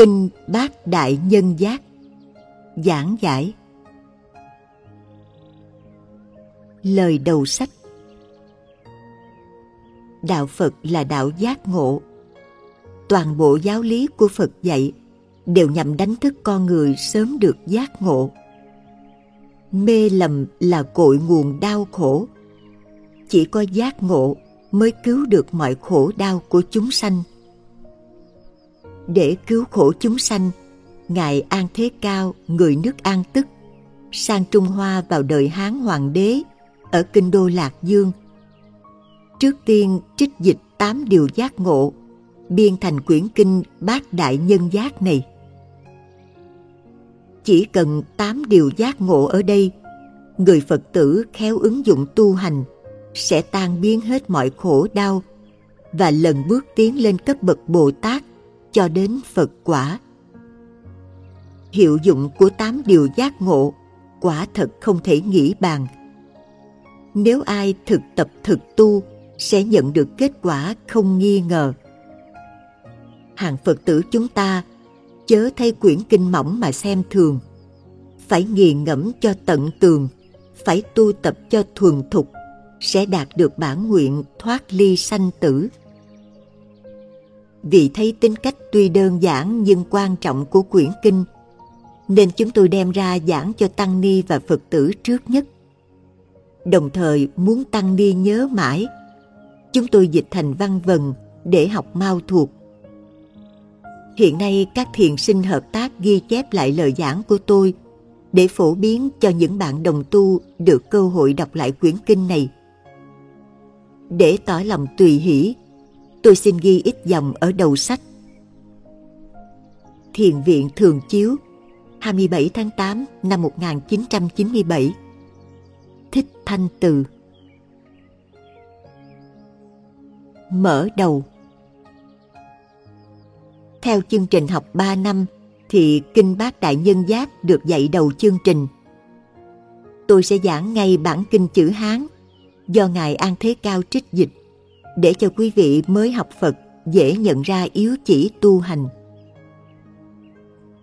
Kinh Bát Đại Nhân Giác, Giảng giải Lời đầu sách Đạo Phật là đạo giác ngộ. Toàn bộ giáo lý của Phật dạy đều nhằm đánh thức con người sớm được giác ngộ. Mê lầm là cội nguồn đau khổ. Chỉ có giác ngộ mới cứu được mọi khổ đau của chúng sanh. Để cứu khổ chúng sanh, Ngài An Thế Cao, người nước An Tức, sang Trung Hoa vào đời Hán Hoàng đế ở kinh đô Lạc Dương. Trước tiên trích dịch tám điều giác ngộ, biên thành quyển kinh Bát Đại Nhân Giác này. Chỉ cần tám điều giác ngộ ở đây, người Phật tử khéo ứng dụng tu hành sẽ tan biến hết mọi khổ đau và lần bước tiến lên cấp bậc Bồ Tát cho đến Phật quả. Hiệu dụng của tám điều giác ngộ quả thật không thể nghĩ bàn. Nếu ai thực tập thực tu sẽ nhận được kết quả không nghi ngờ. Hàng Phật tử chúng ta chớ thay quyển kinh mỏng mà xem thường. Phải nghiền ngẫm cho tận tường, phải tu tập cho thuần thục, sẽ đạt được bản nguyện thoát ly sanh tử. Vì thấy tính cách tuy đơn giản nhưng quan trọng của quyển kinh, nên chúng tôi đem ra giảng cho Tăng Ni và Phật tử trước nhất. Đồng thời muốn Tăng Ni nhớ mãi, chúng tôi dịch thành văn vần để học mau thuộc. Hiện nay các thiền sinh hợp tác ghi chép lại lời giảng của tôi để phổ biến cho những bạn đồng tu được cơ hội đọc lại quyển kinh này. Để tỏ lòng tùy hỷ, tôi xin ghi ít dòng ở đầu sách. Thiền viện Thường Chiếu 27 tháng 8 năm 1997 Thích Thanh Từ Mở đầu Theo chương trình học 3 năm thì Kinh Bát Đại Nhân Giác được dạy đầu chương trình. Tôi sẽ giảng ngay bản kinh chữ Hán do Ngài An Thế Cao trích dịch để cho quý vị mới học Phật dễ nhận ra yếu chỉ tu hành.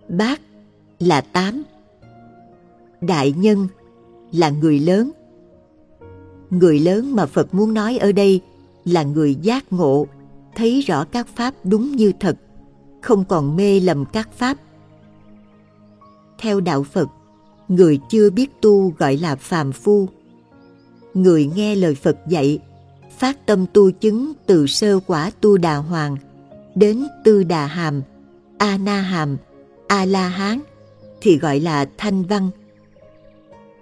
Bát là tám. Đại nhân là người lớn. Người lớn mà Phật muốn nói ở đây là người giác ngộ, thấy rõ các pháp đúng như thật, không còn mê lầm các pháp. Theo đạo Phật, người chưa biết tu gọi là phàm phu. Người nghe lời Phật dạy, phát tâm tu chứng từ sơ quả tu đà hoàng đến tư đà hàm, a na hàm, a la hán thì gọi là thanh văn.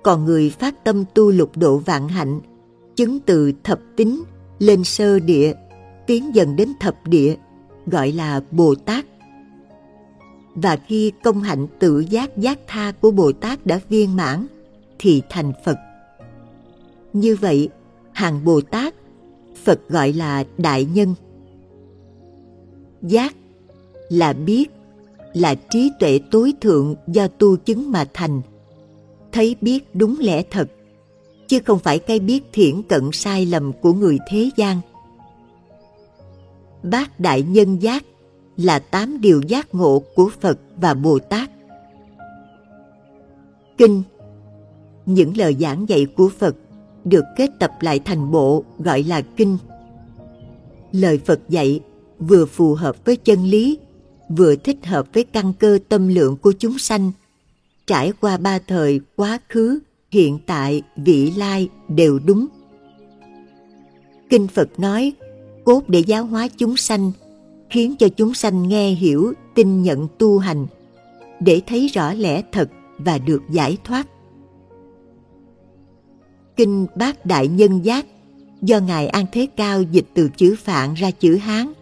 Còn người phát tâm tu lục độ vạn hạnh, chứng từ thập tính lên sơ địa, tiến dần đến thập địa, gọi là Bồ Tát. Và khi công hạnh tự giác giác tha của Bồ Tát đã viên mãn, thì thành Phật. Như vậy, hàng Bồ Tát, Phật gọi là Đại Nhân. Giác là biết, là trí tuệ tối thượng do tu chứng mà thành. Thấy biết đúng lẽ thật, chứ không phải cái biết thiển cận sai lầm của người thế gian. Bát Đại Nhân Giác là tám điều giác ngộ của Phật và Bồ Tát. Kinh Những lời giảng dạy của Phật được kết tập lại thành bộ gọi là Kinh. Lời Phật dạy vừa phù hợp với chân lý, vừa thích hợp với căn cơ tâm lượng của chúng sanh, trải qua ba thời quá khứ, hiện tại, vị lai đều đúng. Kinh Phật nói, cốt để giáo hóa chúng sanh, khiến cho chúng sanh nghe hiểu, tin nhận tu hành, để thấy rõ lẽ thật và được giải thoát. Kinh Bát Đại Nhân Giác do Ngài An Thế Cao dịch từ chữ Phạn ra chữ Hán.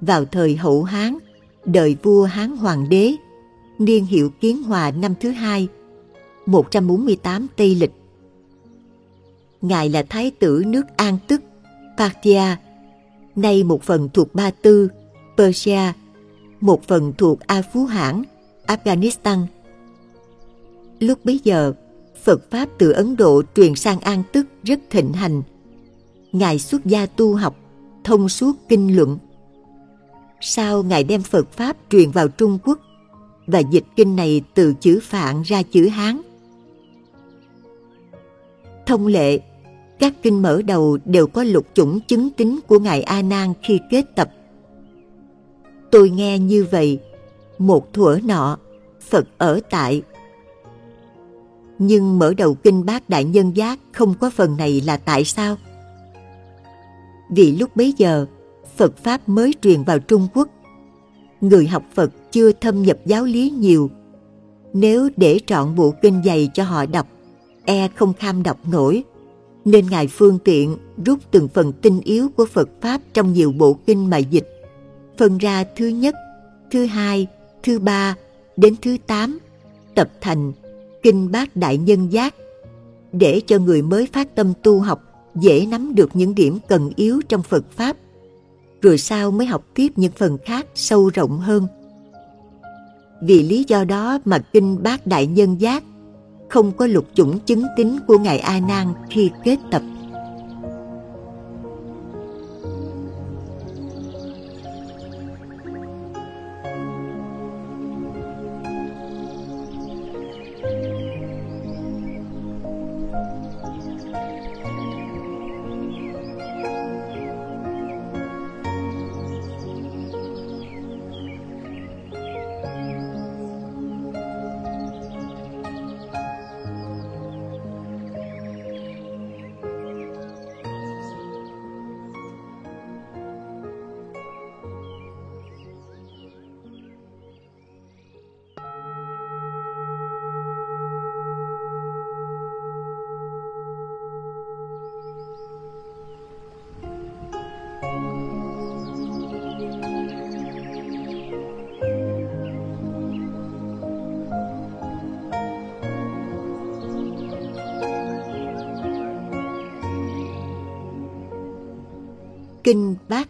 Vào thời hậu Hán, đời vua Hán Hoàng đế, niên hiệu Kiến Hòa năm thứ hai, 148 Tây Lịch. Ngài là Thái tử nước An Tức, Parthia, nay một phần thuộc Ba Tư, Persia, một phần thuộc A Phú Hãn, Afghanistan. Lúc bấy giờ, Phật Pháp từ Ấn Độ truyền sang An Tức rất thịnh hành. Ngài xuất gia tu học, thông suốt kinh luận. Sau Ngài đem Phật Pháp truyền vào Trung Quốc và dịch kinh này từ chữ Phạn ra chữ Hán? Thông lệ, các kinh mở đầu đều có lục chủng chứng tính của Ngài A Nan khi kết tập. Tôi nghe như vậy, một thuở nọ, Phật ở tại. Nhưng mở đầu kinh bát đại nhân giác không có phần này là tại sao? Vì lúc bấy giờ, Phật Pháp mới truyền vào Trung Quốc. Người học Phật chưa thâm nhập giáo lý nhiều. Nếu để trọn bộ kinh dày cho họ đọc, e không kham đọc nổi. Nên Ngài phương tiện rút từng phần tinh yếu của Phật Pháp trong nhiều bộ kinh mà dịch, phân ra thứ nhất, thứ hai, thứ ba đến thứ tám, tập thành Kinh Bát Đại Nhân Giác, để cho người mới phát tâm tu học dễ nắm được những điểm cần yếu trong Phật Pháp, rồi sau mới học tiếp những phần khác sâu rộng hơn. Vì lý do đó mà Kinh Bát Đại Nhân Giác không có lục chủng chứng tính của Ngài A Nan khi kết tập.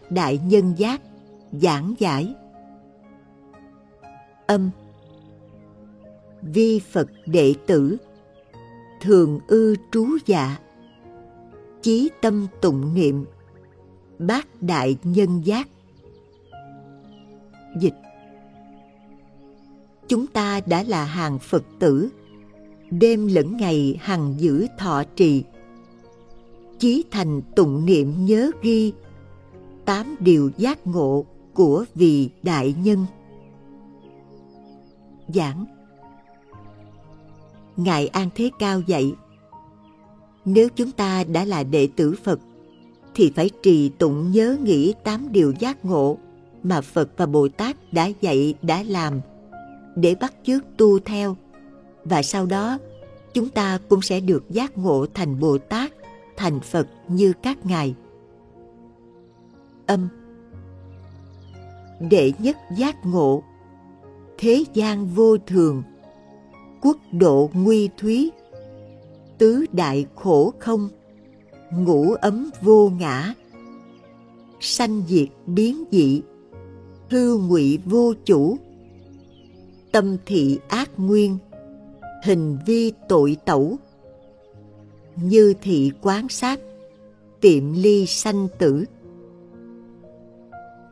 Đại Nhân Giác, Giảng giải. Âm. Vi Phật đệ tử, Thường ư trú dạ. Chí tâm tụng niệm, Bát Đại Nhân Giác. Dịch. Chúng ta đã là hàng Phật tử, Đêm lẫn ngày hằng giữ thọ trì. Chí thành tụng niệm nhớ ghi tám điều giác ngộ của vị đại nhân. Giảng. Ngài An Thế Cao dạy Nếu chúng ta đã là đệ tử Phật thì phải trì tụng nhớ nghĩ tám điều giác ngộ mà Phật và Bồ Tát đã dạy đã làm để bắt chước tu theo. Và sau đó chúng ta cũng sẽ được giác ngộ thành Bồ Tát, thành Phật như các ngài âm. Đệ nhất giác ngộ, thế gian vô thường, quốc độ nguy thúy, tứ đại khổ không, ngũ ấm vô ngã, sanh diệt biến dị, hư ngụy vô chủ, tâm thị ác nguyên, hình vi tội tẩu. Như thị quán sát, tiệm ly sanh tử.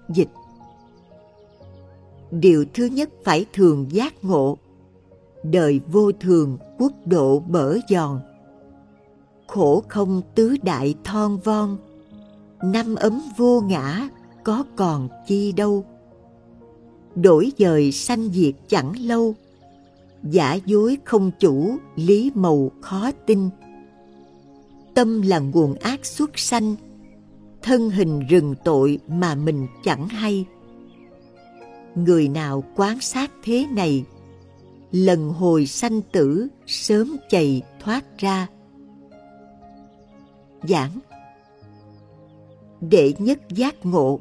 Dịch. Điều thứ nhất phải thường giác ngộ. Đời vô thường, quốc độ bở giòn. Khổ không tứ đại thon von. Năm ấm vô ngã, có còn chi đâu. Đổi dời sanh diệt chẳng lâu. Giả dối không chủ, lý màu khó tin. Tâm là nguồn ác xuất sanh thân hình rừng tội mà mình chẳng hay. Người nào quán sát thế này, lần hồi sanh tử sớm chày thoát ra. Giảng. Đệ nhất giác ngộ.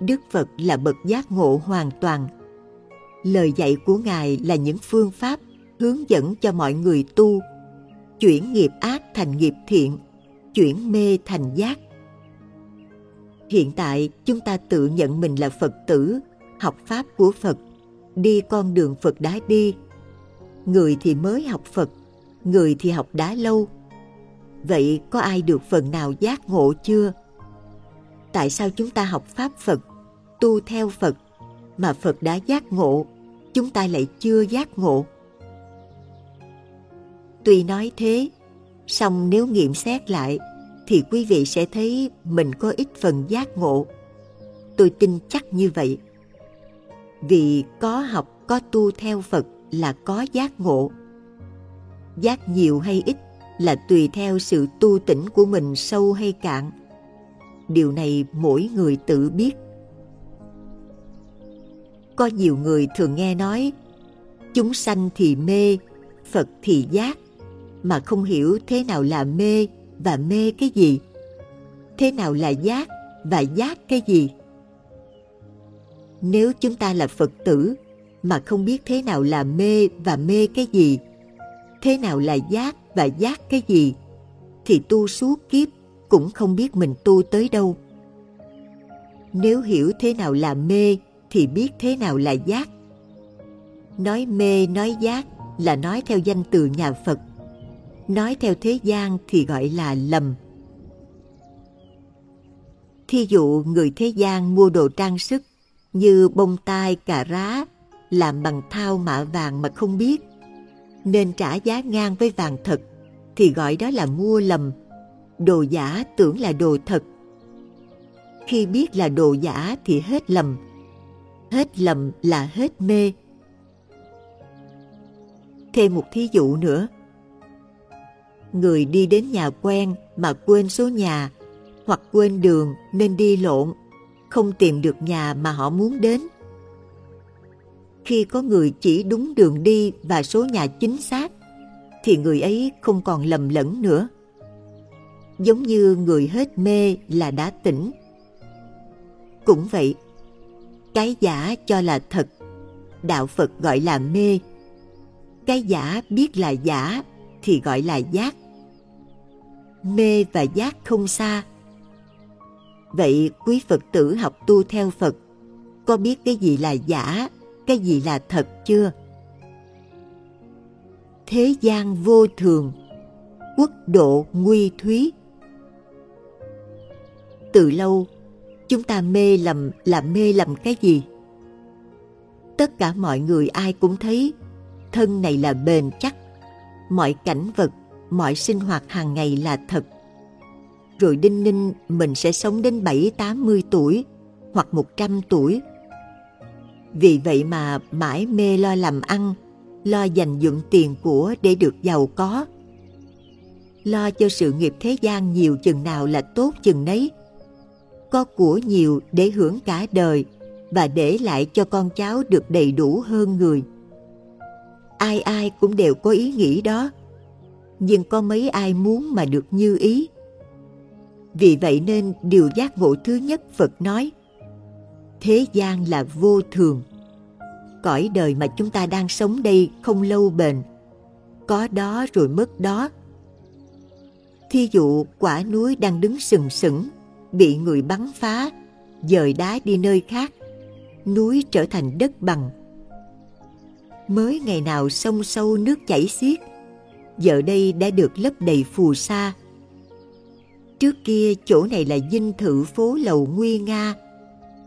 Đức phật là bậc giác ngộ hoàn toàn. Lời dạy của ngài là những phương pháp hướng dẫn cho mọi người tu, chuyển nghiệp ác thành nghiệp thiện chuyển mê thành giác. Hiện tại chúng ta tự nhận mình là Phật tử, học Pháp của Phật, đi con đường Phật đã đi. Người thì mới học Phật, người thì học đã lâu. Vậy có ai được phần nào giác ngộ chưa? tại sao chúng ta học pháp phật tu theo phật mà phật đã giác ngộ chúng ta lại chưa giác ngộ tuy nói thế song nếu nghiệm xét lại, thì quý vị sẽ thấy mình có ít phần giác ngộ. Tôi tin chắc như vậy. Vì có học, có tu theo phật là có giác ngộ. Giác nhiều hay ít là tùy theo sự tu tỉnh của mình sâu hay cạn. Điều này mỗi người tự biết. Có nhiều người thường nghe nói, chúng sanh thì mê, phật thì giác mà không hiểu thế nào là mê và mê cái gì. Thế nào là giác và giác cái gì? Nếu chúng ta là phật tử mà không biết thế nào là mê và mê cái gì, thế nào là giác và giác cái gì, thì tu suốt kiếp cũng không biết mình tu tới đâu. Nếu hiểu thế nào là mê thì biết thế nào là giác. Nói mê, nói giác là nói theo danh từ nhà phật nói theo thế gian thì gọi là lầm. Thí dụ người thế gian mua đồ trang sức như bông tai, cà rá, làm bằng thao mạ vàng mà không biết, nên trả giá ngang với vàng thật thì gọi đó là mua lầm. Đồ giả tưởng là đồ thật. Khi biết là đồ giả thì hết lầm. Hết lầm là hết mê. Thêm một thí dụ nữa người đi đến nhà quen mà quên số nhà, hoặc quên đường nên đi lộn, không tìm được nhà mà họ muốn đến. Khi có người chỉ đúng đường đi và số nhà chính xác, thì người ấy không còn lầm lẫn nữa. Giống như người hết mê là đã tỉnh. Cũng vậy, cái giả cho là thật, đạo phật gọi là mê. Cái giả biết là giả thì gọi là giác mê và giác không xa. Vậy quý phật tử học tu theo phật, có biết cái gì là giả, cái gì là thật chưa? Thế gian vô thường, quốc độ nguy thúy. Từ lâu, chúng ta mê lầm là mê lầm cái gì? Tất cả mọi người ai cũng thấy, thân này là bền chắc, mọi cảnh vật mọi sinh hoạt hàng ngày là thật rồi đinh ninh mình sẽ sống đến bảy tám mươi tuổi hoặc một trăm tuổi vì vậy mà mãi mê lo làm ăn, lo dành dụng tiền của để được giàu có. Lo cho sự nghiệp thế gian nhiều chừng nào là tốt chừng nấy. Có của nhiều để hưởng cả đời và để lại cho con cháu được đầy đủ hơn người. Ai ai cũng đều có ý nghĩ đó, nhưng có mấy ai muốn mà được như ý. Vì vậy nên điều giác ngộ thứ nhất, Phật nói – thế gian là vô thường. Cõi đời mà chúng ta đang sống đây không lâu bền. Có đó rồi mất đó. Thí dụ, quả núi đang đứng sừng sững, bị người bắn phá, dời đá đi nơi khác, núi trở thành đất bằng. Mới ngày nào sông sâu nước chảy xiết giờ đây đã được lấp đầy phù sa trước kia chỗ này là dinh thự phố lầu nguy nga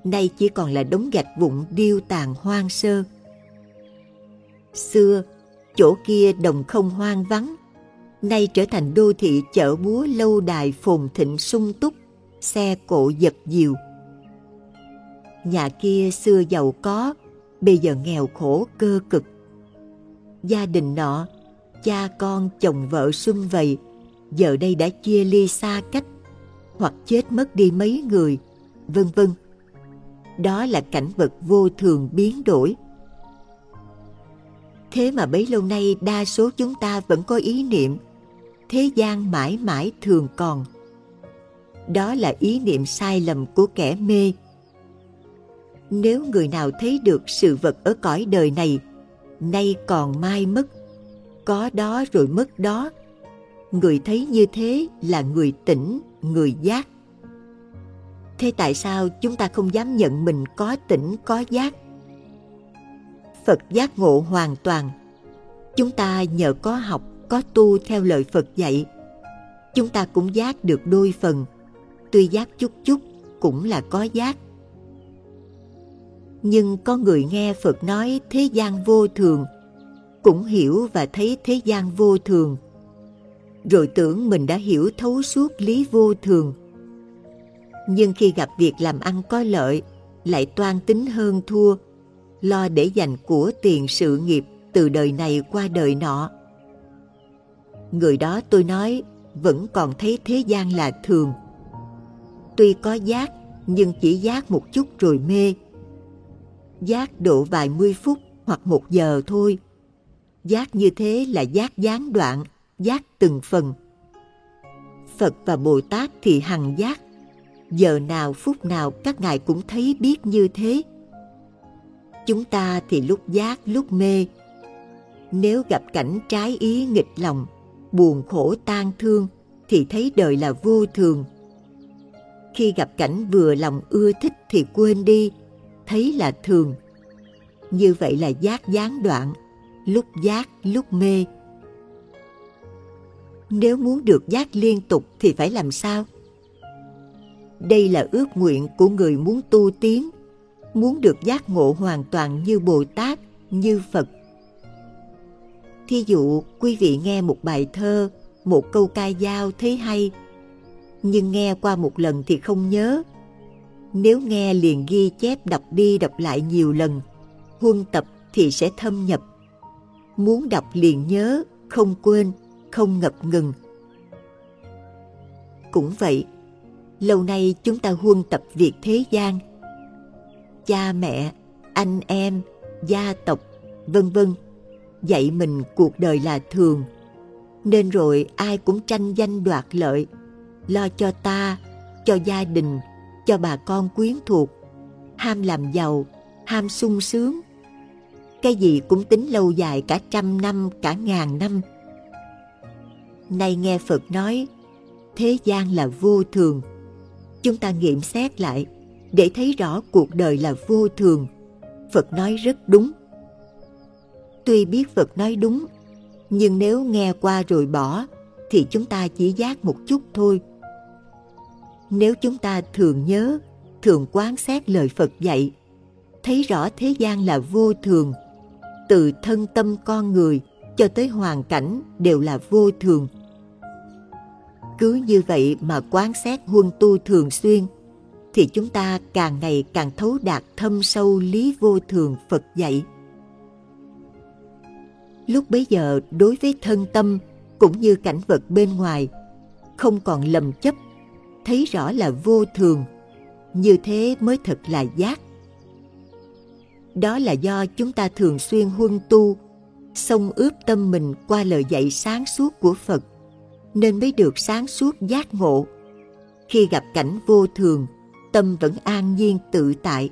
nay chỉ còn là đống gạch vụn điêu tàn hoang sơ. Xưa, chỗ kia đồng không hoang vắng, nay trở thành đô thị chợ búa lâu đài phồn thịnh sung túc, xe cộ dập dìu. Nhà kia xưa giàu có, bây giờ nghèo khổ cơ cực. Gia đình nọ, cha con chồng vợ sum vầy, giờ đây đã chia ly xa cách, hoặc chết mất đi mấy người, vân vân. Đó là cảnh vật vô thường biến đổi. Thế mà bấy lâu nay đa số chúng ta vẫn có ý niệm thế gian mãi mãi thường còn. Đó là ý niệm sai lầm của kẻ mê. Nếu người nào thấy được sự vật ở cõi đời này nay còn mai mất có đó rồi mất đó người thấy như thế là người tỉnh người giác Thế tại sao chúng ta không dám nhận mình có tỉnh, có giác? Phật giác ngộ hoàn toàn. Chúng ta nhờ có học, có tu theo lời Phật dạy. Chúng ta cũng giác được đôi phần, tuy giác chút chút cũng là có giác. Nhưng có người nghe Phật nói thế gian vô thường, cũng hiểu và thấy thế gian vô thường, rồi tưởng mình đã hiểu thấu suốt lý vô thường. Nhưng khi gặp việc làm ăn có lợi, lại toan tính hơn thua, lo để dành của tiền sự nghiệp từ đời này qua đời nọ. Người đó tôi nói vẫn còn thấy thế gian là thường. Tuy có giác nhưng chỉ giác một chút rồi mê. Giác độ vài mươi phút hoặc một giờ thôi. Giác như thế là giác gián đoạn, giác từng phần. Phật và Bồ Tát thì hằng giác. Giờ nào phút nào các ngài cũng thấy biết như thế. Chúng ta thì lúc giác lúc mê. Nếu gặp cảnh trái ý nghịch lòng, buồn khổ tan thương thì thấy đời là vô thường. Khi gặp cảnh vừa lòng ưa thích thì quên đi, thấy là thường. Như vậy là giác gián đoạn, lúc giác lúc mê. Nếu muốn được giác liên tục thì phải làm sao? Đây là ước nguyện của người muốn tu tiến, muốn được giác ngộ hoàn toàn như Bồ Tát, như Phật Thí dụ, quý vị nghe một bài thơ, một câu ca dao thấy hay, nhưng nghe qua một lần thì không nhớ. Nếu nghe liền ghi chép đọc đi đọc lại nhiều lần, huân tập thì sẽ thâm nhập. Muốn đọc liền nhớ, không quên, không ngập ngừng. Cũng vậy, lâu nay chúng ta huân tập việc thế gian. Cha mẹ, anh em, gia tộc, vân vân dạy mình cuộc đời là thường nên rồi ai cũng tranh danh đoạt lợi lo cho ta cho gia đình cho bà con quyến thuộc ham làm giàu ham sung sướng cái gì cũng tính lâu dài cả trăm năm cả ngàn năm. Nay nghe phật nói thế gian là vô thường. Chúng ta nghiệm xét lại để thấy rõ cuộc đời là vô thường. Phật nói rất đúng. Tuy biết Phật nói đúng, nhưng nếu nghe qua rồi bỏ, thì chúng ta chỉ giác một chút thôi. Nếu chúng ta thường nhớ, thường quán xét lời Phật dạy, thấy rõ thế gian là vô thường, từ thân tâm con người cho tới hoàn cảnh đều là vô thường. Cứ như vậy mà quán xét huân tu thường xuyên, thì chúng ta càng ngày càng thấu đạt thâm sâu lý vô thường Phật dạy. Lúc bấy giờ đối với thân tâm cũng như cảnh vật bên ngoài, không còn lầm chấp, thấy rõ là vô thường, như thế mới thật là giác. Đó là do chúng ta thường xuyên huân tu, xông ướp tâm mình qua lời dạy sáng suốt của Phật, nên mới được sáng suốt giác ngộ. Khi gặp cảnh vô thường, tâm vẫn an nhiên tự tại.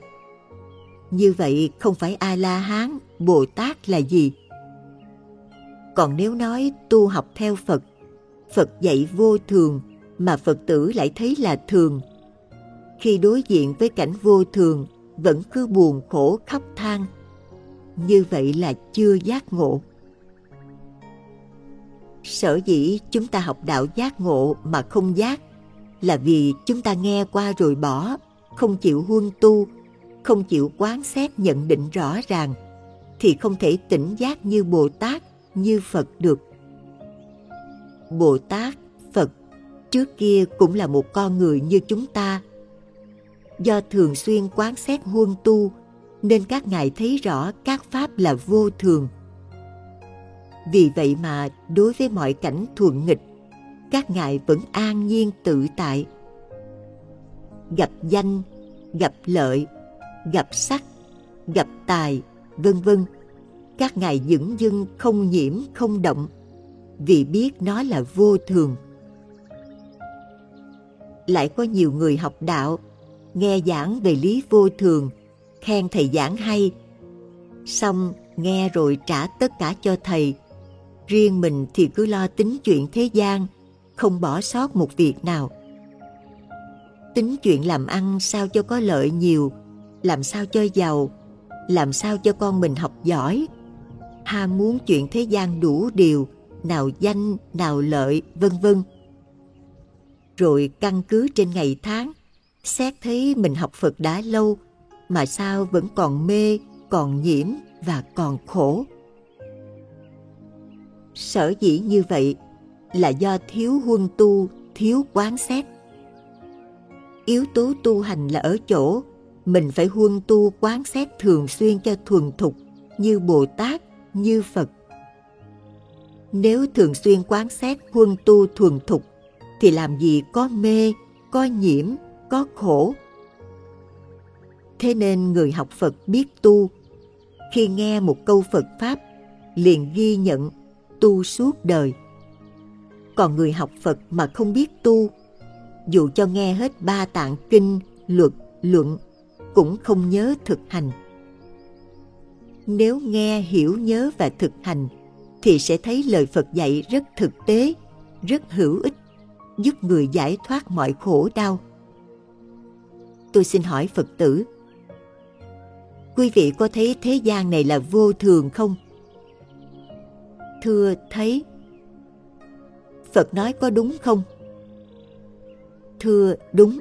Như vậy không phải A-la-hán, Bồ Tát là gì? Còn nếu nói tu học theo Phật, Phật dạy vô thường mà Phật tử lại thấy là thường. Khi đối diện với cảnh vô thường vẫn cứ buồn khổ khóc than, như vậy là chưa giác ngộ. Sở dĩ chúng ta học đạo giác ngộ mà không giác là vì chúng ta nghe qua rồi bỏ, không chịu huân tu, không chịu quán xét nhận định rõ ràng, thì không thể tỉnh giác như Bồ Tát như Phật được. Bồ Tát, Phật trước kia cũng là một con người như chúng ta. Do thường xuyên quán xét huân tu nên các ngài thấy rõ các pháp là vô thường. Vì vậy mà đối với mọi cảnh thuận nghịch, các ngài vẫn an nhiên tự tại. Gặp danh, gặp lợi, gặp sắc, gặp tài, vân vân các ngài dững dưng không nhiễm không động vì biết nó là vô thường lại có nhiều người học đạo nghe giảng về lý vô thường khen thầy giảng hay. Xong nghe rồi trả tất cả cho thầy. Riêng mình thì cứ lo tính chuyện thế gian không bỏ sót một việc nào. Tính chuyện làm ăn sao cho có lợi nhiều làm sao cho giàu làm sao cho con mình học giỏi. Ham muốn chuyện thế gian đủ điều, nào danh, nào lợi, vân vân. Rồi căn cứ trên ngày tháng xét thấy mình học Phật đã lâu mà sao vẫn còn mê, còn nhiễm và còn khổ. Sở dĩ như vậy là do thiếu huân tu, thiếu quán xét. Yếu tố tu hành là ở chỗ mình phải huân tu quán xét thường xuyên cho thuần thục như Bồ Tát, như Phật. Nếu thường xuyên quán xét huân tu thuần thục thì làm gì có mê, có nhiễm, có khổ. Thế nên người học Phật biết tu, khi nghe một câu Phật Pháp liền ghi nhận tu suốt đời. Còn người học Phật mà không biết tu, dù cho nghe hết ba tạng kinh, luật, luận, cũng không nhớ thực hành. Nếu nghe, hiểu, nhớ và thực hành, thì sẽ thấy lời Phật dạy rất thực tế, rất hữu ích, giúp người giải thoát mọi khổ đau. Tôi xin hỏi Phật tử, quý vị có thấy thế gian này là vô thường không? Thưa thấy. Phật nói có đúng không? Thưa đúng.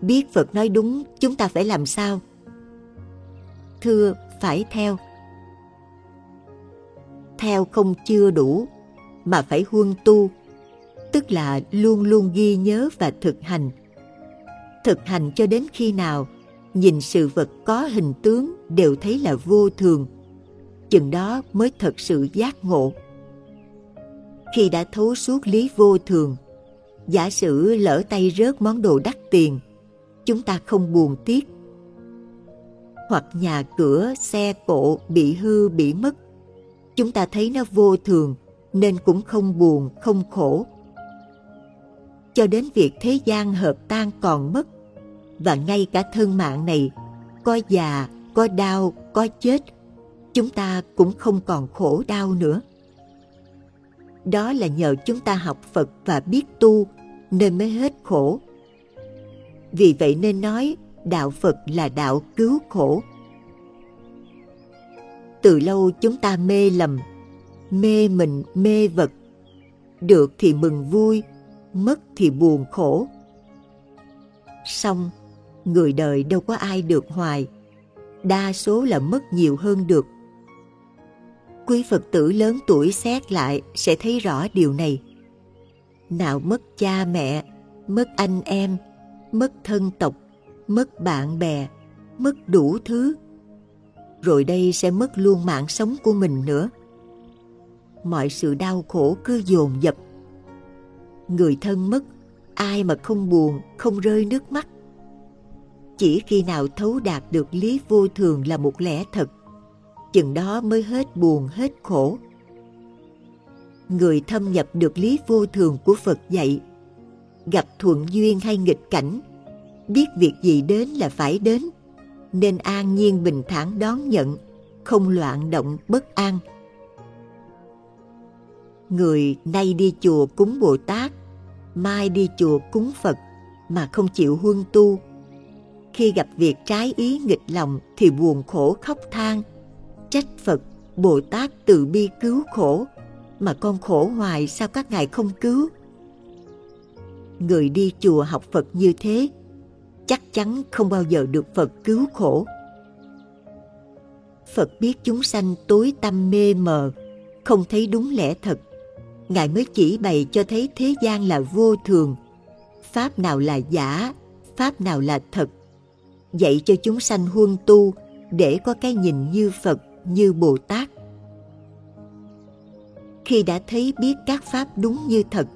Biết Phật nói đúng, chúng ta phải làm sao? Thưa phải theo. Theo không chưa đủ, mà phải huân tu, tức là luôn luôn ghi nhớ và thực hành. Thực hành cho đến khi nào nhìn sự vật có hình tướng đều thấy là vô thường, chừng đó mới thật sự giác ngộ. Khi đã thấu suốt lý vô thường, giả sử lỡ tay rớt món đồ đắt tiền, chúng ta không buồn tiếc. Hoặc nhà cửa, xe cộ bị hư, bị mất, chúng ta thấy nó vô thường nên cũng không buồn, không khổ. Cho đến việc thế gian hợp tan còn mất, và ngay cả thân mạng này, có già, có đau, có chết, chúng ta cũng không còn khổ đau nữa. Đó là nhờ chúng ta học Phật và biết tu nên mới hết khổ. Vì vậy nên nói đạo Phật là đạo cứu khổ. Từ lâu chúng ta mê lầm, mê mình mê vật. Được thì mừng vui, mất thì buồn khổ. Xong, người đời đâu có ai được hoài. Đa số là mất nhiều hơn được. Quý Phật tử lớn tuổi xét lại sẽ thấy rõ điều này. Nào mất cha mẹ, mất anh em, mất thân tộc, mất bạn bè, mất đủ thứ. Rồi đây sẽ mất luôn mạng sống của mình nữa. Mọi sự đau khổ cứ dồn dập. Người thân mất, ai mà không buồn, không rơi nước mắt. Chỉ khi nào thấu đạt được lý vô thường là một lẽ thật, chừng đó mới hết buồn, hết khổ. Người thâm nhập được lý vô thường của Phật dạy gặp thuận duyên hay nghịch cảnh, biết việc gì đến là phải đến, nên an nhiên bình thản đón nhận, không loạn động bất an. Người nay đi chùa cúng Bồ Tát, mai đi chùa cúng Phật mà không chịu huân tu. Khi gặp việc trái ý nghịch lòng thì buồn khổ khóc than, trách Phật, Bồ Tát từ bi cứu khổ, mà con khổ hoài sao các ngài không cứu? người đi chùa học Phật như thế chắc chắn không bao giờ được Phật cứu khổ. Phật biết chúng sanh tối tâm mê mờ, không thấy đúng lẽ thật. Ngài mới chỉ bày cho thấy thế gian là vô thường, pháp nào là giả, pháp nào là thật. Dạy cho chúng sanh huân tu để có cái nhìn như Phật, như Bồ Tát. Khi đã thấy biết các pháp đúng như thật,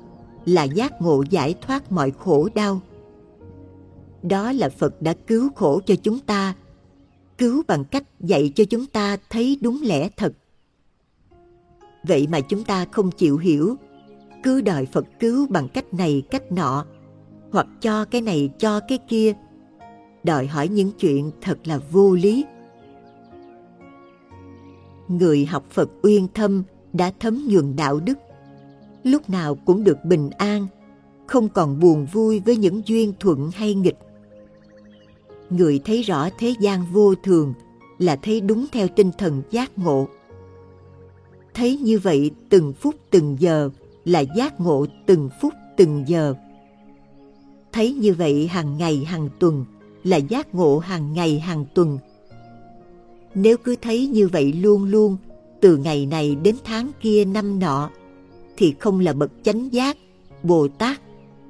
là giác ngộ giải thoát mọi khổ đau. Đó là Phật đã cứu khổ cho chúng ta, cứu bằng cách dạy cho chúng ta thấy đúng lẽ thật. Vậy mà chúng ta không chịu hiểu, cứ đòi Phật cứu bằng cách này cách nọ, hoặc cho cái này cho cái kia, đòi hỏi những chuyện thật là vô lý. Người học Phật uyên thâm đã thấm nhuần đạo đức, lúc nào cũng được bình an, không còn buồn vui với những duyên thuận hay nghịch. Người thấy rõ thế gian vô thường là thấy đúng theo tinh thần giác ngộ. Thấy như vậy từng phút từng giờ là giác ngộ từng phút từng giờ. thấy như vậy hàng ngày hàng tuần là giác ngộ hàng ngày, hàng tuần. Nếu cứ thấy như vậy luôn luôn, từ ngày này đến tháng kia năm nọ, thì không là bậc chánh giác, bồ tát,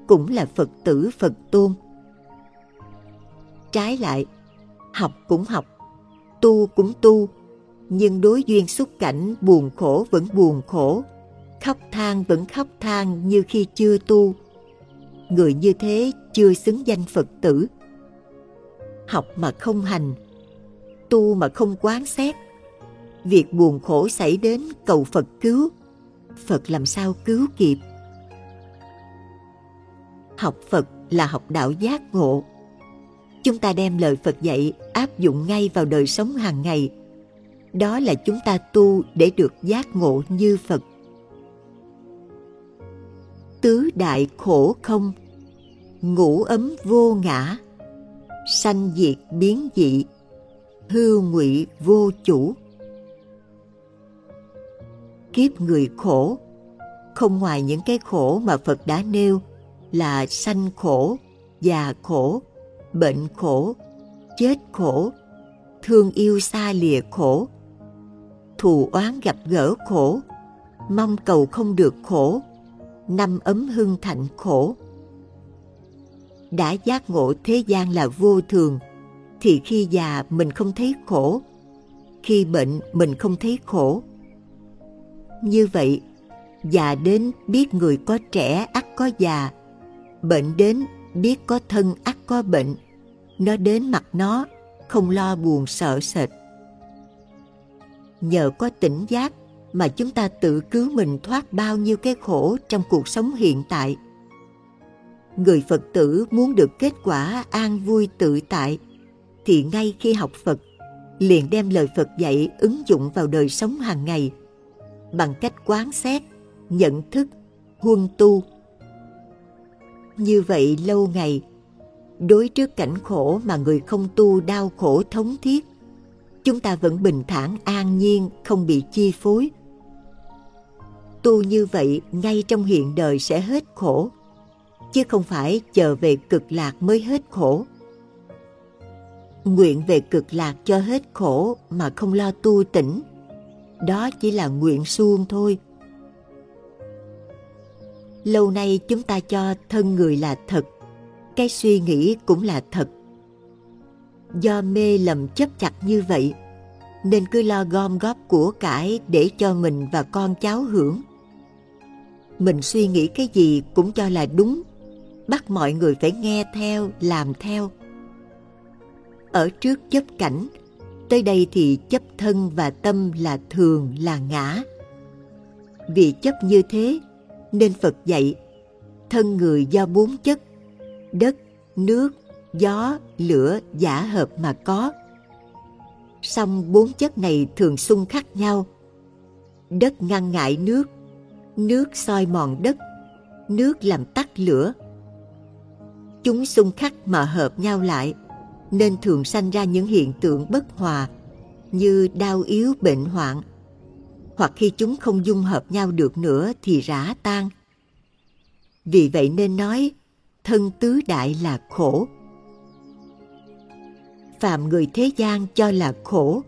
cũng là phật tử, phật tôn. Trái lại, học cũng học, tu cũng tu, nhưng đối duyên xúc cảnh buồn khổ vẫn buồn khổ, khóc than vẫn khóc than như khi chưa tu. Người như thế chưa xứng danh phật tử học mà không hành, tu mà không quán xét. Việc buồn khổ xảy đến cầu phật cứu. Phật làm sao cứu kịp? Học phật là học đạo giác ngộ. Chúng ta đem lời phật dạy áp dụng ngay vào đời sống hàng ngày. Đó là chúng ta tu để được giác ngộ như phật. Tứ đại khổ không, ngũ ấm vô ngã sanh diệt biến dị, hư ngụy vô chủ. Kiếp người khổ, không ngoài những cái khổ mà phật đã nêu là sanh khổ, già khổ, bệnh khổ, chết khổ, thương yêu xa lìa khổ, thù oán gặp gỡ khổ, mong cầu không được khổ, năm ấm hưng thạnh khổ đã giác ngộ thế gian là vô thường, thì khi già mình không thấy khổ, khi bệnh mình không thấy khổ. Như vậy, già đến biết người có trẻ ắt có già, bệnh đến biết có thân ắt có bệnh, nó đến mặt nó không lo buồn sợ sệt. Nhờ có tỉnh giác mà chúng ta tự cứu mình thoát bao nhiêu cái khổ trong cuộc sống hiện tại người phật tử muốn được kết quả an vui tự tại, thì ngay khi học phật, liền đem lời phật dạy ứng dụng vào đời sống hàng ngày. Bằng cách quán xét, nhận thức, huân tu. Như vậy lâu ngày, đối trước cảnh khổ mà người không tu đau khổ thống thiết, chúng ta vẫn bình thản, an nhiên, không bị chi phối. Tu như vậy, ngay trong hiện đời sẽ hết khổ chứ không phải chờ về cực lạc mới hết khổ. Nguyện về cực lạc cho hết khổ mà không lo tu tỉnh đó chỉ là nguyện suông thôi. Lâu nay chúng ta cho thân người là thật, cái suy nghĩ cũng là thật. Do mê lầm chấp chặt như vậy, nên cứ lo gom góp của cải để cho mình và con cháu hưởng. Mình suy nghĩ cái gì cũng cho là đúng bắt mọi người phải nghe theo, làm theo. Ở trước chấp cảnh, tới đây thì chấp thân và tâm là thường, là ngã. Vì chấp như thế, nên phật dạy, thân người do bốn chất, đất, nước, gió, lửa, giả hợp mà có. Song bốn chất này thường xung khắc nhau. Đất ngăn ngại nước nước soi mòn đất, nước làm tắt lửa chúng xung khắc mà hợp nhau lại, nên thường sanh ra những hiện tượng bất hòa như đau yếu bệnh hoạn, hoặc khi chúng không dung hợp nhau được nữa thì rã tan. Vì vậy nên nói, thân tứ đại là khổ. Phạm người thế gian cho là khổ,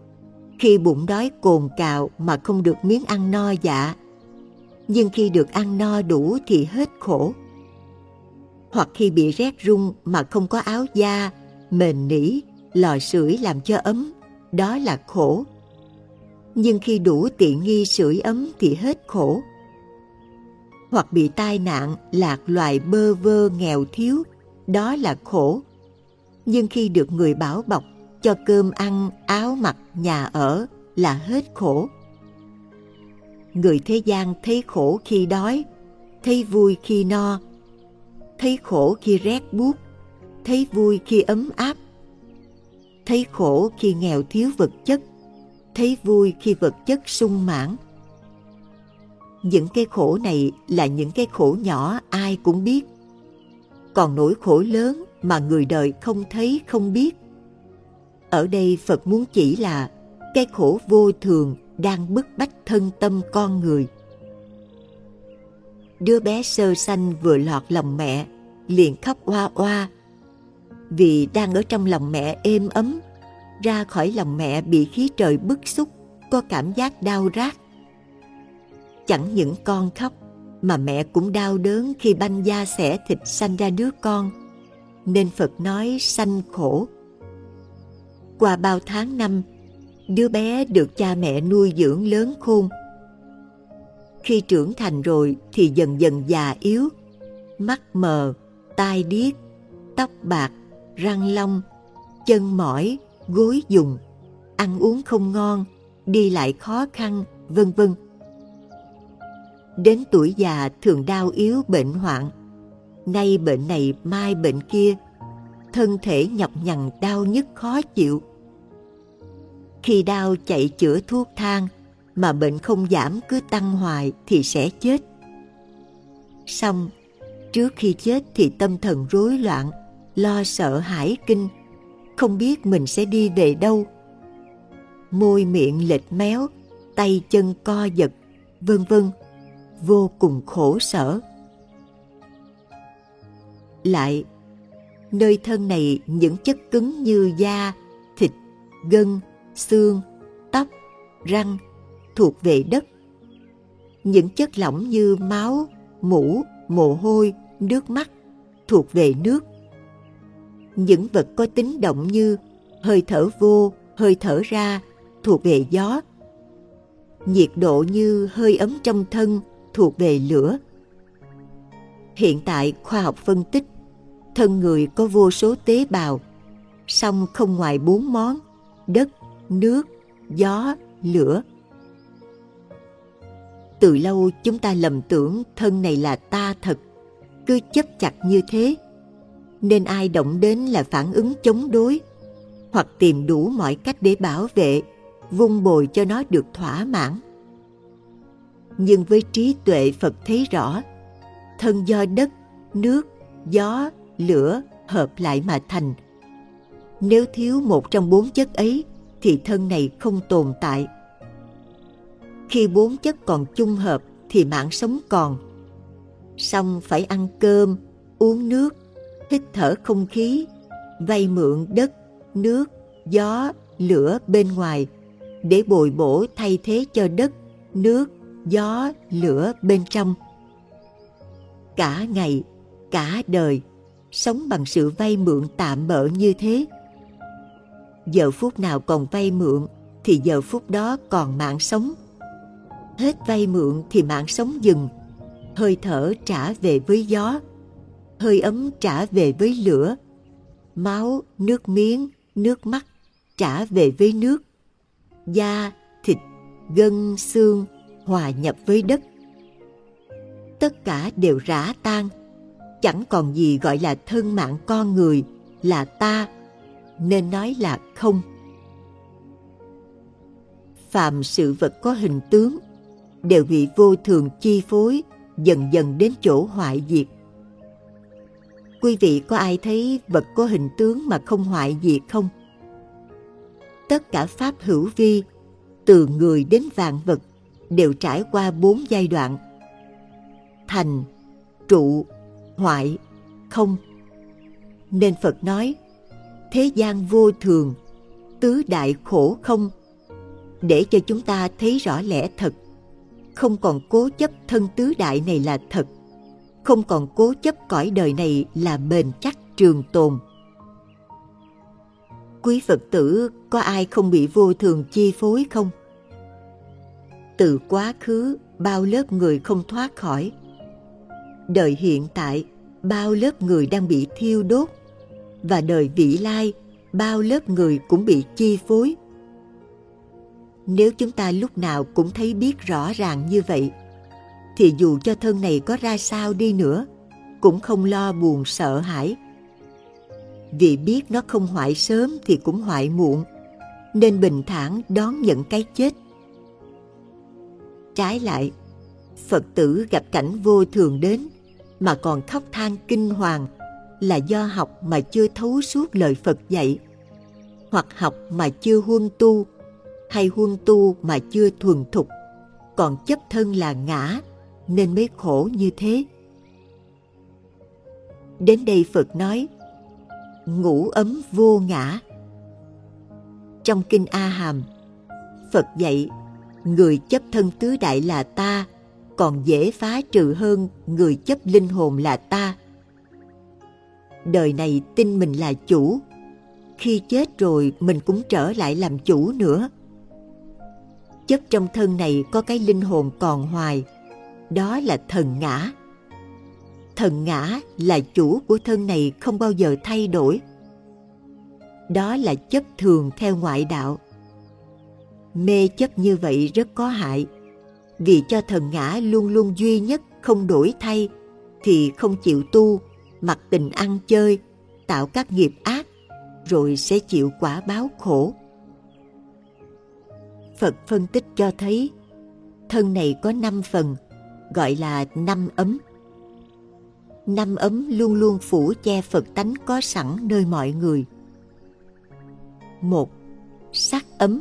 khi bụng đói cồn cào mà không được miếng ăn no dạ nhưng khi được ăn no đủ thì hết khổ hoặc khi bị rét run mà không có áo da, mền nỉ, lò sưởi làm cho ấm, đó là khổ. Nhưng khi đủ tiện nghi sưởi ấm thì hết khổ. Hoặc bị tai nạn, lạc loài bơ vơ nghèo thiếu, đó là khổ. Nhưng khi được người bảo bọc cho cơm ăn, áo mặc, nhà ở là hết khổ. Người thế gian thấy khổ khi đói, thấy vui khi no thấy khổ khi rét buốt, thấy vui khi ấm áp, thấy khổ khi nghèo thiếu vật chất, thấy vui khi vật chất sung mãn. Những cái khổ này là những cái khổ nhỏ, ai cũng biết. Còn nỗi khổ lớn mà người đời không thấy, không biết. Ở đây phật muốn chỉ là cái khổ vô thường đang bức bách thân tâm con người đứa bé sơ sanh vừa lọt lòng mẹ, liền khóc oa oa. Vì đang ở trong lòng mẹ êm ấm, ra khỏi lòng mẹ bị khí trời bức xúc, có cảm giác đau rát. Chẳng những con khóc, mà mẹ cũng đau đớn khi banh da xẻ thịt sanh ra đứa con. Nên phật nói sanh khổ. Qua bao tháng năm, đứa bé được cha mẹ nuôi dưỡng lớn khôn khi trưởng thành rồi thì dần dần già yếu, mắt mờ, tai điếc, tóc bạc, răng long, chân mỏi, gối dùng, ăn uống không ngon, đi lại khó khăn, vân vân. Đến tuổi già thường đau yếu bệnh hoạn, nay bệnh này, mai bệnh kia, thân thể nhọc nhằn đau nhức khó chịu. Khi đau chạy chữa thuốc thang mà bệnh không giảm cứ tăng hoài thì sẽ chết. Xong, trước khi chết thì tâm thần rối loạn, lo sợ hãi kinh, không biết mình sẽ đi về đâu. Môi miệng lệch méo, tay chân co giật, vân vân, vô cùng khổ sở. Lại, nơi thân này những chất cứng như da, thịt, gân, xương, tóc, răng thuộc về đất. Những chất lỏng như máu, mũ, mồ hôi, nước mắt thuộc về nước. Những vật có tính động như hơi thở vô, hơi thở ra thuộc về gió. Nhiệt độ như hơi ấm trong thân thuộc về lửa. Hiện tại khoa học phân tích, thân người có vô số tế bào, song không ngoài bốn món đất, nước, gió, lửa từ lâu chúng ta lầm tưởng thân này là ta thật. Cứ chấp chặt như thế, nên ai động đến là phản ứng chống đối, hoặc tìm đủ mọi cách để bảo vệ, vung bồi cho nó được thỏa mãn. Nhưng với trí tuệ phật thấy rõ, thân do đất, nước, gió, lửa hợp lại mà thành. Nếu thiếu một trong bốn chất ấy, thì thân này không tồn tại khi bốn chất còn chung hợp thì mạng sống còn. Xong phải ăn cơm, uống nước, hít thở không khí, vay mượn đất, nước, gió, lửa bên ngoài để bồi bổ thay thế cho đất, nước, gió, lửa bên trong. Cả ngày, cả đời, sống bằng sự vay mượn tạm bợ như thế. Giờ phút nào còn vay mượn thì giờ phút đó còn mạng sống hết vay mượn thì mạng sống dừng. Hơi thở trả về với gió, hơi ấm trả về với lửa, máu, nước miếng, nước mắt trả về với nước. Da, thịt, gân, xương hòa nhập với đất. Tất cả đều rã tan. Chẳng còn gì gọi là thân mạng con người là ta, nên nói là không. Phàm sự vật có hình tướng đều bị vô thường chi phối, dần dần đến chỗ hoại diệt. Quý vị có ai thấy vật có hình tướng mà không hoại diệt không? Tất cả pháp hữu vi, từ người đến vạn vật, đều trải qua bốn giai đoạn. Thành, trụ, hoại, không. Nên phật nói, thế gian vô thường, tứ đại khổ không? Để cho chúng ta thấy rõ lẽ thật không còn cố chấp thân tứ đại này là thật. Không còn cố chấp cõi đời này là bền chắc trường tồn. Quý phật tử, có ai không bị vô thường chi phối không? Từ quá khứ, bao lớp người không thoát khỏi. Đời hiện tại, bao lớp người đang bị thiêu đốt. Và đời vị lai, bao lớp người cũng bị chi phối nếu chúng ta lúc nào cũng thấy biết rõ ràng như vậy, thì dù cho thân này có ra sao đi nữa, cũng không lo buồn sợ hãi. Vì biết nó không hoại sớm thì cũng hoại muộn, nên bình thản đón nhận cái chết. Trái lại, phật tử gặp cảnh vô thường đến mà còn khóc than kinh hoàng là do học mà chưa thấu suốt lời phật dạy, hoặc học mà chưa huân tu hay huân tu mà chưa thuần thục còn chấp thân là ngã nên mới khổ như thế Đến đây Phật nói, ngủ ấm vô ngã. Trong Kinh A Hàm, Phật dạy, người chấp thân tứ đại là ta, còn dễ phá trừ hơn người chấp linh hồn là ta. Đời này tin mình là chủ, khi chết rồi mình cũng trở lại làm chủ nữa. Chấp trong thân này có cái linh hồn còn hoài, đó là thần ngã. Thần ngã là chủ của thân này không bao giờ thay đổi. Đó là chấp thường theo ngoại đạo. Mê chấp như vậy rất có hại, vì cho thần ngã luôn luôn duy nhất không đổi thay thì không chịu tu, mặc tình ăn chơi, tạo các nghiệp ác, rồi sẽ chịu quả báo khổ. Phật phân tích cho thấy thân này có năm phần, gọi là năm ấm. Năm ấm luôn luôn phủ che Phật tánh có sẵn nơi mọi người. Một, sắc ấm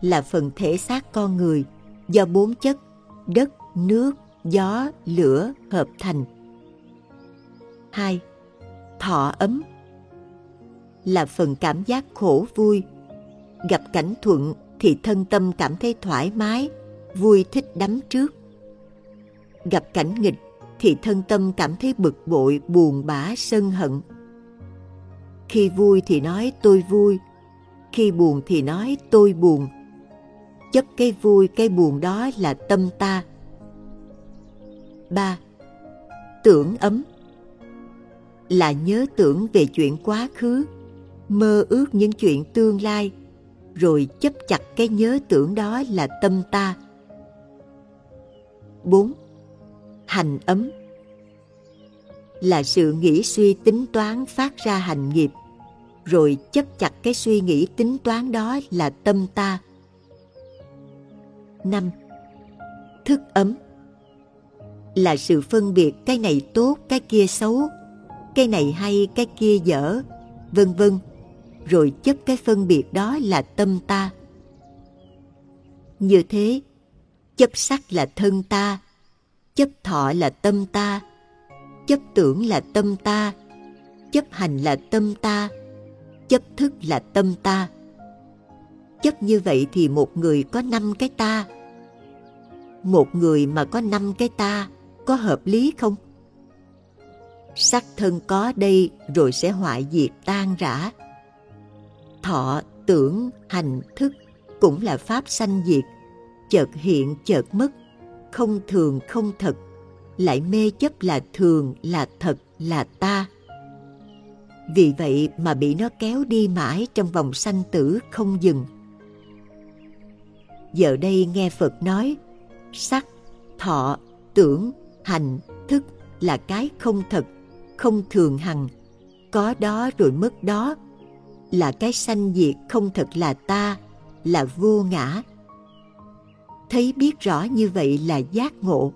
là phần thể xác con người do bốn chất đất, nước, gió, lửa hợp thành. Hai, Thọ ấm là phần cảm giác khổ vui. Gặp cảnh thuận thì thân tâm cảm thấy thoải mái, vui thích đắm trước. Gặp cảnh nghịch thì thân tâm cảm thấy bực bội, buồn bã, sân hận. Khi vui thì nói tôi vui, khi buồn thì nói tôi buồn. Chấp cái vui, cái buồn đó là tâm ta. 3. Tưởng ấm là nhớ tưởng về chuyện quá khứ, mơ ước những chuyện tương lai, rồi chấp chặt cái nhớ tưởng đó là tâm ta. 4. Hành ấm là sự nghĩ suy tính toán phát ra hành nghiệp, rồi chấp chặt cái suy nghĩ tính toán đó là tâm ta. 5. Thức ấm là sự phân biệt cái này tốt, cái kia xấu, cái này hay, cái kia dở, vân vân, rồi chấp cái phân biệt đó là tâm ta. Như thế, chấp sắc là thân ta, chấp thọ là tâm ta, chấp tưởng là tâm ta, chấp hành là tâm ta, chấp thức là tâm ta. Chấp như vậy thì một người có năm cái ta. Một người mà có năm cái ta có hợp lý không? Sắc thân có đây rồi sẽ hoại diệt tan rã. Thọ, tưởng, hành, thức cũng là pháp sanh diệt, chợt hiện chợt mất, không thường không thật, lại mê chấp là thường, là thật, là ta. Vì vậy mà bị nó kéo đi mãi trong vòng sanh tử không dừng. Giờ đây nghe Phật nói, sắc, thọ, tưởng, hành, thức là cái không thật, không thường hằng, có đó rồi mất đó, là cái sanh diệt không thật là ta, là vô ngã. Thấy biết rõ như vậy là giác ngộ.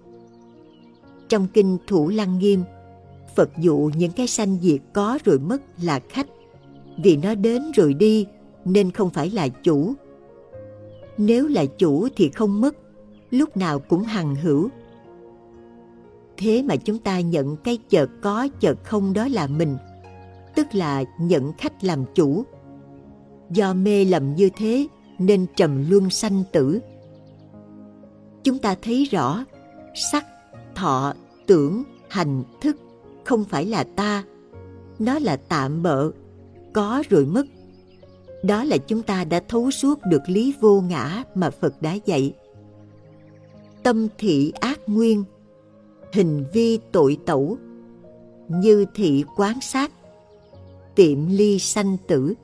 Trong kinh Thủ Lăng Nghiêm, Phật dụ những cái sanh diệt có rồi mất là khách, vì nó đến rồi đi nên không phải là chủ. Nếu là chủ thì không mất, lúc nào cũng hằng hữu. Thế mà chúng ta nhận cái chợt có chợt không đó là mình, tức là nhận khách làm chủ. Do mê lầm như thế nên trầm luân sanh tử. Chúng ta thấy rõ, sắc, thọ, tưởng, hành, thức không phải là ta. Nó là tạm bợ, có rồi mất. Đó là chúng ta đã thấu suốt được lý vô ngã mà Phật đã dạy. Tâm thị ác nguyên, hình vi tội tẩu, như thị quán sát, tiệm ly sanh tử.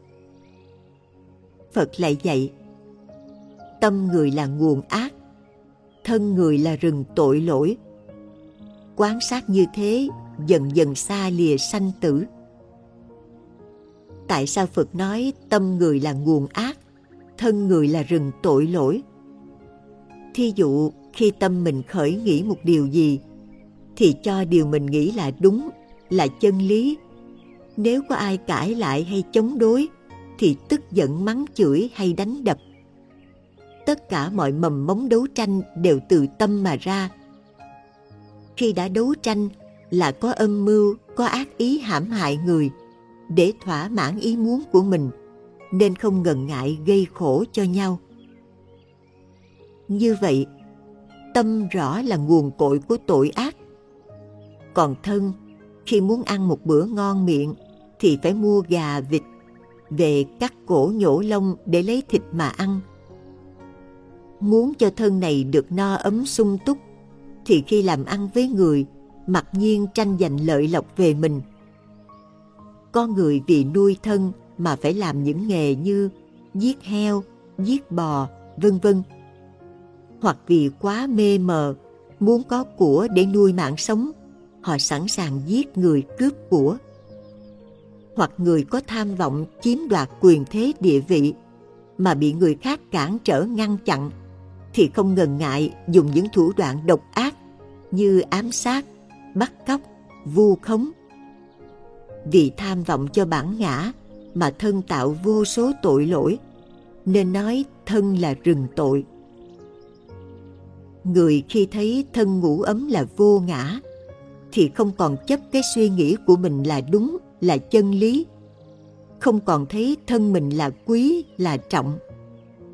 Phật lại dạy, tâm người là nguồn ác, thân người là rừng tội lỗi. Quán sát như thế dần dần xa lìa sanh tử. Tại sao Phật nói tâm người là nguồn ác, thân người là rừng tội lỗi? Thí dụ khi tâm mình khởi nghĩ một điều gì, thì cho điều mình nghĩ là đúng, là chân lý. Nếu có ai cãi lại hay chống đối, thì tức giận mắng chửi hay đánh đập. Tất cả mọi mầm mống đấu tranh đều từ tâm mà ra. Khi đã đấu tranh là có âm mưu, có ác ý hãm hại người để thỏa mãn ý muốn của mình nên không ngần ngại gây khổ cho nhau. Như vậy, tâm rõ là nguồn cội của tội ác. Còn thân, khi muốn ăn một bữa ngon miệng thì phải mua gà vịt về cắt cổ nhổ lông để lấy thịt mà ăn. Muốn cho thân này được no ấm sung túc thì khi làm ăn với người mặc nhiên tranh giành lợi lộc về mình. Có người vì nuôi thân mà phải làm những nghề như giết heo, giết bò, vân vân. Hoặc vì quá mê mờ, muốn có của để nuôi mạng sống, họ sẵn sàng giết người cướp của. Hoặc người có tham vọng chiếm đoạt quyền thế địa vị mà bị người khác cản trở ngăn chặn thì không ngần ngại dùng những thủ đoạn độc ác như ám sát, bắt cóc, vu khống. Vì tham vọng cho bản ngã mà thân tạo vô số tội lỗi, nên nói thân là rừng tội. Người khi thấy thân ngủ ấm là vô ngã, thì không còn chấp cái suy nghĩ của mình là đúng, là chân lý. Không còn thấy thân mình là quý, là trọng,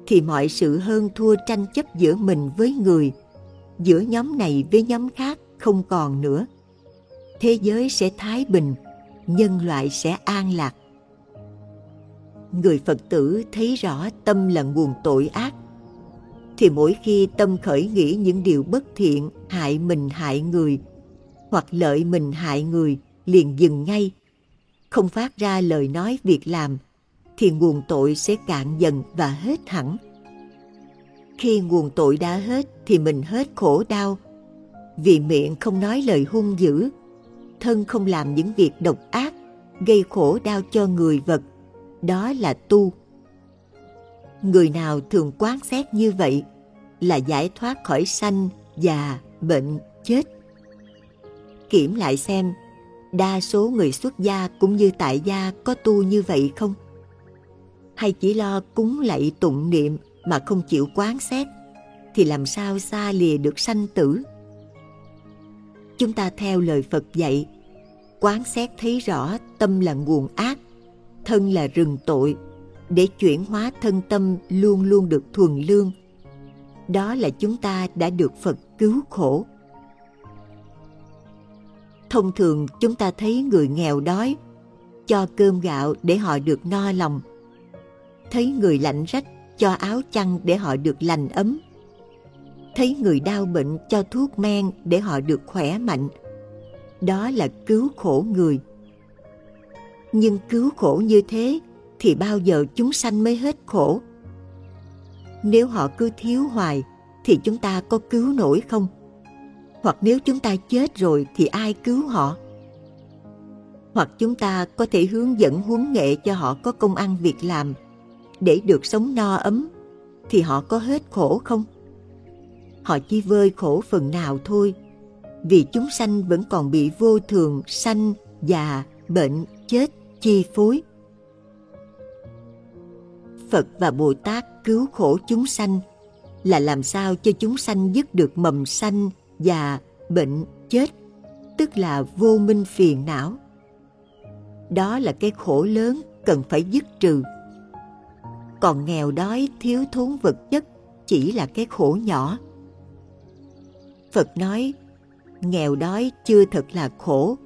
thì mọi sự hơn thua tranh chấp giữa mình với người, giữa nhóm này với nhóm khác không còn nữa. Thế giới sẽ thái bình, nhân loại sẽ an lạc người Phật tử thấy rõ tâm là nguồn tội ác, thì mỗi khi tâm khởi nghĩ những điều bất thiện hại mình hại người, hoặc lợi mình hại người liền dừng ngay, không phát ra lời nói việc làm, thì nguồn tội sẽ cạn dần và hết hẳn. Khi nguồn tội đã hết thì mình hết khổ đau, vì miệng không nói lời hung dữ, thân không làm những việc độc ác, gây khổ đau cho người vật, đó là tu. Người nào thường quán xét như vậy là giải thoát khỏi sanh, già, bệnh, chết. Kiểm lại xem, đa số người xuất gia cũng như tại gia có tu như vậy không? Hay chỉ lo cúng lạy tụng niệm mà không chịu quán xét, thì làm sao xa lìa được sanh tử? Chúng ta theo lời Phật dạy, quán xét thấy rõ tâm là nguồn ác, thân là rừng tội để chuyển hóa thân tâm luôn luôn được thuần lương đó là chúng ta đã được phật cứu khổ thông thường chúng ta thấy người nghèo đói, cho cơm gạo để họ được no lòng. Thấy người lạnh rách, cho áo chăn để họ được lành ấm. Thấy người đau bệnh, cho thuốc men để họ được khỏe mạnh. Đó là cứu khổ người. Nhưng cứu khổ như thế thì bao giờ chúng sanh mới hết khổ? Nếu họ cứ thiếu hoài thì chúng ta có cứu nổi không? Hoặc nếu chúng ta chết rồi thì ai cứu họ hoặc chúng ta có thể hướng dẫn huấn nghệ cho họ có công ăn việc làm để được sống no ấm thì họ có hết khổ không họ chỉ vơi khổ phần nào thôi vì chúng sanh vẫn còn bị vô thường sanh già bệnh chết chi phối. Phật và Bồ Tát cứu khổ chúng sanh là làm sao cho chúng sanh dứt được mầm sanh, già, bệnh, chết, tức là vô minh phiền não. Đó là cái khổ lớn cần phải dứt trừ. Còn nghèo đói thiếu thốn vật chất chỉ là cái khổ nhỏ. Phật nói, nghèo đói chưa thật là khổ,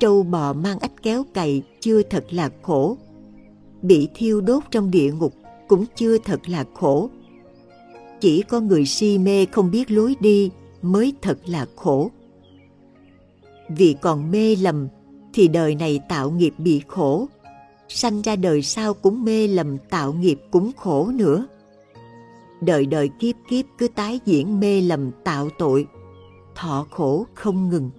trâu bò mang ách kéo cày chưa thật là khổ. Bị thiêu đốt trong địa ngục cũng chưa thật là khổ. Chỉ có người si mê không biết lối đi mới thật là khổ. Vì còn mê lầm thì đời này tạo nghiệp bị khổ, sanh ra đời sau cũng mê lầm tạo nghiệp cũng khổ nữa. Đời đời kiếp kiếp cứ tái diễn mê lầm tạo tội, thọ khổ không ngừng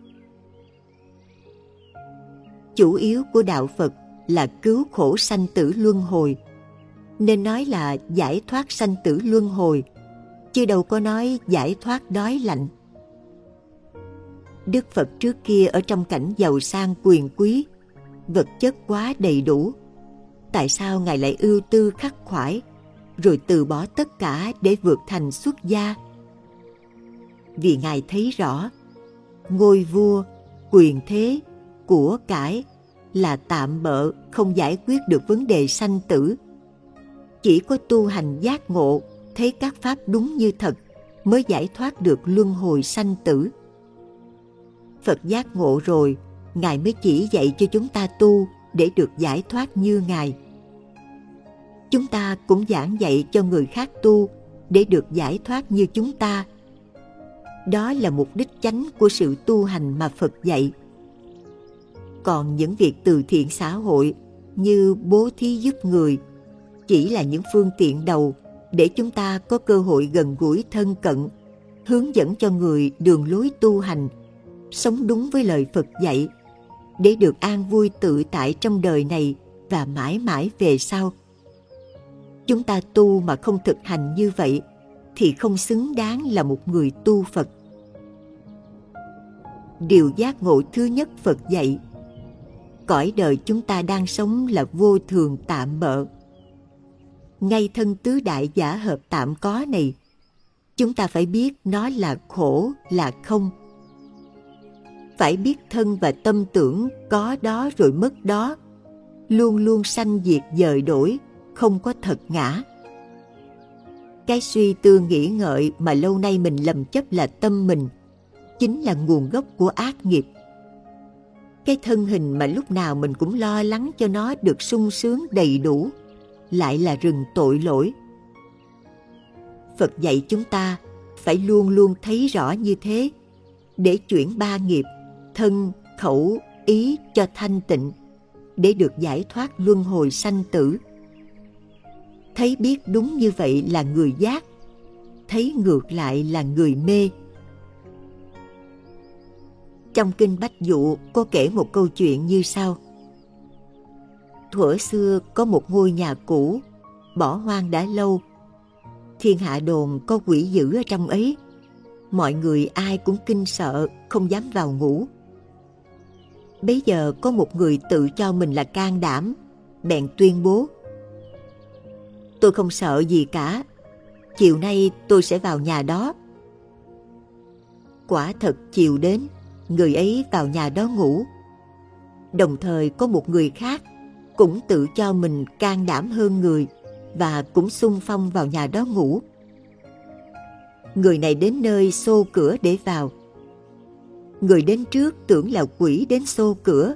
chủ yếu của đạo Phật là cứu khổ sanh tử luân hồi, nên nói là giải thoát sanh tử luân hồi, chứ đâu có nói giải thoát đói lạnh. Đức Phật trước kia ở trong cảnh giàu sang quyền quý, vật chất quá đầy đủ. Tại sao Ngài lại ưu tư khắc khoải, rồi từ bỏ tất cả để vượt thành xuất gia? Vì Ngài thấy rõ, ngôi vua quyền thế, của cải là tạm bợ không giải quyết được vấn đề sanh tử. Chỉ có tu hành giác ngộ, thấy các pháp đúng như thật mới giải thoát được luân hồi sanh tử. Phật giác ngộ rồi, Ngài mới chỉ dạy cho chúng ta tu để được giải thoát như Ngài. Chúng ta cũng giảng dạy cho người khác tu để được giải thoát như chúng ta. Đó là mục đích chánh của sự tu hành mà Phật dạy. Còn những việc từ thiện xã hội như bố thí giúp người chỉ là những phương tiện đầu để chúng ta có cơ hội gần gũi thân cận, hướng dẫn cho người đường lối tu hành, sống đúng với lời Phật dạy, để được an vui tự tại trong đời này và mãi mãi về sau. Chúng ta tu mà không thực hành như vậy thì không xứng đáng là một người tu Phật. Điều giác ngộ thứ nhất Phật dạy Cõi đời chúng ta đang sống là vô thường tạm bợ ngay thân tứ đại giả hợp tạm có này, chúng ta phải biết nó là khổ, là không. Phải biết thân và tâm tưởng có đó rồi mất đó, luôn luôn sanh diệt dời đổi, không có thật ngã. Cái suy tư nghĩ ngợi mà lâu nay mình lầm chấp là tâm mình, chính là nguồn gốc của ác nghiệp. Cái thân hình mà lúc nào mình cũng lo lắng cho nó được sung sướng đầy đủ, lại là rừng tội lỗi. Phật dạy chúng ta phải luôn luôn thấy rõ như thế để chuyển ba nghiệp thân, khẩu, ý cho thanh tịnh để được giải thoát luân hồi sanh tử. Thấy biết đúng như vậy là người giác, thấy ngược lại là người mê. Trong kinh Bách Dụ có kể một câu chuyện như sau thuở xưa có một ngôi nhà cũ, bỏ hoang đã lâu. Thiên hạ đồn có quỷ dữ ở trong ấy. Mọi người ai cũng kinh sợ, không dám vào ngủ. Bây giờ có một người tự cho mình là can đảm, bèn tuyên bố. Tôi không sợ gì cả, chiều nay tôi sẽ vào nhà đó. Quả thật chiều đến, người ấy vào nhà đó ngủ. Đồng thời có một người khác cũng tự cho mình can đảm hơn người và cũng xung phong vào nhà đó ngủ. Người này đến nơi xô cửa để vào. Người đến trước tưởng là quỷ đến xô cửa,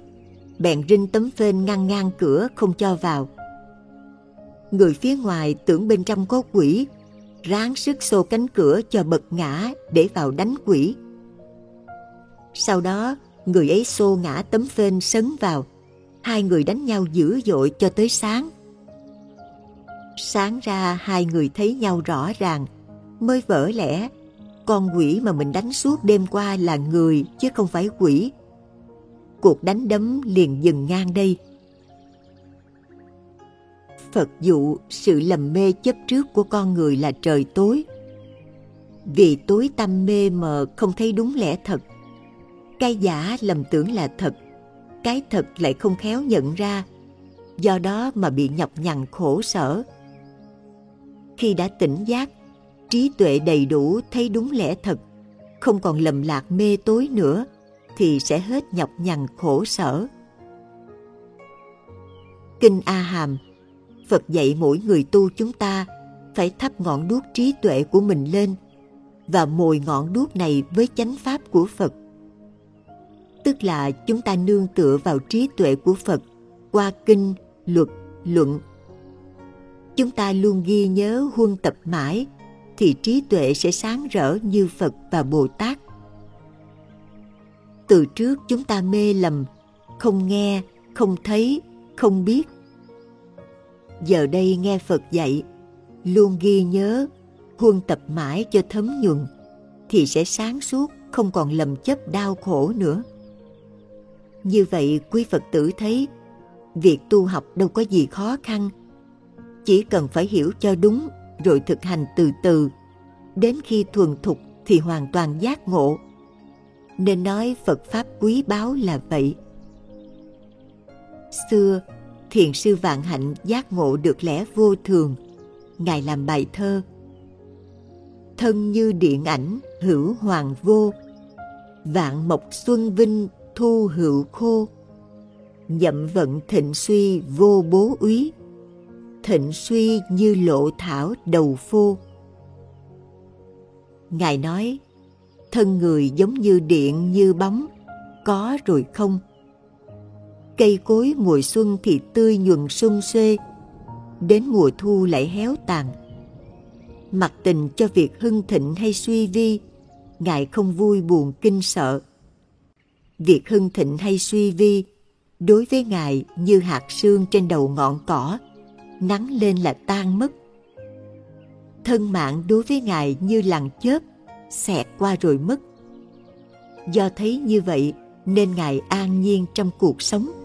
bèn rinh tấm phên ngăn ngang cửa không cho vào. Người phía ngoài tưởng bên trong có quỷ, ráng sức xô cánh cửa cho bật ngã để vào đánh quỷ. Sau đó, người ấy xô ngã tấm phên sấn vào hai người đánh nhau dữ dội cho tới sáng. Sáng ra hai người thấy nhau rõ ràng, mới vỡ lẽ con quỷ mà mình đánh suốt đêm qua là người chứ không phải quỷ. Cuộc đánh đấm liền dừng ngang đây. Phật dụ sự lầm mê chấp trước của con người là trời tối. Vì tối tâm mê mờ không thấy đúng lẽ thật. Cái giả lầm tưởng là thật cái thật lại không khéo nhận ra, do đó mà bị nhọc nhằn khổ sở. Khi đã tỉnh giác, trí tuệ đầy đủ thấy đúng lẽ thật, không còn lầm lạc mê tối nữa, thì sẽ hết nhọc nhằn khổ sở. Kinh A Hàm Phật dạy mỗi người tu chúng ta phải thắp ngọn đuốc trí tuệ của mình lên và mồi ngọn đuốc này với chánh pháp của Phật tức là chúng ta nương tựa vào trí tuệ của Phật qua kinh, luật, luận. Chúng ta luôn ghi nhớ huân tập mãi thì trí tuệ sẽ sáng rỡ như Phật và Bồ Tát. Từ trước chúng ta mê lầm, không nghe, không thấy, không biết. Giờ đây nghe Phật dạy, luôn ghi nhớ, huân tập mãi cho thấm nhuần, thì sẽ sáng suốt, không còn lầm chấp đau khổ nữa. Như vậy quý Phật tử thấy việc tu học đâu có gì khó khăn. Chỉ cần phải hiểu cho đúng rồi thực hành từ từ. Đến khi thuần thục thì hoàn toàn giác ngộ. Nên nói Phật Pháp quý báu là vậy. Xưa, thiền sư Vạn Hạnh giác ngộ được lẽ vô thường. Ngài làm bài thơ Thân như điện ảnh hữu hoàng vô Vạn mộc xuân vinh thu hữu khô nhậm vận thịnh suy vô bố úy thịnh suy như lộ thảo đầu phô ngài nói, thân người giống như điện như bóng, có rồi không? Cây cối mùa xuân thì tươi nhuần sung xuê đến mùa thu lại héo tàn. Mặc tình cho việc hưng thịnh hay suy vi, ngài không vui buồn kinh sợ. Việc hưng thịnh hay suy vi, đối với ngài như hạt sương trên đầu ngọn cỏ nắng lên là tan mất. Thân mạng đối với ngài như làn chớp, xẹt qua rồi mất. Do thấy như vậy, nên ngài an nhiên trong cuộc sống.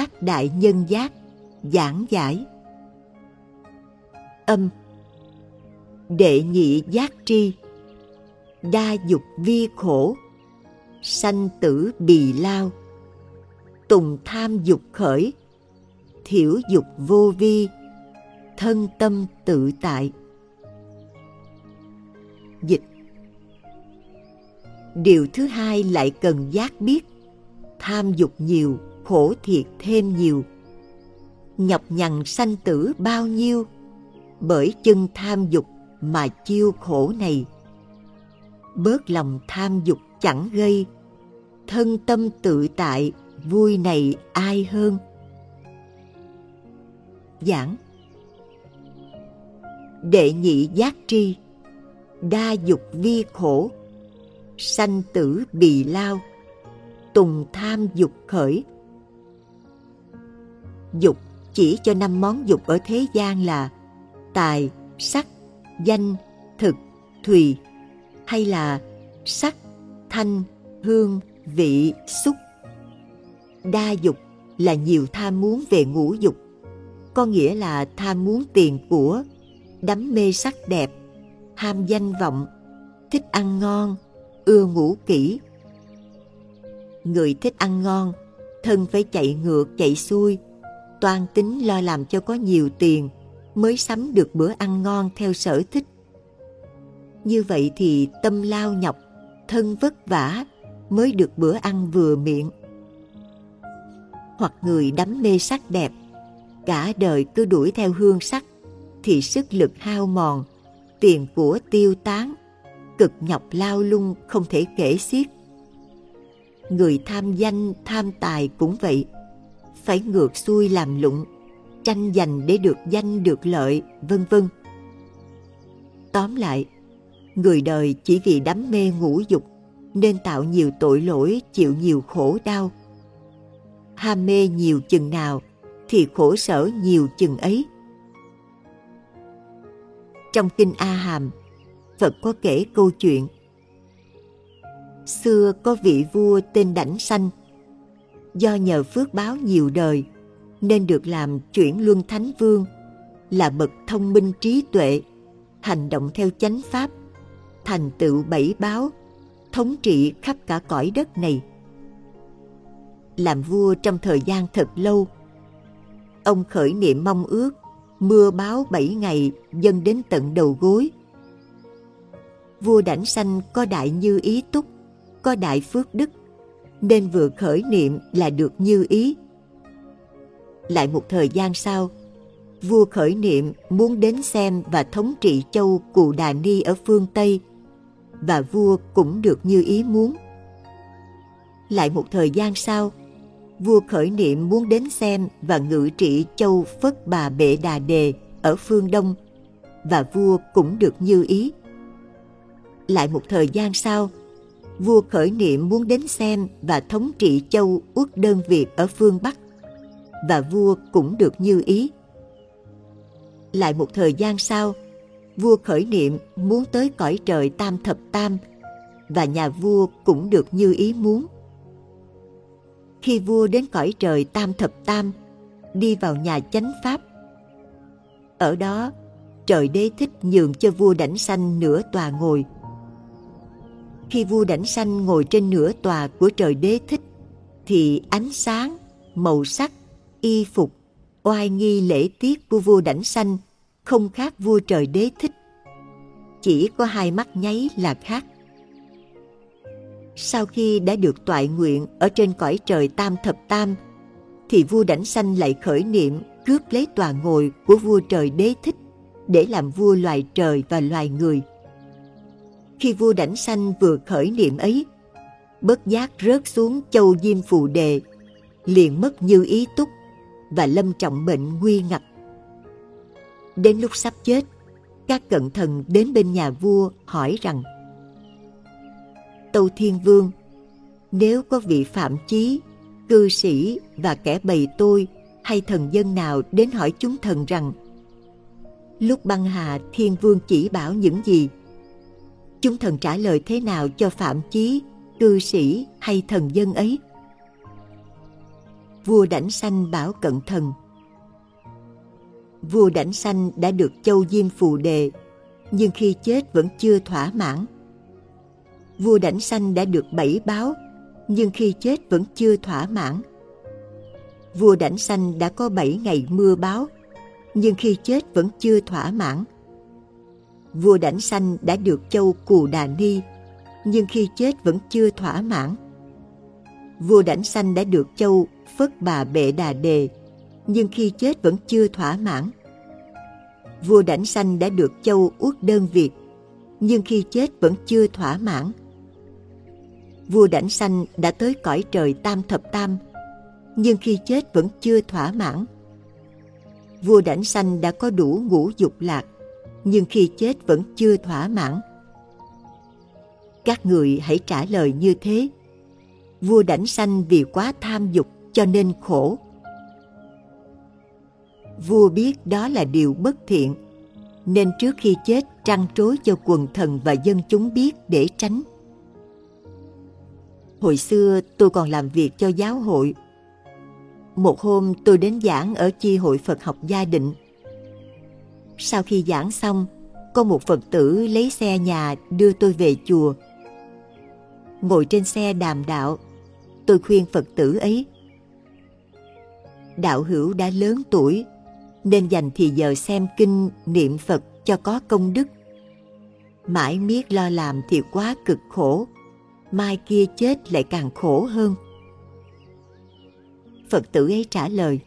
Bát Đại Nhân Giác, giảng giải. Âm. Đệ nhị giác tri. Đa dục vi khổ. Sanh tử bì lao. Tùng tham dục khởi. Thiểu dục vô vi. Thân tâm tự tại. Dịch. Điều thứ hai lại cần giác biết, Tham dục nhiều khổ thiệt thêm nhiều. Nhọc nhằn sanh tử bao nhiêu? Bởi chân tham dục mà chiêu khổ này. Bớt lòng tham dục chẳng gây. Thân tâm tự tại, vui này ai hơn? Giảng. Đệ nhị giác tri. Đa dục vi khổ. Sanh tử bì lao. Tùng tham dục khởi dục chỉ cho năm món dục ở thế gian là tài, sắc, danh, thực, thùy hay là sắc, thanh, hương, vị, xúc. Đa dục là nhiều tham muốn về ngũ dục, có nghĩa là tham muốn tiền của, đắm mê sắc đẹp, ham danh vọng, thích ăn ngon, ưa ngủ kỹ. Người thích ăn ngon, thân phải chạy ngược chạy xuôi, toan tính lo làm cho có nhiều tiền mới sắm được bữa ăn ngon theo sở thích. Như vậy thì tâm lao nhọc, thân vất vả mới được bữa ăn vừa miệng. Hoặc người đắm mê sắc đẹp, cả đời cứ đuổi theo hương sắc thì sức lực hao mòn, tiền của tiêu tán, cực nhọc lao lung không thể kể xiết. Người tham danh, tham tài cũng vậy phải ngược xuôi làm lụng, tranh giành để được danh được lợi, vân vân. Tóm lại, người đời chỉ vì đắm mê ngũ dục nên tạo nhiều tội lỗi, chịu nhiều khổ đau. Ham mê nhiều chừng nào thì khổ sở nhiều chừng ấy. Trong kinh A Hàm, Phật có kể câu chuyện. Xưa có vị vua tên Đảnh Sanh do nhờ phước báo nhiều đời, nên được làm chuyển luân thánh vương, là bậc thông minh trí tuệ, hành động theo chánh pháp, thành tựu bảy báo, thống trị khắp cả cõi đất này. Làm vua trong thời gian thật lâu, ông khởi niệm mong ước, mưa báo bảy ngày dâng đến tận đầu gối. Vua đảnh sanh có đại như ý túc, có đại phước đức nên vừa khởi niệm là được như ý. Lại một thời gian sau, vua khởi niệm muốn đến xem và thống trị châu Cù Đà Ni ở phương Tây, và vua cũng được như ý muốn. Lại một thời gian sau, vua khởi niệm muốn đến xem và ngự trị châu Phất Bà Bệ Đà Đề ở phương Đông và vua cũng được như ý. Lại một thời gian sau, vua khởi niệm muốn đến xem và thống trị châu Uất Đơn Việt ở phương Bắc và vua cũng được như ý. Lại một thời gian sau, vua khởi niệm muốn tới cõi trời Tam Thập Tam và nhà vua cũng được như ý muốn. Khi vua đến cõi trời Tam Thập Tam, đi vào nhà chánh pháp. Ở đó, trời đế thích nhường cho vua đảnh sanh nửa tòa ngồi. Khi vua đảnh sanh ngồi trên nửa tòa của trời đế thích, thì ánh sáng, màu sắc, y phục, oai nghi lễ tiết của vua đảnh sanh không khác vua trời đế thích. Chỉ có hai mắt nháy là khác. Sau khi đã được toại nguyện ở trên cõi trời tam thập tam, thì vua đảnh sanh lại khởi niệm cướp lấy tòa ngồi của vua trời đế thích để làm vua loài trời và loài người. Khi vua đảnh sanh vừa khởi niệm ấy, bất giác rớt xuống châu diêm phù đề, liền mất như ý túc và lâm trọng bệnh nguy ngập. Đến lúc sắp chết, các cận thần đến bên nhà vua hỏi rằng Tâu Thiên Vương, nếu có vị phạm chí, cư sĩ và kẻ bầy tôi hay thần dân nào đến hỏi chúng thần rằng lúc băng hà Thiên Vương chỉ bảo những gì? Chúng thần trả lời thế nào cho phạm chí, cư sĩ hay thần dân ấy? Vua Đảnh Sanh bảo cận thần Vua Đảnh Sanh đã được châu Diêm phù đề, nhưng khi chết vẫn chưa thỏa mãn vua đảnh sanh đã được bảy báo, nhưng khi chết vẫn chưa thỏa mãn. Vua đảnh sanh đã có bảy ngày mưa báo, nhưng khi chết vẫn chưa thỏa mãn. Vua đảnh sanh đã được châu Cù Đà Ni, nhưng khi chết vẫn chưa thỏa mãn. Vua đảnh sanh đã được châu Phất Bà Bệ Đà Đề, nhưng khi chết vẫn chưa thỏa mãn. Vua đảnh sanh đã được châu Uất Đơn Việt, nhưng khi chết vẫn chưa thỏa mãn vua đảnh sanh đã tới cõi trời tam thập tam, nhưng khi chết vẫn chưa thỏa mãn. Vua đảnh sanh đã có đủ ngũ dục lạc, nhưng khi chết vẫn chưa thỏa mãn. Các người hãy trả lời như thế. Vua đảnh sanh vì quá tham dục cho nên khổ. Vua biết đó là điều bất thiện, nên trước khi chết trăng trối cho quần thần và dân chúng biết để tránh. Hồi xưa tôi còn làm việc cho giáo hội. Một hôm tôi đến giảng ở chi hội Phật học gia định. Sau khi giảng xong, có một Phật tử lấy xe nhà đưa tôi về chùa. Ngồi trên xe đàm đạo, tôi khuyên Phật tử ấy. Đạo hữu đã lớn tuổi, nên dành thì giờ xem kinh niệm Phật cho có công đức. Mãi miết lo làm thì quá cực khổ mai kia chết lại càng khổ hơn. Phật tử ấy trả lời,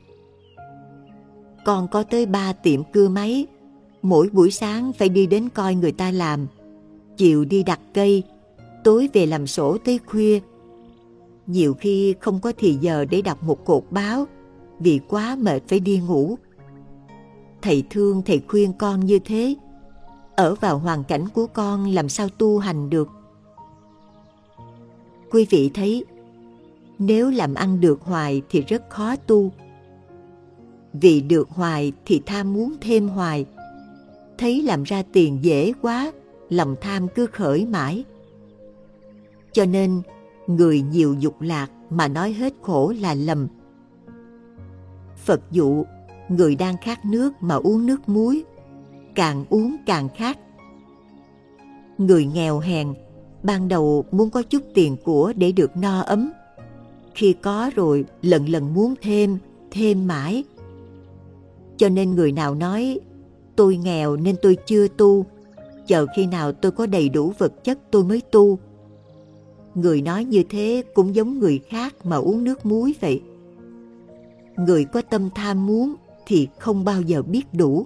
con có tới ba tiệm cưa máy, mỗi buổi sáng phải đi đến coi người ta làm, chiều đi đặt cây, tối về làm sổ tới khuya. Nhiều khi không có thì giờ để đọc một cột báo vì quá mệt phải đi ngủ. Thầy thương thầy khuyên con như thế, ở vào hoàn cảnh của con làm sao tu hành được? Quý vị thấy nếu làm ăn được hoài thì rất khó tu. Vì được hoài thì tham muốn thêm hoài thấy làm ra tiền dễ quá lòng tham cứ khởi mãi cho nên người nhiều dục lạc mà nói hết khổ là lầm phật dụ người đang khát nước mà uống nước muối càng uống càng khát người nghèo hèn ban đầu muốn có chút tiền của để được no ấm. Khi có rồi, lần lần muốn thêm, thêm mãi. Cho nên người nào nói, tôi nghèo nên tôi chưa tu, chờ khi nào tôi có đầy đủ vật chất tôi mới tu. Người nói như thế cũng giống người khác mà uống nước muối vậy. Người có tâm tham muốn thì không bao giờ biết đủ.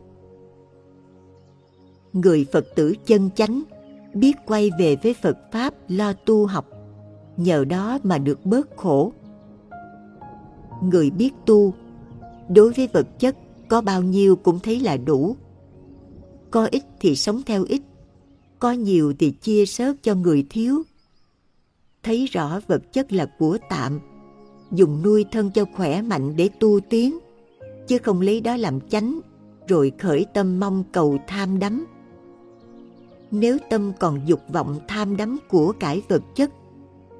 Người Phật tử chân chánh biết quay về với Phật Pháp lo tu học, nhờ đó mà được bớt khổ. Người biết tu, đối với vật chất có bao nhiêu cũng thấy là đủ. Có ít thì sống theo ít, có nhiều thì chia sớt cho người thiếu. Thấy rõ vật chất là của tạm, dùng nuôi thân cho khỏe mạnh để tu tiến, chứ không lấy đó làm chánh, rồi khởi tâm mong cầu tham đắm. Nếu tâm còn dục vọng tham đắm của cải vật chất,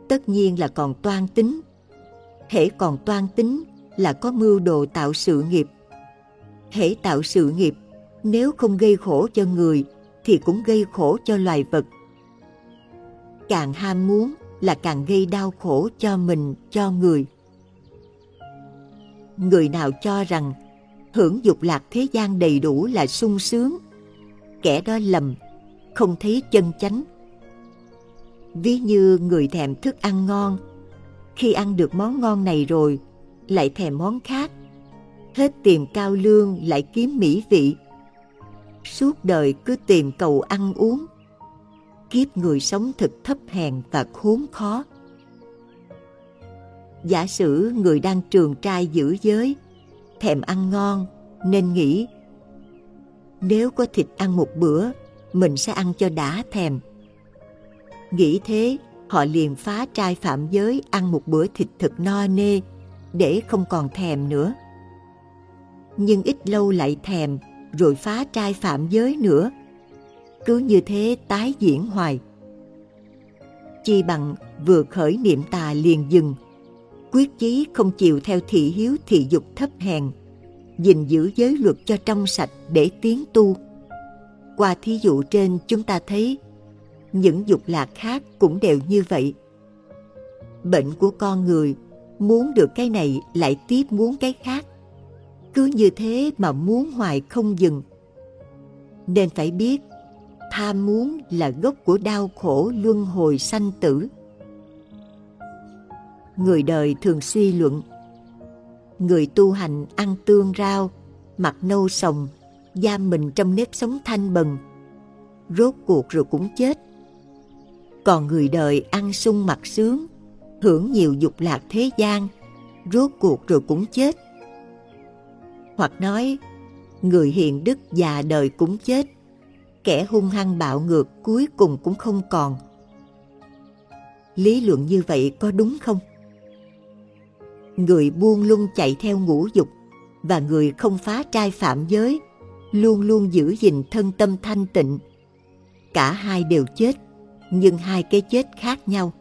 tất nhiên là còn toan tính. Hễ còn toan tính là có mưu đồ tạo sự nghiệp. Hễ tạo sự nghiệp, nếu không gây khổ cho người thì cũng gây khổ cho loài vật. Càng ham muốn là càng gây đau khổ cho mình, cho người. Người nào cho rằng hưởng dục lạc thế gian đầy đủ là sung sướng, kẻ đó lầm, không thấy chân chánh. Ví như người thèm thức ăn ngon, khi ăn được món ngon này rồi, lại thèm món khác, hết tìm cao lương lại kiếm mỹ vị. Suốt đời cứ tìm cầu ăn uống, kiếp người sống thực thấp hèn và khốn khó. Giả sử người đang trường trai giữ giới, thèm ăn ngon nên nghĩ nếu có thịt ăn một bữa, mình sẽ ăn cho đã thèm. Nghĩ thế, họ liền phá trai phạm giới ăn một bữa thịt thật no nê để không còn thèm nữa. Nhưng ít lâu lại thèm rồi phá trai phạm giới nữa. Cứ như thế tái diễn hoài. Chi bằng vừa khởi niệm tà liền dừng, quyết chí không chịu theo thị hiếu thị dục thấp hèn, gìn giữ giới luật cho trong sạch để tiến tu. Qua thí dụ trên chúng ta thấy những dục lạc khác cũng đều như vậy. Bệnh của con người muốn được cái này lại tiếp muốn cái khác. Cứ như thế mà muốn hoài không dừng. Nên phải biết tham muốn là gốc của đau khổ luân hồi sanh tử. Người đời thường suy luận Người tu hành ăn tương rau, mặc nâu sồng, giam mình trong nếp sống thanh bần. Rốt cuộc rồi cũng chết. Còn người đời ăn sung mặc sướng, hưởng nhiều dục lạc thế gian, rốt cuộc rồi cũng chết. Hoặc nói, người hiền đức già đời cũng chết, kẻ hung hăng bạo ngược cuối cùng cũng không còn. Lý luận như vậy có đúng không? Người buông lung chạy theo ngũ dục và người không phá trai phạm giới, luôn luôn giữ gìn thân tâm thanh tịnh. Cả hai đều chết, nhưng hai cái chết khác nhau.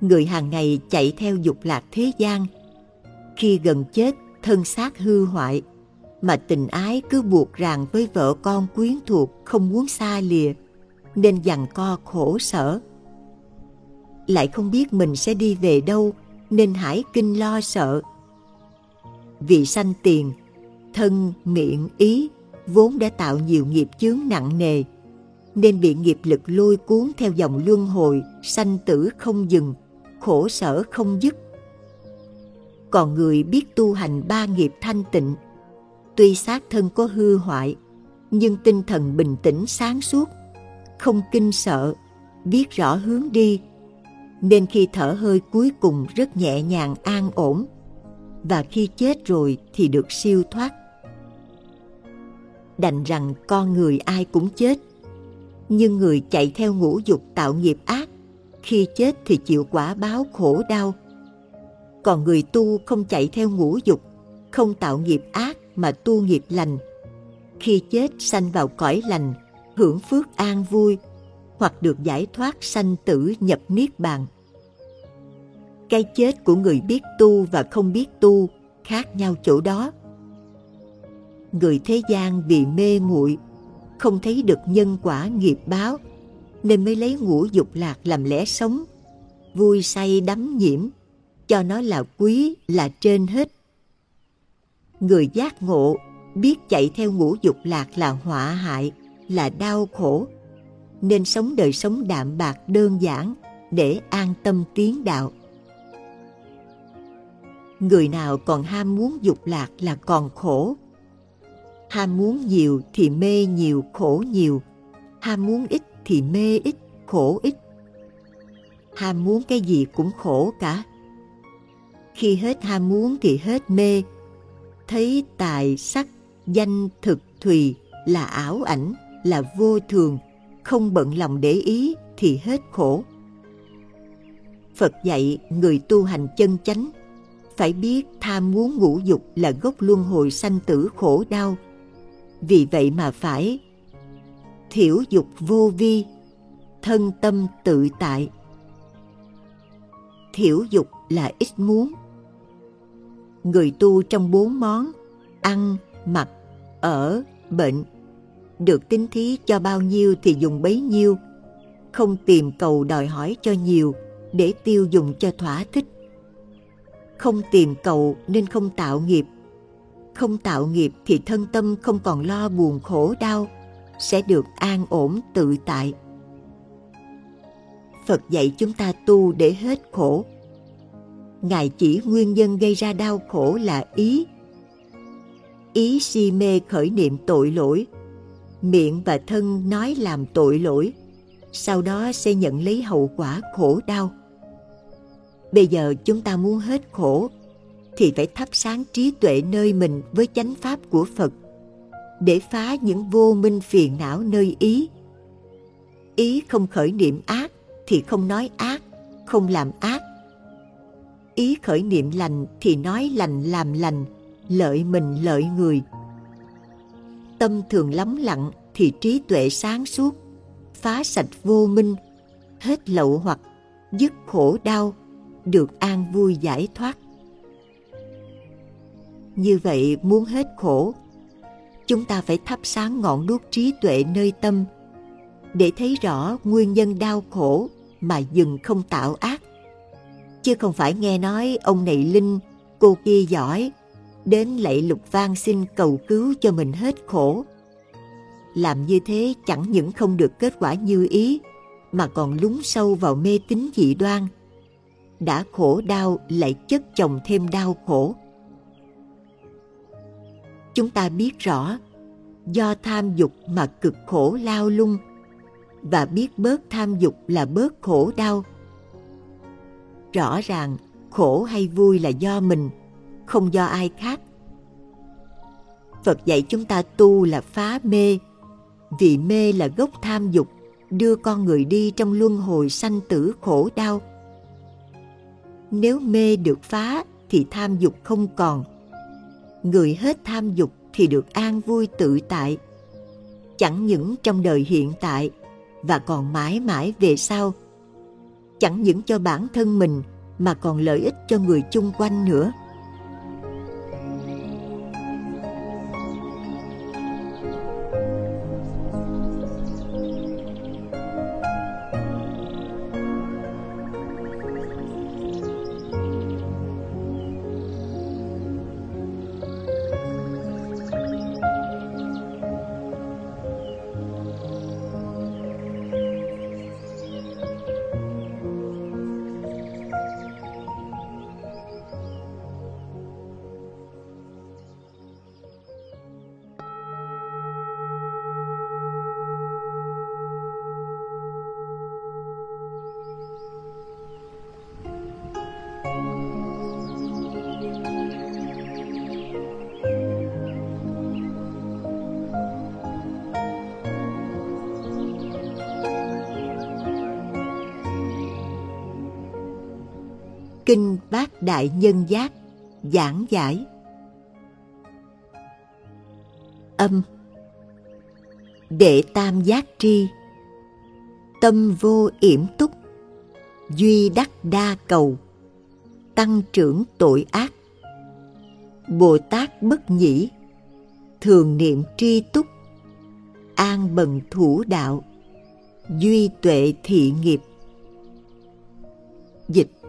Người hàng ngày chạy theo dục lạc thế gian, khi gần chết thân xác hư hoại, mà tình ái cứ buộc ràng với vợ con quyến thuộc không muốn xa lìa, nên dằn co khổ sở. Lại không biết mình sẽ đi về đâu, nên hải kinh lo sợ. Vì sanh tiền, thân, miệng, ý vốn đã tạo nhiều nghiệp chướng nặng nề, nên bị nghiệp lực lôi cuốn theo dòng luân hồi, sanh tử không dừng, khổ sở không dứt. Còn người biết tu hành ba nghiệp thanh tịnh, tuy xác thân có hư hoại, nhưng tinh thần bình tĩnh sáng suốt, không kinh sợ, biết rõ hướng đi, nên khi thở hơi cuối cùng rất nhẹ nhàng an ổn, và khi chết rồi thì được siêu thoát. Đành rằng con người ai cũng chết, nhưng người chạy theo ngũ dục tạo nghiệp ác, khi chết thì chịu quả báo khổ đau. Còn người tu không chạy theo ngũ dục, không tạo nghiệp ác mà tu nghiệp lành. Khi chết sanh vào cõi lành, hưởng phước an vui, hoặc được giải thoát sanh tử nhập niết bàn. Cái chết của người biết tu và không biết tu khác nhau chỗ đó. Người thế gian vì mê muội không thấy được nhân quả nghiệp báo nên mới lấy ngũ dục lạc làm lẽ sống, vui say đắm nhiễm, cho nó là quý, là trên hết. Người giác ngộ biết chạy theo ngũ dục lạc là họa hại, là đau khổ, nên sống đời sống đạm bạc đơn giản để an tâm tiến đạo. Người nào còn ham muốn dục lạc là còn khổ. Ham muốn nhiều thì mê nhiều khổ nhiều, ham muốn ít thì mê ít, khổ ít. Ham muốn cái gì cũng khổ cả. Khi hết ham muốn thì hết mê, thấy tài sắc danh thực thùy là ảo ảnh là vô thường không bận lòng để ý thì hết khổ. Phật dạy người tu hành chân chánh phải biết tham muốn ngũ dục là gốc luân hồi sanh tử khổ đau. Vì vậy mà phải thiểu dục vô vi thân tâm tự tại. Thiểu dục là ít muốn người tu trong bốn món, ăn, mặc, ở, bệnh. Được tính thí cho bao nhiêu thì dùng bấy nhiêu. Không tìm cầu đòi hỏi cho nhiều, để tiêu dùng cho thỏa thích. Không tìm cầu nên không tạo nghiệp. Không tạo nghiệp thì thân tâm không còn lo buồn khổ đau, sẽ được an ổn tự tại. Phật dạy chúng ta tu để hết khổ ngài chỉ nguyên nhân gây ra đau khổ là ý. Ý si mê khởi niệm tội lỗi. Miệng và thân nói làm tội lỗi. Sau đó sẽ nhận lấy hậu quả khổ đau. Bây giờ chúng ta muốn hết khổ, thì phải thắp sáng trí tuệ nơi mình với chánh pháp của phật, để phá những vô minh phiền não nơi ý. Ý không khởi niệm ác thì không nói ác, không làm ác ý khởi niệm lành thì nói lành làm lành, lợi mình lợi người. Tâm thường lắm lặng thì trí tuệ sáng suốt, phá sạch vô minh, hết lậu hoặc dứt khổ đau, được an vui giải thoát. Như vậy muốn hết khổ, chúng ta phải thắp sáng ngọn đuốc trí tuệ nơi tâm để thấy rõ nguyên nhân đau khổ mà dừng không tạo ác chứ không phải nghe nói ông này linh, cô kia giỏi, đến lạy lục van xin cầu cứu cho mình hết khổ. Làm như thế chẳng những không được kết quả như ý, mà còn lún sâu vào mê tín dị đoan. Đã khổ đau lại chất chồng thêm đau khổ. Chúng ta biết rõ, do tham dục mà cực khổ lao lung, và biết bớt tham dục là bớt khổ đau rõ ràng, khổ hay vui là do mình, không do ai khác. Phật dạy chúng ta tu là phá mê. Vì mê là gốc tham dục, đưa con người đi trong luân hồi sanh tử khổ đau. Nếu mê được phá thì tham dục không còn. Người hết tham dục thì được an vui tự tại. Chẳng những trong đời hiện tại và còn mãi mãi về sau chẳng những cho bản thân mình, mà còn lợi ích cho người chung quanh nữa. Bát Đại Nhân Giác, giảng giải. Âm. Đệ tam giác tri. Tâm vô yểm túc. Duy đắc đa cầu. Tăng trưởng tội ác. Bồ Tát bất nhĩ. Thường niệm tri túc. An bần thủ đạo. Duy tuệ thị nghiệp. Dịch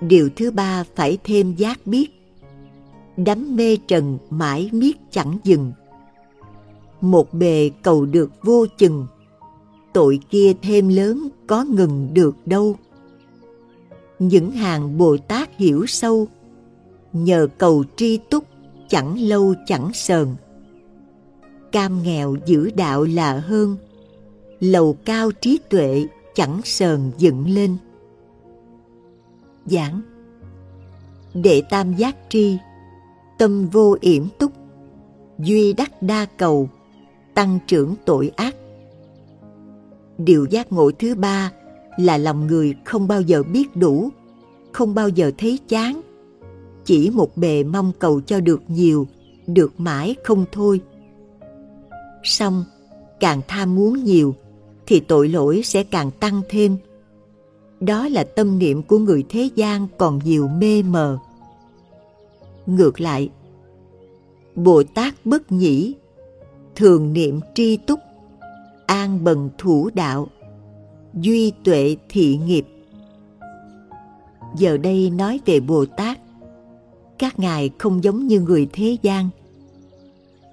Điều thứ ba phải thêm giác biết. Đắm mê trần mãi miết chẳng dừng. Một bề cầu được vô chừng, tội kia thêm lớn có ngừng được đâu. Những hàng Bồ Tát hiểu sâu, nhờ cầu tri túc chẳng lâu chẳng sờn. Cam nghèo giữ đạo là hơn, lầu cao trí tuệ chẳng sờn dựng lên giảng đệ tam giác tri tâm vô yểm túc, duy đắc đa cầu, tăng trưởng tội ác. Điều giác ngộ thứ ba là lòng người không bao giờ biết đủ, không bao giờ thấy chán, chỉ một bề mong cầu cho được nhiều, được mãi không thôi. Xong, càng tham muốn nhiều, thì tội lỗi sẽ càng tăng thêm. Đó là tâm niệm của người thế gian còn nhiều mê mờ. Ngược lại, Bồ Tát bất nhĩ, thường niệm tri túc, an bần thủ đạo, duy tuệ thị nghiệp. Giờ đây nói về Bồ Tát, các ngài không giống như người thế gian.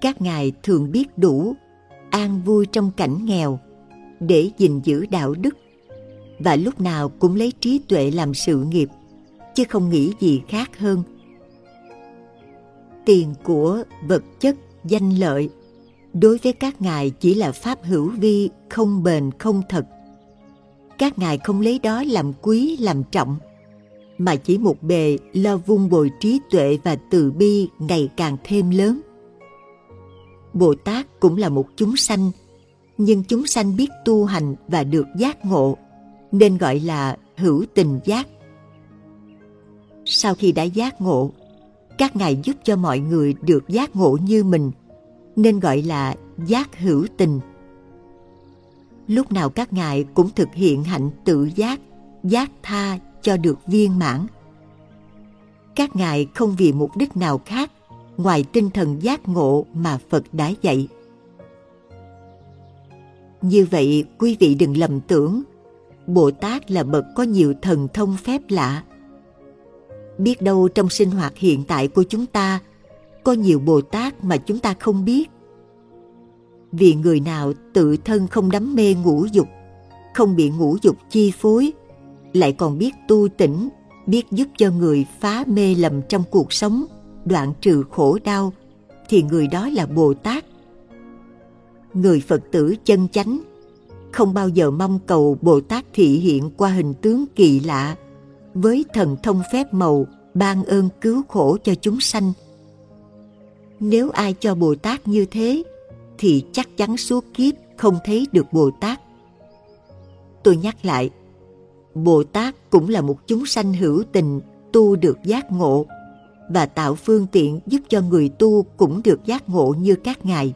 Các ngài thường biết đủ, an vui trong cảnh nghèo, để gìn giữ đạo đức và lúc nào cũng lấy trí tuệ làm sự nghiệp chứ không nghĩ gì khác hơn. Tiền của vật chất danh lợi đối với các ngài chỉ là pháp hữu vi không bền không thật. Các ngài không lấy đó làm quý làm trọng mà chỉ một bề lo vun bồi trí tuệ và từ bi ngày càng thêm lớn. Bồ tát cũng là một chúng sanh nhưng chúng sanh biết tu hành và được giác ngộ, nên gọi là hữu tình giác. Sau khi đã giác ngộ, các ngài giúp cho mọi người được giác ngộ như mình, nên gọi là giác hữu tình. Lúc nào các ngài cũng thực hiện hạnh tự giác, giác tha cho được viên mãn. Các ngài không vì mục đích nào khác ngoài tinh thần giác ngộ mà Phật đã dạy. Như vậy quý vị đừng lầm tưởng Bồ Tát là bậc có nhiều thần thông phép lạ. Biết đâu trong sinh hoạt hiện tại của chúng ta có nhiều Bồ Tát mà chúng ta không biết. Vì người nào tự thân không đắm mê ngũ dục, không bị ngũ dục chi phối, lại còn biết tu tỉnh, biết giúp cho người phá mê lầm trong cuộc sống, đoạn trừ khổ đau, thì người đó là Bồ Tát người Phật tử chân chánh không bao giờ mong cầu Bồ Tát thị hiện qua hình tướng kỳ lạ với thần thông phép màu ban ơn cứu khổ cho chúng sanh. Nếu ai cho Bồ Tát như thế thì chắc chắn suốt kiếp không thấy được Bồ Tát. Tôi nhắc lại, Bồ Tát cũng là một chúng sanh hữu tình tu được giác ngộ và tạo phương tiện giúp cho người tu cũng được giác ngộ như các ngài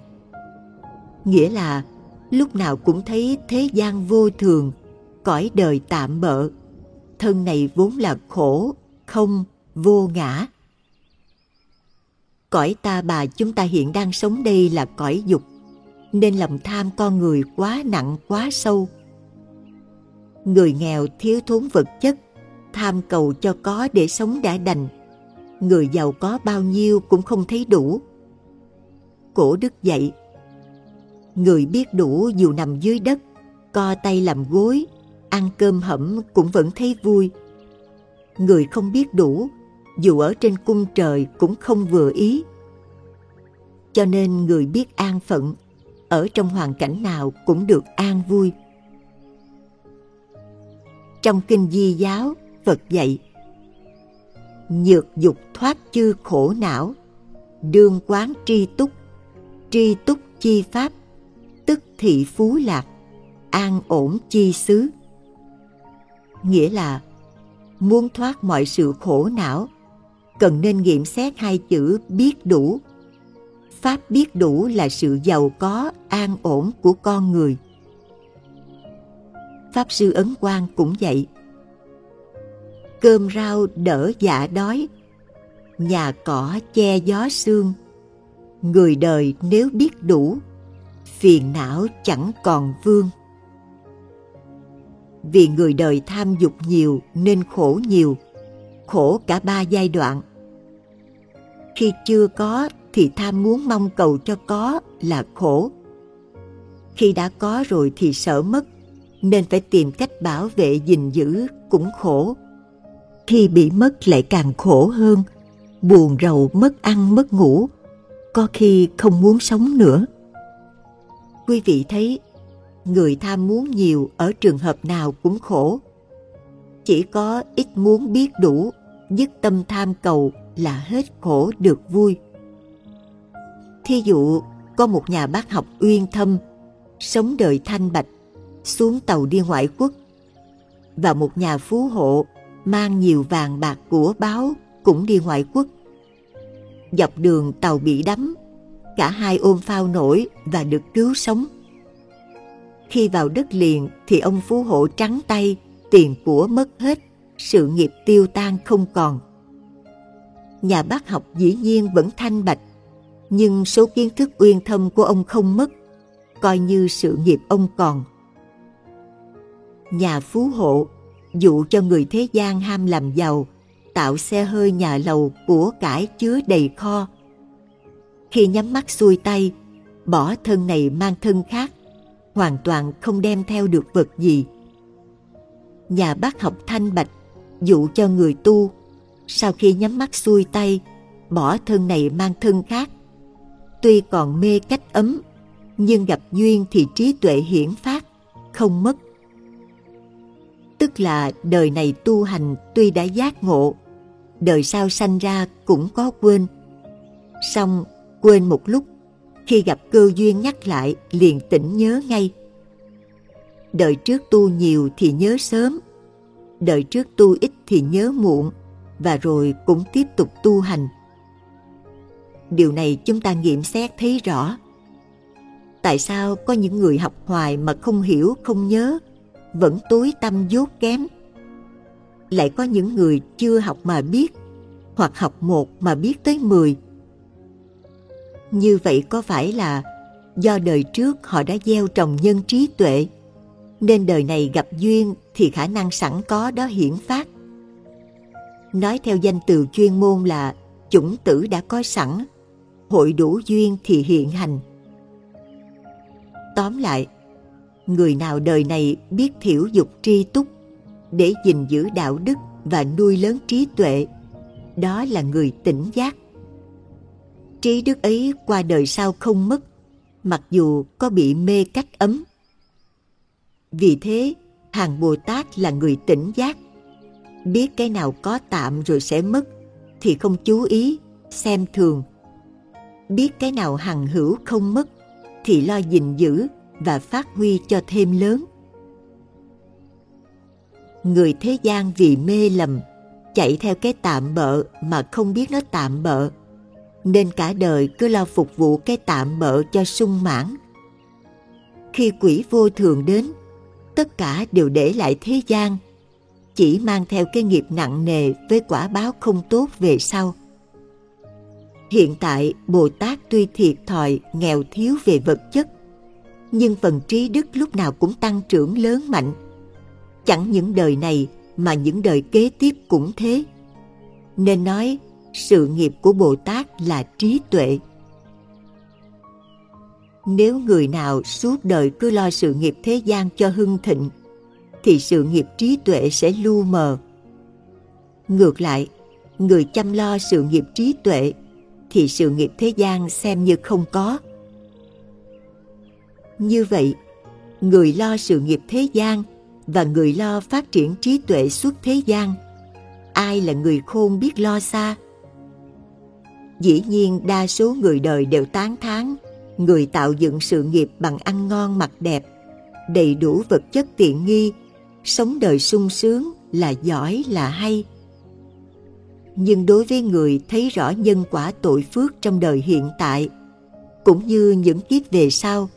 nghĩa là lúc nào cũng thấy thế gian vô thường, cõi đời tạm bợ, thân này vốn là khổ, không, vô ngã. Cõi ta bà chúng ta hiện đang sống đây là cõi dục, nên lòng tham con người quá nặng quá sâu. Người nghèo thiếu thốn vật chất, tham cầu cho có để sống đã đành. Người giàu có bao nhiêu cũng không thấy đủ. Cổ đức dạy, Người biết đủ dù nằm dưới đất, co tay làm gối, ăn cơm hẩm cũng vẫn thấy vui. Người không biết đủ, dù ở trên cung trời cũng không vừa ý. Cho nên người biết an phận, ở trong hoàn cảnh nào cũng được an vui. Trong kinh di giáo, Phật dạy Nhược dục thoát chư khổ não, đương quán tri túc, tri túc chi pháp, tức thị phú lạc, an ổn chi xứ. Nghĩa là muốn thoát mọi sự khổ não, cần nên nghiệm xét hai chữ biết đủ. Pháp biết đủ là sự giàu có, an ổn của con người. Pháp Sư Ấn Quang cũng vậy. Cơm rau đỡ dạ đói, nhà cỏ che gió sương. Người đời nếu biết đủ phiền não chẳng còn vương. Vì người đời tham dục nhiều nên khổ nhiều, khổ cả ba giai đoạn. Khi chưa có thì tham muốn mong cầu cho có là khổ. Khi đã có rồi thì sợ mất, nên phải tìm cách bảo vệ gìn giữ cũng khổ. Khi bị mất lại càng khổ hơn, buồn rầu mất ăn mất ngủ, có khi không muốn sống nữa quý vị thấy người tham muốn nhiều ở trường hợp nào cũng khổ chỉ có ít muốn biết đủ dứt tâm tham cầu là hết khổ được vui. Thí dụ, có một nhà bác học uyên thâm, sống đời thanh bạch, xuống tàu đi ngoại quốc, và một nhà phú hộ mang nhiều vàng bạc của báo cũng đi ngoại quốc. Dọc đường tàu bị đắm, cả hai ôm phao nổi và được cứu sống. Khi vào đất liền thì ông phú hộ trắng tay, tiền của mất hết, sự nghiệp tiêu tan không còn. Nhà bác học dĩ nhiên vẫn thanh bạch, nhưng số kiến thức uyên thâm của ông không mất, coi như sự nghiệp ông còn. Nhà phú hộ dụ cho người thế gian ham làm giàu, tạo xe hơi nhà lầu của cải chứa đầy kho. Khi nhắm mắt xuôi tay, bỏ thân này mang thân khác, hoàn toàn không đem theo được vật gì. Nhà bác học thanh bạch dụ cho người tu, sau khi nhắm mắt xuôi tay, bỏ thân này mang thân khác. Tuy còn mê cách ấm, nhưng gặp duyên thì trí tuệ hiển phát, không mất tức là đời này tu hành tuy đã giác ngộ, đời sau sanh ra cũng có quên. song quên một lúc, khi gặp cơ duyên nhắc lại liền tỉnh nhớ ngay. Đời trước tu nhiều thì nhớ sớm, đời trước tu ít thì nhớ muộn, và rồi cũng tiếp tục tu hành. Điều này chúng ta nghiệm xét thấy rõ. Tại sao có những người học hoài mà không hiểu, không nhớ, vẫn tối tâm dốt kém. Lại có những người chưa học mà biết, hoặc học một mà biết tới mười. Như vậy có phải là do đời trước họ đã gieo trồng nhân trí tuệ, nên đời này gặp duyên thì khả năng sẵn có đó hiển phát. Nói theo danh từ chuyên môn là chủng tử đã có sẵn, hội đủ duyên thì hiện hành. Tóm lại, người nào đời này biết thiểu dục tri túc để gìn giữ đạo đức và nuôi lớn trí tuệ đó là người tỉnh giác trí đức ấy qua đời sau không mất mặc dù có bị mê cách ấm. Vì thế hàng bồ tát là người tỉnh giác. Biết cái nào có tạm rồi sẽ mất thì không chú ý xem thường. Biết cái nào hằng hữu không mất thì lo gìn giữ và phát huy cho thêm lớn. Người thế gian vì mê lầm, chạy theo cái tạm bợ mà không biết nó tạm bợ, nên cả đời cứ lo phục vụ cái tạm bợ cho sung mãn. Khi quỷ vô thường đến, tất cả đều để lại thế gian, chỉ mang theo cái nghiệp nặng nề với quả báo không tốt về sau. Hiện tại, Bồ Tát tuy thiệt thòi, nghèo thiếu về vật chất, nhưng phần trí đức lúc nào cũng tăng trưởng lớn mạnh. Chẳng những đời này mà những đời kế tiếp cũng thế. Nên nói sự nghiệp của Bồ Tát là trí tuệ. Nếu người nào suốt đời cứ lo sự nghiệp thế gian cho hưng thịnh, thì sự nghiệp trí tuệ sẽ lu mờ. Ngược lại, người chăm lo sự nghiệp trí tuệ thì sự nghiệp thế gian xem như không có như vậy, người lo sự nghiệp thế gian và người lo phát triển trí tuệ suốt thế gian, ai là người khôn biết lo xa? Dĩ nhiên đa số người đời đều tán thán người tạo dựng sự nghiệp bằng ăn ngon mặc đẹp, đầy đủ vật chất tiện nghi, sống đời sung sướng là giỏi là hay. Nhưng đối với người thấy rõ nhân quả tội phước trong đời hiện tại, cũng như những kiếp về sau,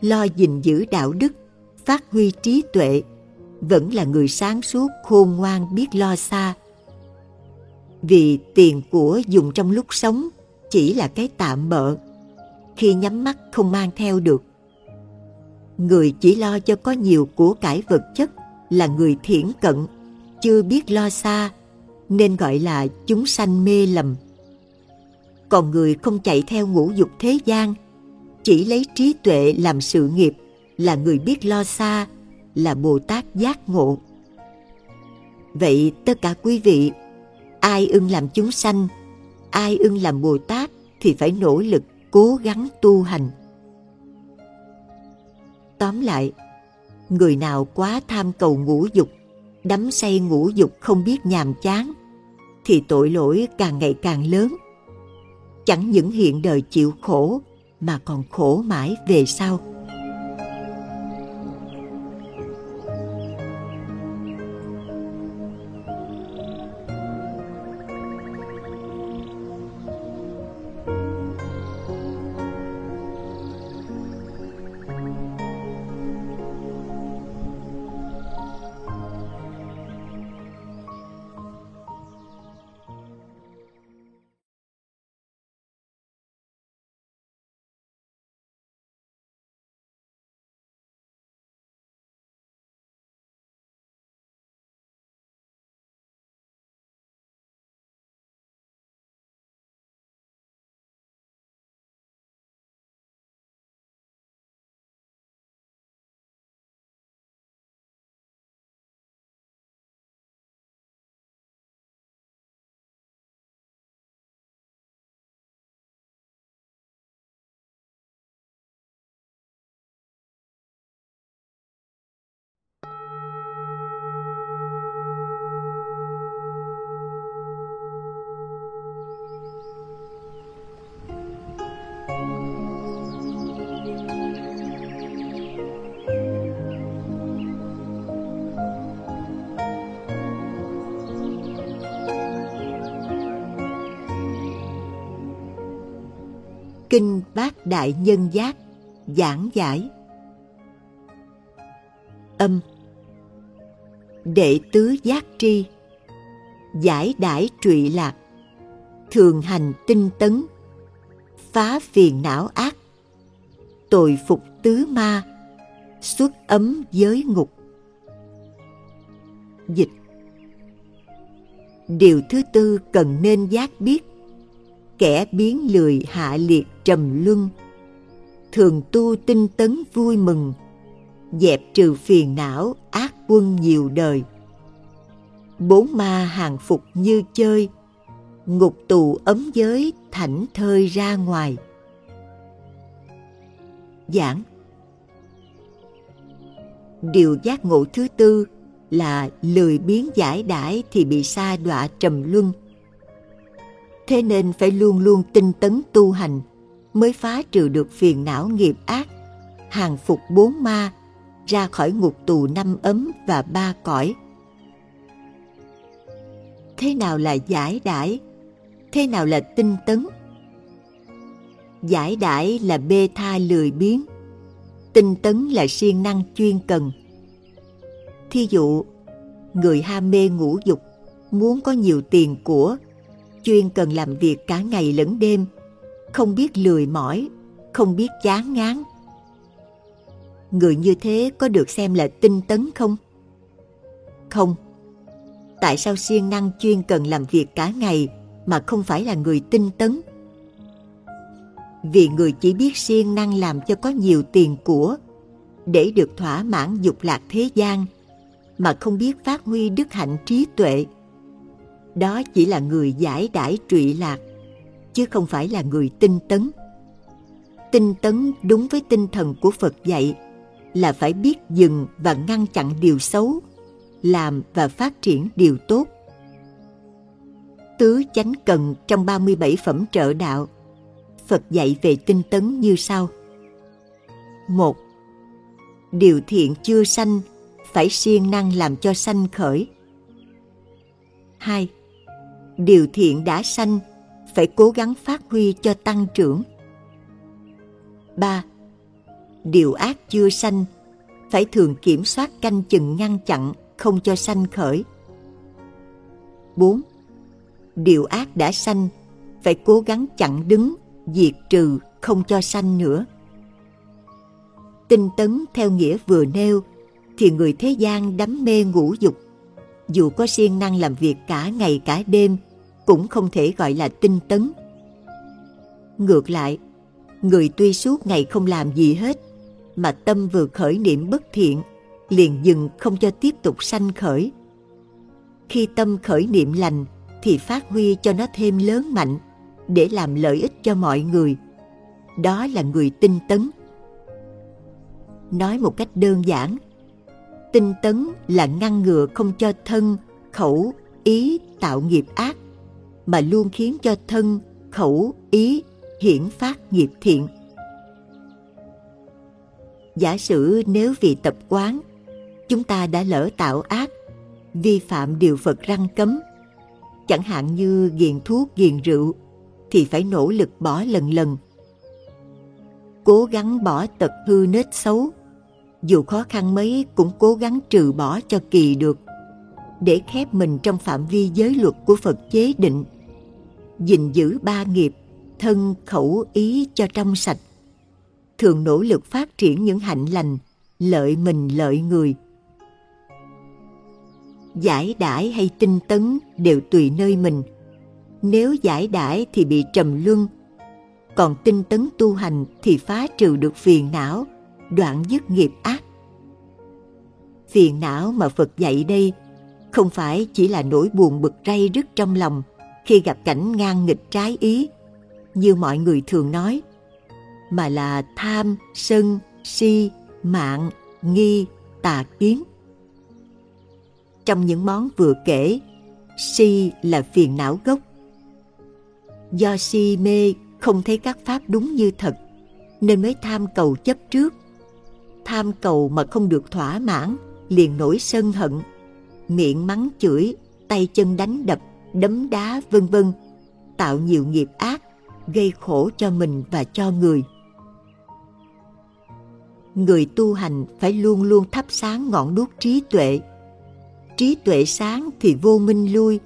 lo gìn giữ đạo đức, phát huy trí tuệ, vẫn là người sáng suốt khôn ngoan biết lo xa. Vì tiền của dùng trong lúc sống chỉ là cái tạm bợ, khi nhắm mắt không mang theo được. Người chỉ lo cho có nhiều của cải vật chất là người thiển cận, chưa biết lo xa, nên gọi là chúng sanh mê lầm. Còn người không chạy theo ngũ dục thế gian chỉ lấy trí tuệ làm sự nghiệp là người biết lo xa là bồ tát giác ngộ vậy tất cả quý vị ai ưng làm chúng sanh, ai ưng làm bồ tát thì phải nỗ lực cố gắng tu hành. Tóm lại, người nào quá tham cầu ngũ dục, đắm say ngũ dục không biết nhàm chán, thì tội lỗi càng ngày càng lớn. Chẳng những hiện đời chịu khổ mà còn khổ mãi về sau. Kinh Bát Đại Nhân Giác, Giảng giải. Âm. Đệ tứ giác tri, Giải đãi trụy lạc, Thường hành tinh tấn, Phá phiền não ác, Tội phục tứ ma, Xuất ấm giới ngục. Dịch. Điều thứ tư cần nên giác biết, kẻ biến lười hạ liệt trầm luân. Thường tu tinh tấn vui mừng, dẹp trừ phiền não ác quân nhiều đời. Bốn ma hàng phục như chơi, ngục tù ấm giới thảnh thơi ra ngoài. Giảng. Điều giác ngộ thứ tư là lười biến giải đãi thì bị sa đọa trầm luân. Thế nên phải luôn luôn tinh tấn tu hành mới phá trừ được phiền não nghiệp ác. Hàng phục bốn ma ra khỏi ngục tù năm ấm và ba cõi. Thế nào là giải đãi? Thế nào là tinh tấn? Giải đãi là bê tha lười biếng. Tinh tấn là siêng năng chuyên cần. Thí dụ người ham mê ngũ dục muốn có nhiều tiền của chuyên cần làm việc cả ngày lẫn đêm, không biết lười mỏi, không biết chán ngán. Người như thế có được xem là tinh tấn không? Không. Tại sao siêng năng chuyên cần làm việc cả ngày mà không phải là người tinh tấn? Vì người chỉ biết siêng năng làm cho có nhiều tiền của để được thỏa mãn dục lạc thế gian mà không biết phát huy đức hạnh trí tuệ đó chỉ là người giải đãi trụy lạc chứ không phải là người tinh tấn. Tinh tấn đúng với tinh thần của phật dạy là phải biết dừng và ngăn chặn điều xấu, làm và phát triển điều tốt. Tứ chánh cần trong 37 phẩm trợ đạo, Phật dạy về tinh tấn như sau. Một, Điều thiện chưa sanh phải siêng năng làm cho sanh khởi. 2 điều thiện đã sanh phải cố gắng phát huy cho tăng trưởng. 3. Điều ác chưa sanh phải thường kiểm soát canh chừng ngăn chặn không cho sanh khởi. 4. Điều ác đã sanh phải cố gắng chặn đứng, diệt trừ không cho sanh nữa. Tinh tấn theo nghĩa vừa nêu thì người thế gian đắm mê ngũ dục dù có siêng năng làm việc cả ngày cả đêm cũng không thể gọi là tinh tấn. Ngược lại, người tuy suốt ngày không làm gì hết, mà tâm vừa khởi niệm bất thiện, liền dừng không cho tiếp tục sanh khởi. Khi tâm khởi niệm lành thì phát huy cho nó thêm lớn mạnh để làm lợi ích cho mọi người. Đó là người tinh tấn. Nói một cách đơn giản, tinh tấn là ngăn ngừa không cho thân, khẩu, ý tạo nghiệp ác mà luôn khiến cho thân, khẩu, ý hiển phát nghiệp thiện. Giả sử nếu vì tập quán, chúng ta đã lỡ tạo ác, vi phạm điều Phật răng cấm, chẳng hạn như nghiện thuốc, nghiện rượu, thì phải nỗ lực bỏ lần lần. Cố gắng bỏ tật hư nết xấu, dù khó khăn mấy cũng cố gắng trừ bỏ cho kỳ được, để khép mình trong phạm vi giới luật của Phật chế định, gìn giữ ba nghiệp, thân khẩu ý cho trong sạch, thường nỗ lực phát triển những hạnh lành, lợi mình lợi người. Giải đãi hay tinh tấn đều tùy nơi mình. Nếu giải đãi thì bị trầm luân, còn tinh tấn tu hành thì phá trừ được phiền não, đoạn dứt nghiệp ác. Phiền não mà Phật dạy đây không phải chỉ là nỗi buồn bực ray rứt trong lòng khi gặp cảnh ngang nghịch trái ý, như mọi người thường nói, mà là tham, sân, si, mạng, nghi, tà kiến. Trong những món vừa kể, si là phiền não gốc. Do si mê không thấy các pháp đúng như thật, nên mới tham cầu chấp trước. Tham cầu mà không được thỏa mãn, liền nổi sân hận, miệng mắng chửi, tay chân đánh đập, đấm đá vân vân, tạo nhiều nghiệp ác, gây khổ cho mình và cho người. Người tu hành phải luôn luôn thắp sáng ngọn đuốc trí tuệ. Trí tuệ sáng thì vô minh lui,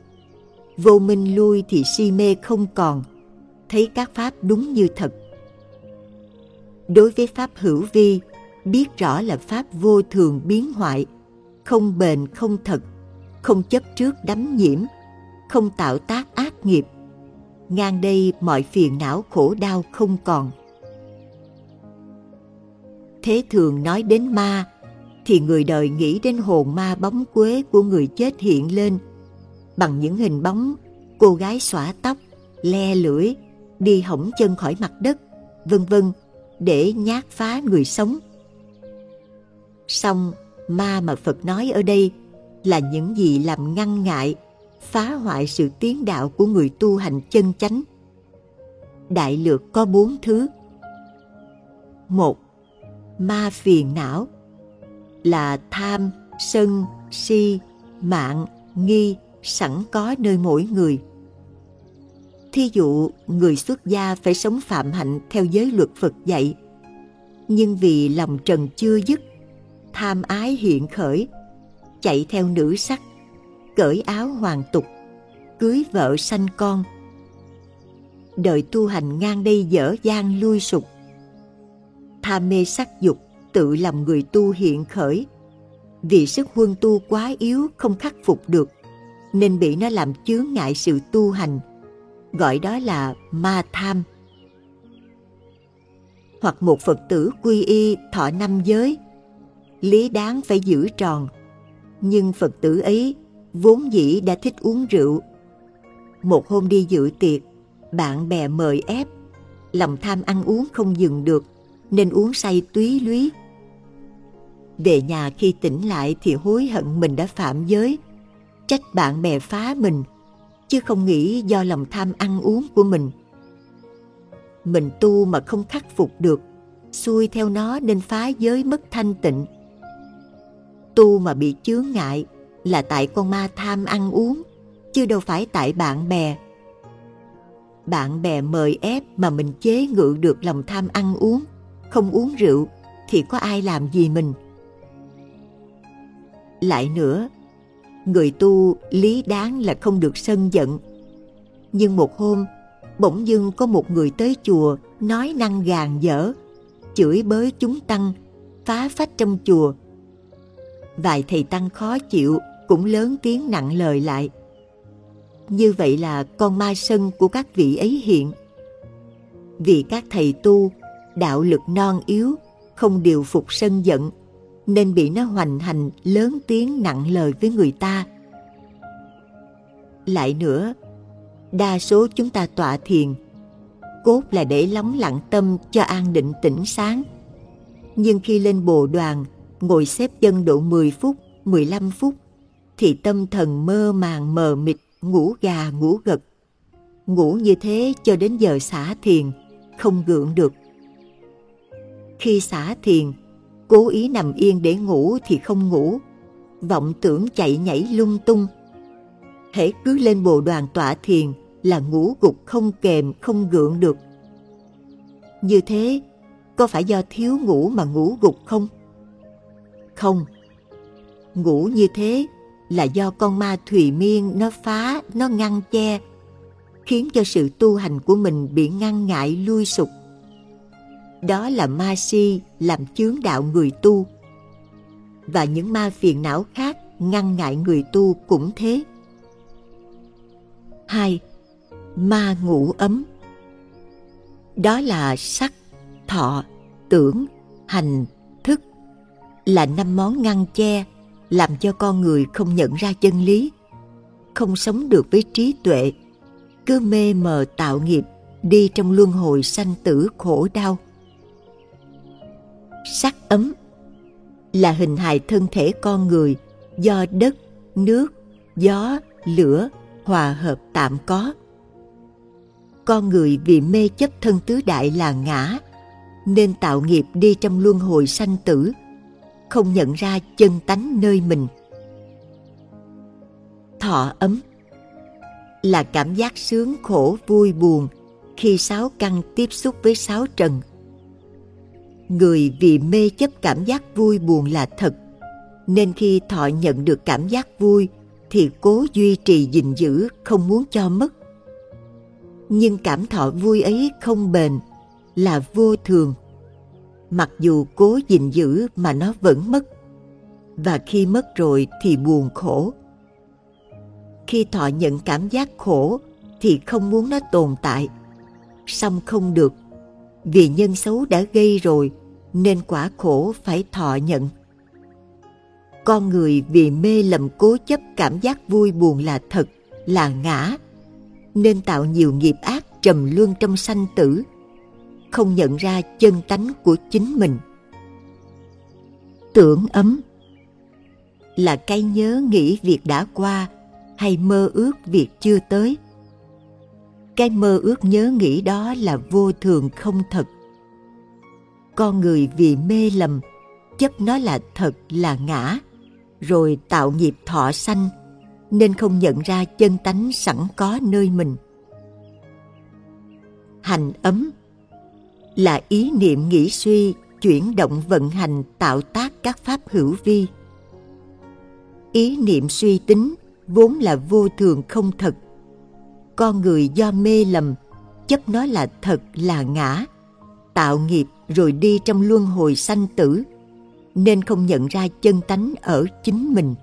vô minh lui thì si mê không còn, thấy các pháp đúng như thật. Đối với pháp hữu vi, biết rõ là pháp vô thường biến hoại, không bền không thật, không chấp trước đắm nhiễm, không tạo tác ác nghiệp. Ngang đây mọi phiền não khổ đau không còn. Thế thường nói đến ma, thì người đời nghĩ đến hồn ma bóng quế của người chết hiện lên bằng những hình bóng cô gái xõa tóc, le lưỡi, đi hỏng chân khỏi mặt đất, vân vân để nhát phá người sống. song ma mà Phật nói ở đây là những gì làm ngăn ngại, phá hoại sự tiến đạo của người tu hành chân chánh. Đại lược có bốn thứ. Một, ma phiền não là tham, sân, si, mạng, nghi sẵn có nơi mỗi người. Thí dụ, người xuất gia phải sống phạm hạnh theo giới luật Phật dạy, nhưng vì lòng trần chưa dứt, tham ái hiện khởi, chạy theo nữ sắc, cởi áo hoàng tục, cưới vợ sanh con. Đời tu hành ngang đây dở dang lui sụp. Tham mê sắc dục tự làm người tu hiện khởi. Vì sức huân tu quá yếu không khắc phục được, nên bị nó làm chướng ngại sự tu hành, gọi đó là ma tham. Hoặc một Phật tử quy y thọ năm giới, lý đáng phải giữ tròn, nhưng Phật tử ấy vốn dĩ đã thích uống rượu. Một hôm đi dự tiệc, bạn bè mời ép, lòng tham ăn uống không dừng được, nên uống say túy lúy. Về nhà khi tỉnh lại thì hối hận mình đã phạm giới, trách bạn bè phá mình, chứ không nghĩ do lòng tham ăn uống của mình. Mình tu mà không khắc phục được, xuôi theo nó nên phá giới mất thanh tịnh. Tu mà bị chướng ngại là tại con ma tham ăn uống, chứ đâu phải tại bạn bè. Bạn bè mời ép mà mình chế ngự được lòng tham ăn uống, không uống rượu thì có ai làm gì mình. Lại nữa, người tu lý đáng là không được sân giận. Nhưng một hôm, bỗng dưng có một người tới chùa nói năng gàn dở, chửi bới chúng tăng, phá phách trong chùa. Vài thầy tăng khó chịu cũng lớn tiếng nặng lời lại. Như vậy là con ma sân của các vị ấy hiện. Vì các thầy tu, đạo lực non yếu, không điều phục sân giận, nên bị nó hoành hành lớn tiếng nặng lời với người ta. Lại nữa, đa số chúng ta tọa thiền, cốt là để lắng lặng tâm cho an định tĩnh sáng. Nhưng khi lên bồ đoàn, ngồi xếp chân độ 10 phút, 15 phút, thì tâm thần mơ màng mờ mịt, ngủ gà ngủ gật, ngủ như thế cho đến giờ xả thiền không gượng được. Khi xả thiền cố ý nằm yên để ngủ thì không ngủ. Vọng tưởng chạy nhảy lung tung. Hễ cứ lên bộ đoàn tọa thiền là ngủ gục không kềm không gượng được. Như thế có phải do thiếu ngủ mà ngủ gục không? Không. Ngủ như thế là do con ma thùy miên nó phá nó ngăn che khiến cho sự tu hành của mình bị ngăn ngại lui sụp đó là ma si làm chướng đạo người tu và những ma phiền não khác ngăn ngại người tu cũng thế. 2. Ma ngủ ấm Đó là sắc, thọ, tưởng, hành, thức là năm món ngăn che làm cho con người không nhận ra chân lý, không sống được với trí tuệ, cứ mê mờ tạo nghiệp đi trong luân hồi sanh tử khổ đau. Sắc ấm là hình hài thân thể con người do đất, nước, gió, lửa hòa hợp tạm có. Con người vì mê chấp thân tứ đại là ngã, nên tạo nghiệp đi trong luân hồi sanh tử, không nhận ra chân tánh nơi mình. Thọ ấm là cảm giác sướng khổ vui buồn khi sáu căn tiếp xúc với sáu trần. Người vì mê chấp cảm giác vui buồn là thật, nên khi thọ nhận được cảm giác vui thì cố duy trì gìn giữ, không muốn cho mất. Nhưng cảm thọ vui ấy không bền là vô thường mặc dù cố gìn giữ mà nó vẫn mất. Và khi mất rồi thì buồn khổ. Khi thọ nhận cảm giác khổ thì không muốn nó tồn tại. Song không được. Vì nhân xấu đã gây rồi nên quả khổ phải thọ nhận. Con người vì mê lầm cố chấp cảm giác vui buồn là thật, là ngã, nên tạo nhiều nghiệp ác trầm luân trong sanh tử không nhận ra chân tánh của chính mình. Tưởng ấm là cái nhớ nghĩ việc đã qua hay mơ ước việc chưa tới. Cái mơ ước nhớ nghĩ đó là vô thường không thật. Con người vì mê lầm chấp nó là thật, là ngã, rồi tạo nghiệp thọ sanh, nên không nhận ra chân tánh sẵn có nơi mình. Hành ấm là ý niệm nghĩ suy, chuyển động vận hành, tạo tác các pháp hữu vi. Ý niệm suy tính vốn là vô thường không thật. Con người do mê lầm, chấp nó là thật, là ngã. Tạo nghiệp rồi đi trong luân hồi sanh tử, nên không nhận ra chân tánh ở chính mình.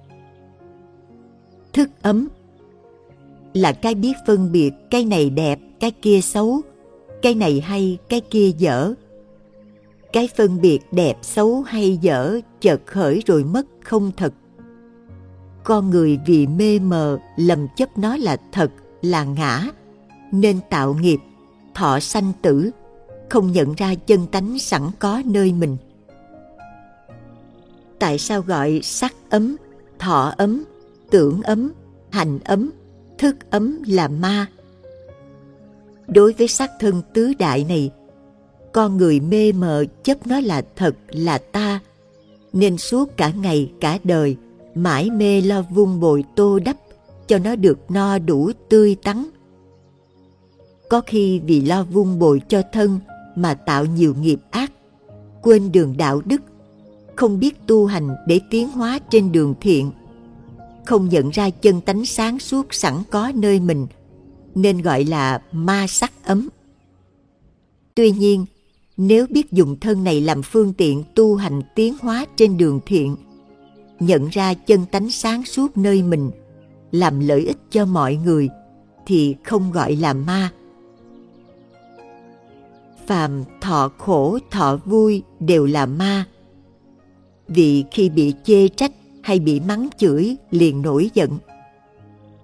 Thức ấm là cái biết phân biệt, cái này đẹp, cái kia xấu cái này hay, cái kia dở. Cái phân biệt đẹp, xấu hay dở, chợt khởi rồi mất không thật. Con người vì mê mờ, lầm chấp nó là thật, là ngã. Nên tạo nghiệp, thọ sanh tử, không nhận ra chân tánh sẵn có nơi mình. Tại sao gọi sắc ấm, thọ ấm, tưởng ấm, hành ấm, thức ấm là ma? Đối với xác thân tứ đại này con người mê mờ chấp nó là thật là ta nên suốt cả ngày cả đời mãi mê lo vung bồi tô đắp cho nó được no đủ tươi tắn. Có khi vì lo vung bồi cho thân mà tạo nhiều nghiệp ác, quên đường đạo đức, không biết tu hành để tiến hóa trên đường thiện, không nhận ra chân tánh sáng suốt sẵn có nơi mình, nên gọi là ma sắc ấm. Tuy nhiên, nếu biết dùng thân này làm phương tiện tu hành tiến hóa trên đường thiện, nhận ra chân tánh sáng suốt nơi mình, làm lợi ích cho mọi người, thì không gọi là ma, phàm thọ khổ thọ vui đều là ma. Vì khi bị chê trách hay bị mắng chửi liền nổi giận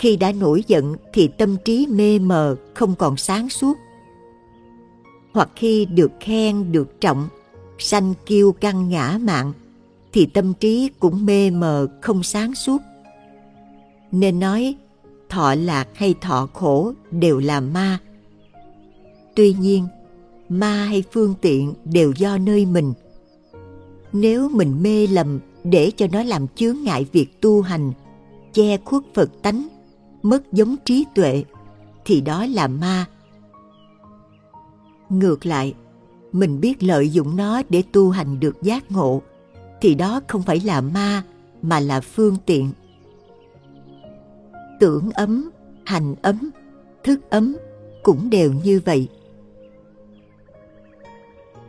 khi đã nổi giận thì tâm trí mê mờ, không còn sáng suốt. Hoặc khi được khen, được trọng, sanh kiêu căng ngã mạn thì tâm trí cũng mê mờ, không sáng suốt. Nên nói, thọ lạc hay thọ khổ đều là ma. Tuy nhiên, ma hay phương tiện đều do nơi mình. Nếu mình mê lầm để cho nó làm chướng ngại việc tu hành, che khuất phật tánh mất giống trí tuệ, thì đó là ma. Ngược lại, mình biết lợi dụng nó để tu hành được giác ngộ, thì đó không phải là ma, mà là phương tiện. Tưởng ấm, hành ấm, thức ấm cũng đều như vậy.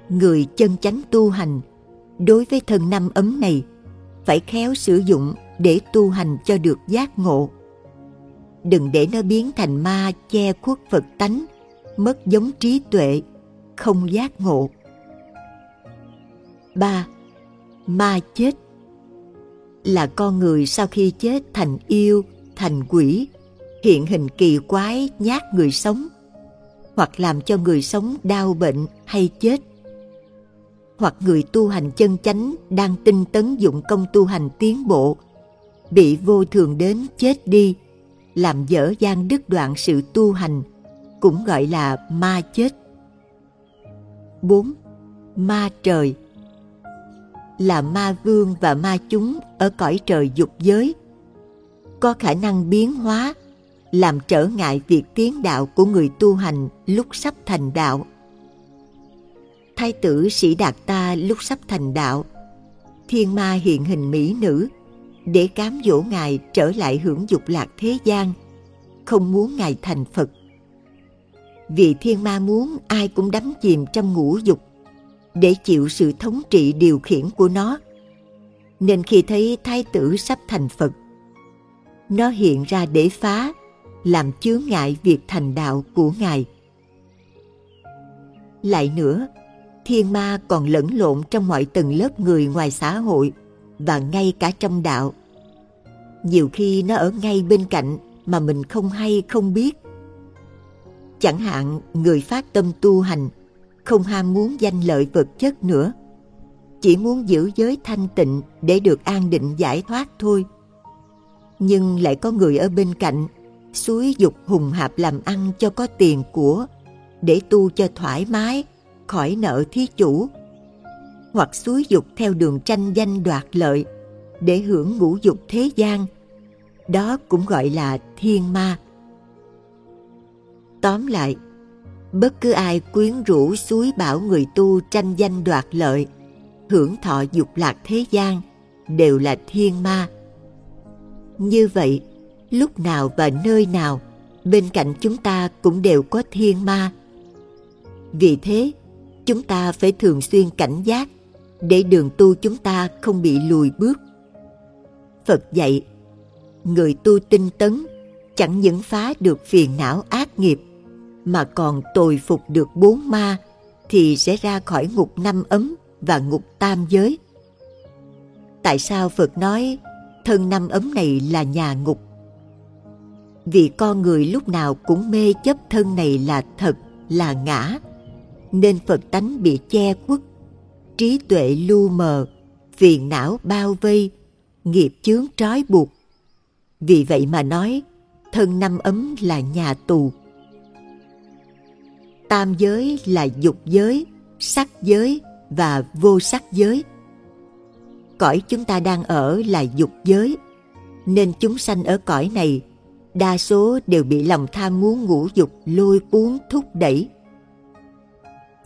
Người chân chánh tu hành đối với thân năm ấm này phải khéo sử dụng để tu hành cho được giác ngộ đừng để nó biến thành ma che khuất phật tánh mất giống trí tuệ không giác ngộ 3. Ma chết là con người sau khi chết thành yêu, thành quỷ, hiện hình kỳ quái nhát người sống, hoặc làm cho người sống đau bệnh hay chết. Hoặc người tu hành chân chánh đang tinh tấn dụng công tu hành tiến bộ, bị vô thường đến chết đi, làm dở dang đứt đoạn sự tu hành, cũng gọi là ma chết. 4. Ma trời là ma vương và ma chúng ở cõi trời dục giới có khả năng biến hóa làm trở ngại việc tiến đạo của người tu hành lúc sắp thành đạo thái tử sĩ đạt ta lúc sắp thành đạo thiên ma hiện hình mỹ nữ để cám dỗ ngài trở lại hưởng dục lạc thế gian, không muốn ngài thành phật. Vì thiên ma muốn, ai cũng đắm chìm trong ngũ dục để chịu sự thống trị điều khiển của nó. Nên khi thấy thái tử sắp thành phật, nó hiện ra để phá, làm chướng ngại việc thành đạo của ngài. Lại nữa, thiên ma còn lẫn lộn trong mọi tầng lớp người ngoài xã hội và ngay cả trong đạo. Nhiều khi nó ở ngay bên cạnh mà mình không hay, không biết. Chẳng hạn, người phát tâm tu hành, không ham muốn danh lợi vật chất nữa. Chỉ muốn giữ giới thanh tịnh để được an định giải thoát thôi. Nhưng lại có người ở bên cạnh suối dục hùng hạp làm ăn cho có tiền của, để tu cho thoải mái, khỏi nợ thí chủ hoặc suối dục theo đường tranh danh đoạt lợi để hưởng ngũ dục thế gian. Đó cũng gọi là thiên ma. Tóm lại, bất cứ ai quyến rũ suối bảo người tu tranh danh đoạt lợi, hưởng thọ dục lạc thế gian đều là thiên ma. Như vậy, lúc nào và nơi nào, bên cạnh chúng ta cũng đều có thiên ma. Vì thế, chúng ta phải thường xuyên cảnh giác để đường tu chúng ta không bị lùi bước phật dạy người tu tinh tấn chẳng những phá được phiền não ác nghiệp mà còn tồi phục được bốn ma thì sẽ ra khỏi ngục năm ấm và ngục tam giới. Tại sao Phật nói thân năm ấm này là nhà ngục? Vì con người lúc nào cũng mê chấp thân này là thật, là ngã, nên Phật tánh bị che khuất, trí tuệ lu mờ, phiền não bao vây, nghiệp chướng trói buộc. Vì vậy mà nói, thân năm ấm là nhà tù. Tam giới là dục giới sắc giới và vô sắc giới. Cõi chúng ta đang ở là dục giới nên chúng sanh ở cõi này đa số đều bị lòng tham muốn ngũ dục lôi cuốn thúc đẩy.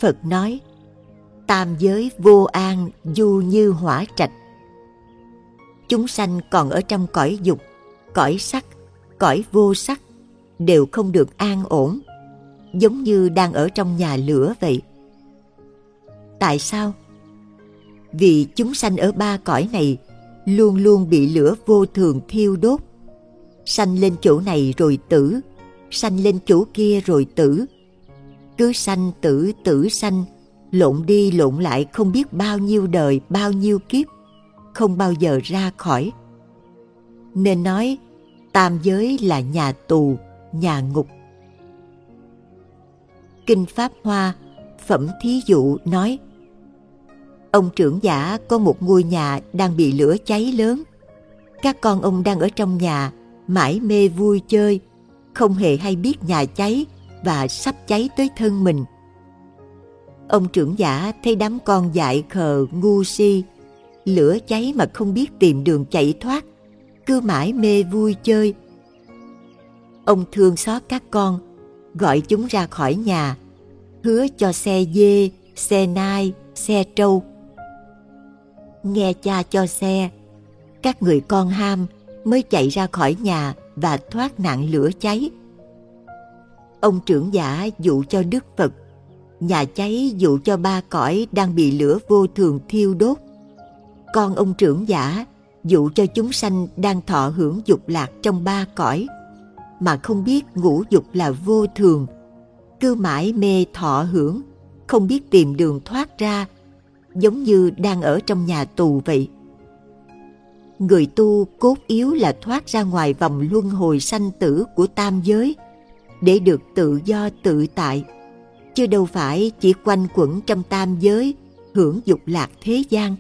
Phật nói tam giới vô an du như hỏa trạch chúng sanh còn ở trong cõi dục cõi sắc cõi vô sắc đều không được an ổn giống như đang ở trong nhà lửa vậy. Tại sao? Vì chúng sanh ở ba cõi này luôn luôn bị lửa vô thường thiêu đốt. Sanh lên chỗ này rồi tử, sanh lên chỗ kia rồi tử. Cứ sanh tử tử sanh, lộn đi lộn lại không biết bao nhiêu đời, bao nhiêu kiếp, không bao giờ ra khỏi. Nên nói, tam giới là nhà tù, nhà ngục. Kinh Pháp Hoa, Phẩm Thí Dụ nói Ông trưởng giả có một ngôi nhà đang bị lửa cháy lớn. Các con ông đang ở trong nhà mãi mê vui chơi, không hề hay biết nhà cháy và sắp cháy tới thân mình. Ông trưởng giả thấy đám con dại khờ ngu si, lửa cháy mà không biết tìm đường chạy thoát, cứ mãi mê vui chơi. Ông thương xót các con, gọi chúng ra khỏi nhà, hứa cho xe dê, xe nai, xe trâu. Nghe cha cho xe, các người con ham mới chạy ra khỏi nhà và thoát nạn lửa cháy. Ông trưởng giả dụ cho Đức Phật, nhà cháy dụ cho ba cõi đang bị lửa vô thường thiêu đốt. Con ông trưởng giả dụ cho chúng sanh đang thọ hưởng dục lạc trong ba cõi, mà không biết ngũ dục là vô thường, cứ mãi mê thọ hưởng, không biết tìm đường thoát ra, giống như đang ở trong nhà tù vậy người tu cốt yếu là thoát ra ngoài vòng luân hồi sanh tử của tam giới để được tự do tự tại chứ đâu phải chỉ quanh quẩn trong tam giới hưởng dục lạc thế gian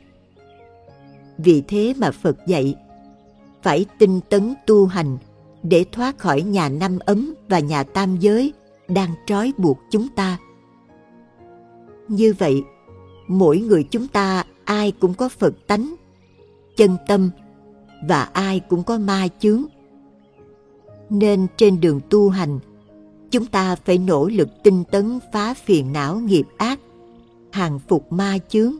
vì thế mà phật dạy phải tinh tấn tu hành để thoát khỏi nhà năm ấm và nhà tam giới đang trói buộc chúng ta như vậy mỗi người chúng ta ai cũng có phật tánh chân tâm và ai cũng có ma chướng. Nên trên đường tu hành, chúng ta phải nỗ lực tinh tấn phá phiền não nghiệp ác, hàng phục ma chướng,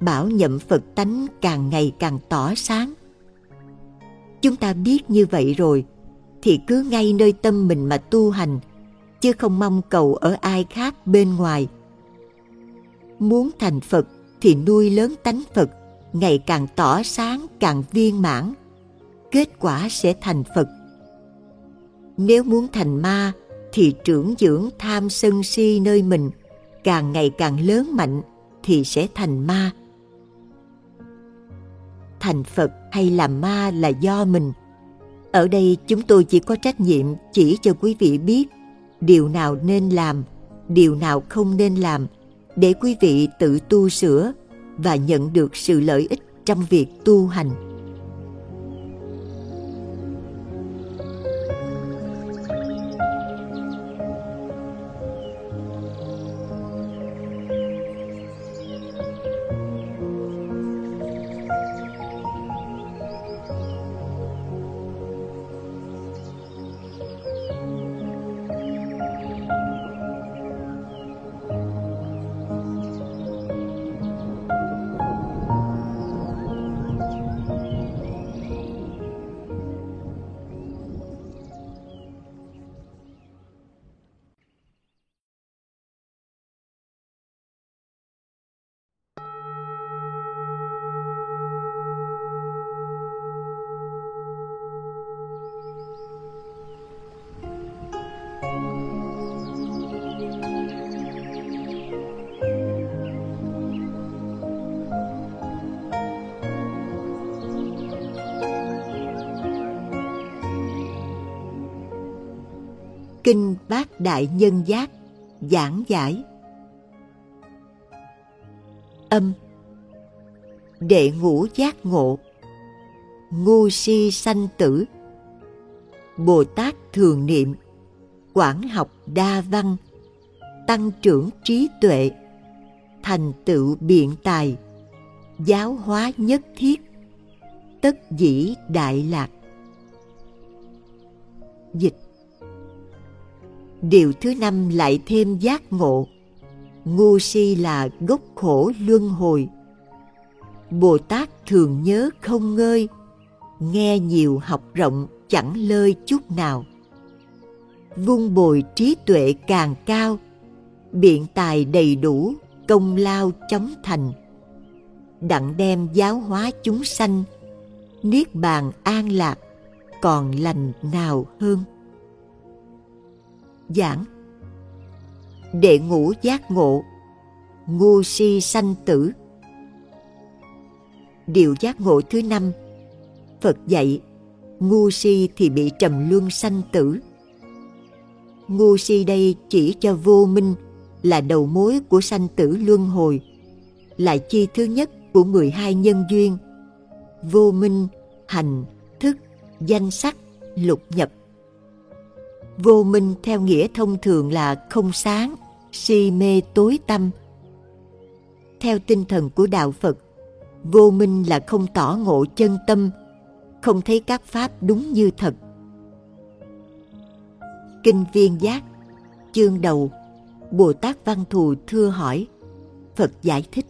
bảo nhậm Phật tánh càng ngày càng tỏ sáng. Chúng ta biết như vậy rồi, thì cứ ngay nơi tâm mình mà tu hành, chứ không mong cầu ở ai khác bên ngoài. Muốn thành Phật thì nuôi lớn tánh Phật, ngày càng tỏ sáng càng viên mãn kết quả sẽ thành phật nếu muốn thành ma thì trưởng dưỡng tham sân si nơi mình, càng ngày càng lớn mạnh thì sẽ thành ma. Thành phật hay làm ma là do mình. Ở đây chúng tôi chỉ có trách nhiệm chỉ cho quý vị biết điều nào nên làm, điều nào không nên làm để quý vị tự tu sửa và nhận được sự lợi ích trong việc tu hành. Đại Nhân Giác, Giảng giải. Âm. Đệ ngũ giác ngộ. Ngu si sanh tử. Bồ Tát thường niệm, Quảng học đa văn, Tăng trưởng trí tuệ, Thành tựu biện tài, Giáo hóa nhất thiết, Tất dĩ đại lạc. Dịch Điều thứ năm lại thêm giác ngộ. Ngu si là gốc khổ luân hồi. Bồ Tát thường nhớ không ngơi, nghe nhiều học rộng chẳng lơi chút nào. Vung bồi trí tuệ càng cao, biện tài đầy đủ, công lao chóng thành. Đặng đem giáo hóa chúng sanh, niết bàn an lạc, còn lành nào hơn giảng. Đệ ngũ giác ngộ, ngu si sanh tử. Điều giác ngộ thứ năm, phật dạy, ngu si thì bị trầm luân sanh tử. Ngu si đây chỉ cho vô minh là đầu mối của sanh tử luân hồi, là chi thứ nhất của 12 nhân duyên. Vô minh, hành, thức, danh sắc, lục nhập. Vô minh theo nghĩa thông thường là không sáng, si mê tối tâm. Theo tinh thần của đạo Phật, vô minh là không tỏ ngộ chân tâm, không thấy các pháp đúng như thật. Kinh viên giác, chương đầu, Bồ Tát Văn Thù thưa hỏi, Phật giải thích.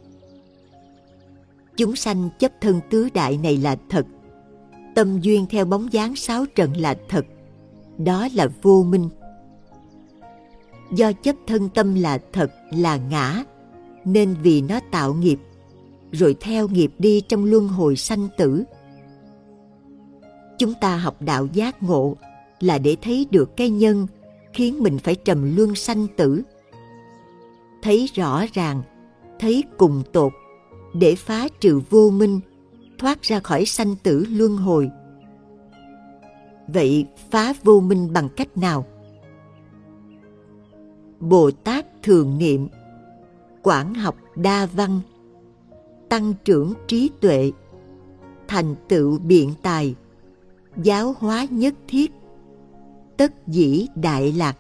Chúng sanh chấp thân tứ đại này là thật, tâm duyên theo bóng dáng sáu trần là thật, đó là vô minh. Do chấp thân tâm là thật là ngã, nên vì nó tạo nghiệp, rồi theo nghiệp đi trong luân hồi sanh tử. Chúng ta học đạo giác ngộ là để thấy được cái nhân khiến mình phải trầm luân sanh tử. Thấy rõ ràng, thấy cùng tột, để phá trừ vô minh, thoát ra khỏi sanh tử luân hồi. Vậy phá vô minh bằng cách nào? Bồ Tát thường niệm, quảng học đa văn, tăng trưởng trí tuệ, thành tựu biện tài, giáo hóa nhất thiết, tất dĩ đại lạc.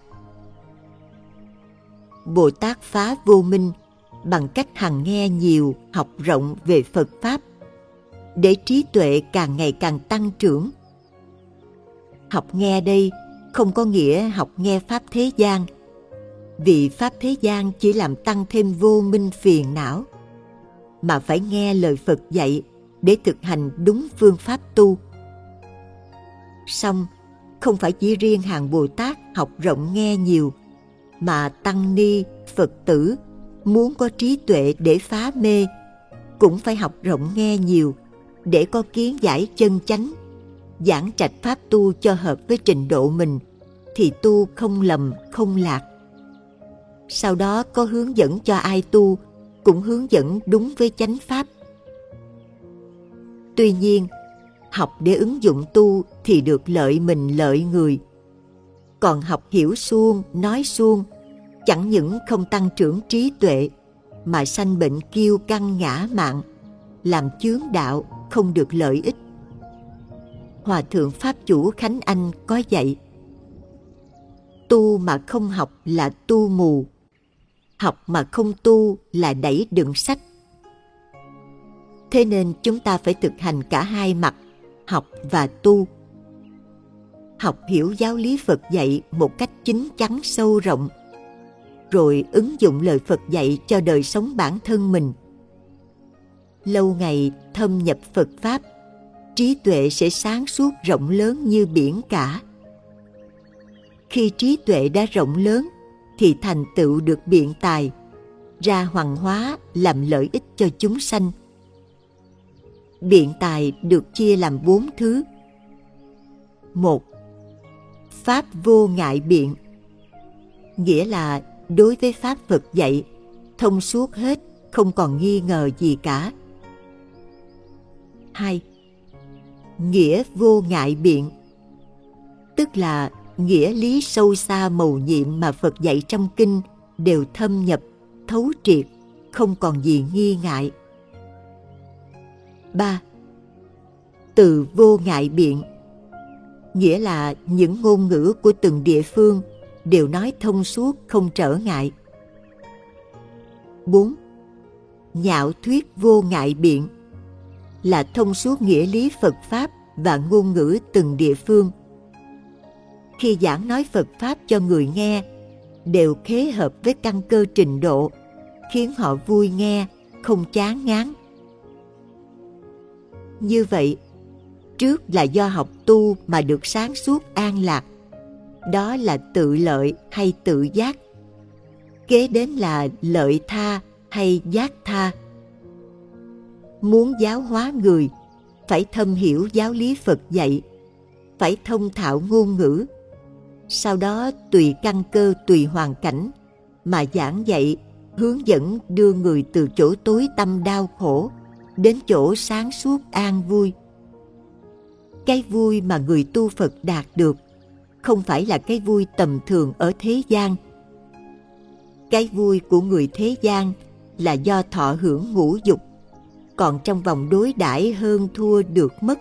Bồ Tát phá vô minh bằng cách hằng nghe nhiều, học rộng về Phật Pháp, để trí tuệ càng ngày càng tăng trưởng. Học nghe đây không có nghĩa học nghe Pháp thế gian, vì Pháp thế gian chỉ làm tăng thêm vô minh phiền não, mà phải nghe lời Phật dạy để thực hành đúng phương pháp tu. song không phải chỉ riêng hàng Bồ Tát học rộng nghe nhiều, mà Tăng Ni, Phật tử muốn có trí tuệ để phá mê, cũng phải học rộng nghe nhiều để có kiến giải chân chánh, giảng trạch pháp tu cho hợp với trình độ mình, thì tu không lầm, không lạc. Sau đó có hướng dẫn cho ai tu, cũng hướng dẫn đúng với chánh pháp. Tuy nhiên, học để ứng dụng tu thì được lợi mình lợi người. Còn học hiểu suông, nói suông, chẳng những không tăng trưởng trí tuệ, mà sanh bệnh kiêu căng ngã mạn, làm chướng đạo không được lợi ích. Hòa thượng Pháp chủ Khánh Anh có dạy Tu mà không học là tu mù, học mà không tu là đẩy đựng sách. Thế nên chúng ta phải thực hành cả hai mặt học và tu học hiểu giáo lý phật dạy một cách chính chắn sâu rộng rồi ứng dụng lời phật dạy cho đời sống bản thân mình lâu ngày thâm nhập phật pháp trí tuệ sẽ sáng suốt rộng lớn như biển cả khi trí tuệ đã rộng lớn thì thành tựu được biện tài ra hoàng hóa làm lợi ích cho chúng sanh biện tài được chia làm bốn thứ. Một, Pháp vô ngại biện, nghĩa là đối với Pháp Phật dạy, thông suốt hết, không còn nghi ngờ gì cả. Hai, Nghĩa vô ngại biện, tức là nghĩa lý sâu xa mầu nhiệm mà Phật dạy trong kinh đều thâm nhập, thấu triệt, không còn gì nghi ngại. 3. Từ vô ngại biện Nghĩa là những ngôn ngữ của từng địa phương đều nói thông suốt không trở ngại. 4. Nhạo thuyết vô ngại biện là thông suốt nghĩa lý Phật Pháp và ngôn ngữ từng địa phương. Khi giảng nói Phật Pháp cho người nghe, đều khế hợp với căn cơ trình độ, khiến họ vui nghe, không chán ngán. Như vậy, trước là do học tu mà được sáng suốt an lạc. Đó là tự lợi hay tự giác. Kế đến là lợi tha hay giác tha. Muốn giáo hóa người, phải thâm hiểu giáo lý Phật dạy, phải thông thạo ngôn ngữ. Sau đó tùy căn cơ tùy hoàn cảnh mà giảng dạy, hướng dẫn đưa người từ chỗ tối tâm đau khổ đến chỗ sáng suốt an vui. Cái vui mà người tu Phật đạt được không phải là cái vui tầm thường ở thế gian. Cái vui của người thế gian là do thọ hưởng ngũ dục, còn trong vòng đối đãi hơn thua được mất.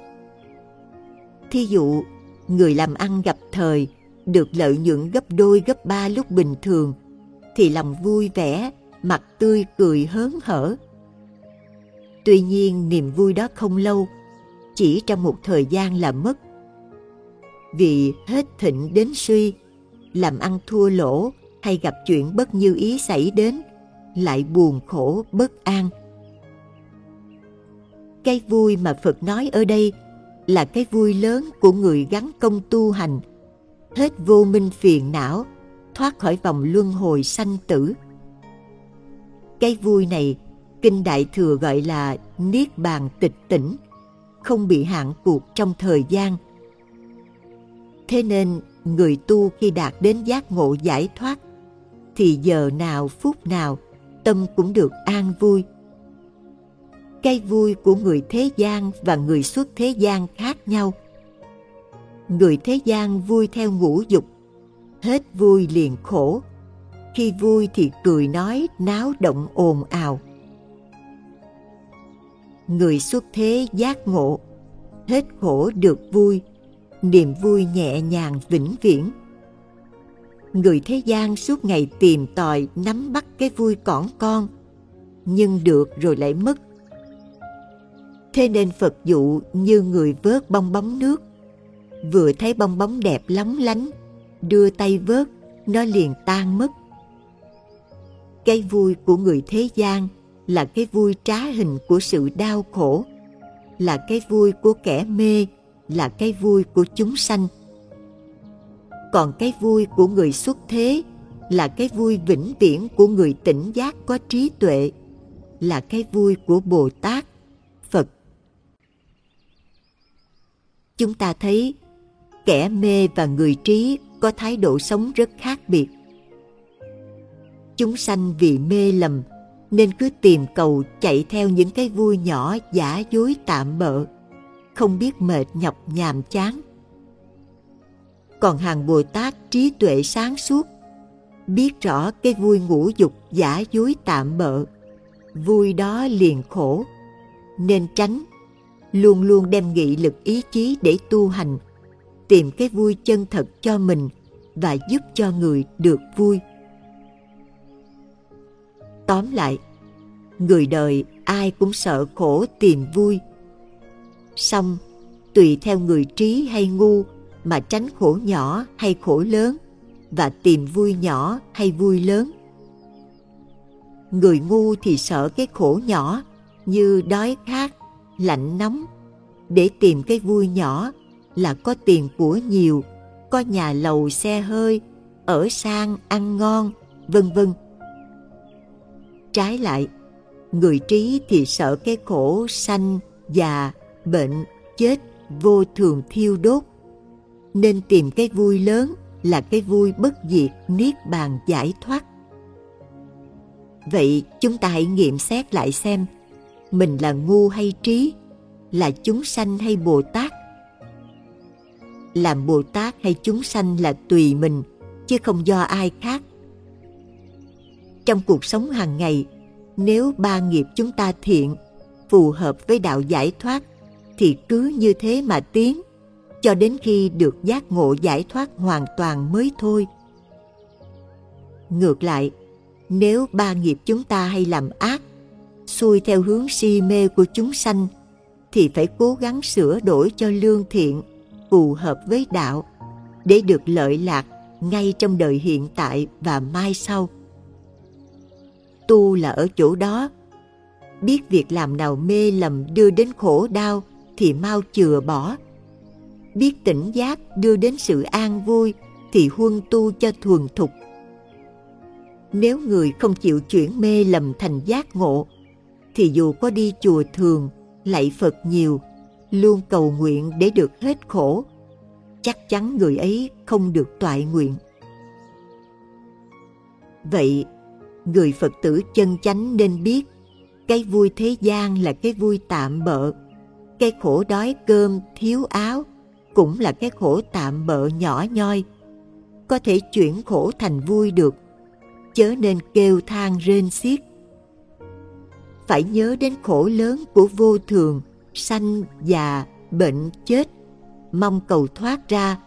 Thí dụ, người làm ăn gặp thời được lợi nhuận gấp đôi gấp ba lúc bình thường thì lòng vui vẻ mặt tươi cười hớn hở. Tuy nhiên niềm vui đó không lâu chỉ trong một thời gian là mất. Vì hết thịnh đến suy làm ăn thua lỗ hay gặp chuyện bất như ý xảy đến lại buồn khổ bất an cái vui mà phật nói ở đây là cái vui lớn của người gắn công tu hành, hết vô minh phiền não, thoát khỏi vòng luân hồi sanh tử. Cái vui này kinh đại thừa gọi là niết bàn tịch tỉnh, không bị hạn cuộc trong thời gian. Thế nên người tu khi đạt đến giác ngộ giải thoát thì giờ nào phút nào tâm cũng được an vui cái vui của người thế gian và người xuất thế gian khác nhau. Người thế gian vui theo ngũ dục, hết vui liền khổ. Khi vui thì cười nói, náo động ồn ào. Người xuất thế giác ngộ, hết khổ được vui. Niềm vui nhẹ nhàng vĩnh viễn. Người thế gian suốt ngày tìm tòi, nắm bắt cái vui cỏn con, nhưng được rồi lại mất thế nên phật dụ như người vớt bong bóng nước. Vừa thấy bong bóng đẹp lóng lánh, đưa tay vớt, nó liền tan mất. Cái vui của người thế gian là cái vui trá hình của sự đau khổ, là cái vui của kẻ mê, là cái vui của chúng sanh. Còn cái vui của người xuất thế là cái vui vĩnh viễn của người tỉnh giác có trí tuệ, là cái vui của bồ tát phật chúng ta thấy kẻ mê và người trí có thái độ sống rất khác biệt. Chúng sanh vì mê lầm nên cứ tìm cầu chạy theo những cái vui nhỏ, giả dối, tạm bợ, không biết mệt nhọc, nhàm chán. Còn hàng bồ tát trí tuệ sáng suốt, biết rõ cái vui ngũ dục, giả dối, tạm bợ, vui đó liền khổ, nên tránh luôn luôn đem nghị lực ý chí để tu hành, tìm cái vui chân thật cho mình và giúp cho người được vui. Tóm lại, người đời ai cũng sợ khổ tìm vui. Song tùy theo người trí hay ngu mà tránh khổ nhỏ hay khổ lớn và tìm vui nhỏ hay vui lớn. Người ngu thì sợ cái khổ nhỏ như đói khát lạnh nóng. Để tìm cái vui nhỏ là có tiền của nhiều, có nhà lầu xe hơi, ở sang ăn ngon, vân vân. Trái lại, người trí thì sợ cái khổ sanh già, bệnh, chết vô thường thiêu đốt. Nên tìm cái vui lớn là cái vui bất diệt, niết bàn giải thoát. Vậy chúng ta hãy nghiệm xét lại xem mình là ngu hay trí? Là chúng sanh hay bồ tát? Làm bồ tát hay chúng sanh là tùy mình, chứ không do ai khác. Trong cuộc sống hàng ngày, nếu ba nghiệp chúng ta thiện, phù hợp với đạo giải thoát, thì cứ như thế mà tiến, cho đến khi được giác ngộ giải thoát hoàn toàn mới thôi. Ngược lại, nếu ba nghiệp chúng ta hay làm ác xuôi theo hướng si mê của chúng sanh, thì phải cố gắng sửa đổi cho lương thiện, phù hợp với đạo, để được lợi lạc ngay trong đời hiện tại và mai sau. Tu là ở chỗ đó. Biết việc làm nào mê lầm đưa đến khổ đau thì mau chừa bỏ. Biết tỉnh giác đưa đến sự an vui thì huân tu cho thuần thục. Nếu người không chịu chuyển mê lầm thành giác ngộ thì dù có đi chùa thường, lạy phật nhiều, luôn cầu nguyện để được hết khổ. Chắc chắn người ấy không được toại nguyện. Vậy, người phật tử chân chánh nên biết, cái vui thế gian là cái vui tạm bợ. Cái khổ đói cơm thiếu áo cũng là cái khổ tạm bợ nhỏ nhoi. Có thể chuyển khổ thành vui được, chớ nên kêu than rên xiết phải nhớ đến khổ lớn của vô thường sanh già bệnh chết mong cầu thoát ra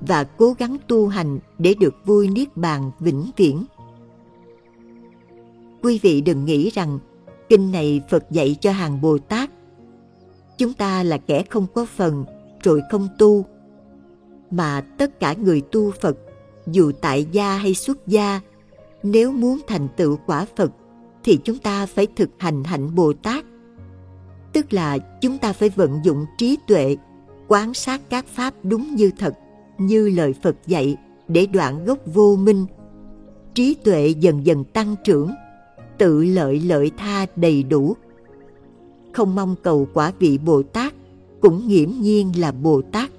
và cố gắng tu hành để được vui niết bàn vĩnh viễn. Quý vị đừng nghĩ rằng kinh này Phật dạy cho hàng Bồ Tát. Chúng ta là kẻ không có phần rồi không tu, mà tất cả người tu Phật dù tại gia hay xuất gia, nếu muốn thành tựu quả Phật thì chúng ta phải thực hành hạnh Bồ Tát. Tức là chúng ta phải vận dụng trí tuệ, quán sát các pháp đúng như thật, như lời Phật dạy để đoạn gốc vô minh. Trí tuệ dần dần tăng trưởng, tự lợi lợi tha đầy đủ. Không mong cầu quả vị Bồ Tát, cũng nghiễm nhiên là Bồ Tát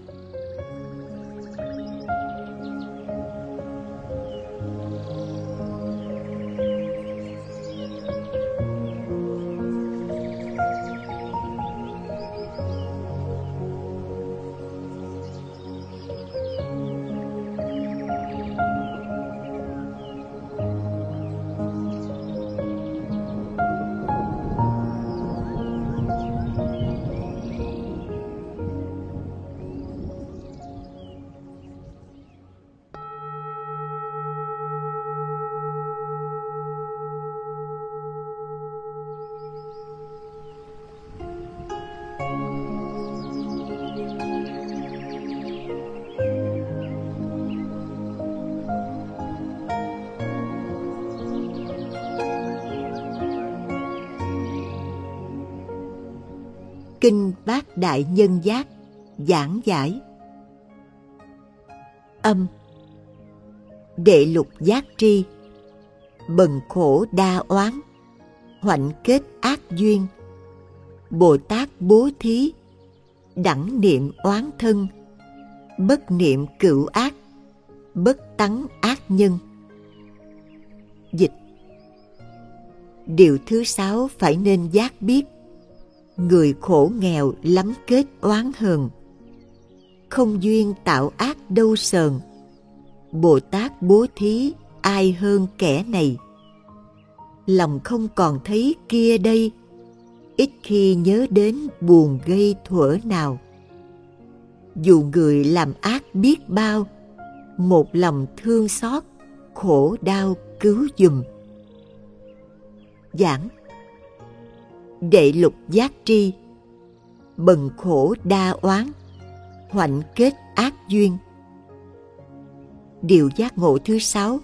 Bát Đại Nhân Giác, giảng giải. Âm. Đệ lục giác tri. Bần khổ đa oán. Hoạnh kết ác duyên. Bồ Tát bố thí. Đẳng niệm oán thân. Bất niệm cửu ác. Bất tắng ác nhân. Dịch. Điều thứ sáu phải nên giác biết người khổ nghèo lắm kết oán hờn. Không duyên tạo ác đâu sờn. Bồ tát bố thí, ai hơn kẻ này? Lòng không còn thấy kia đây. Ít khi nhớ đến buồn gây thuở nào. Dù người làm ác biết bao, một lòng thương xót, khổ đau cứu dùm. Giảng đệ lục giác tri. Bần khổ đa oán. Hoạnh kết ác duyên. Điều giác ngộ thứ sáu.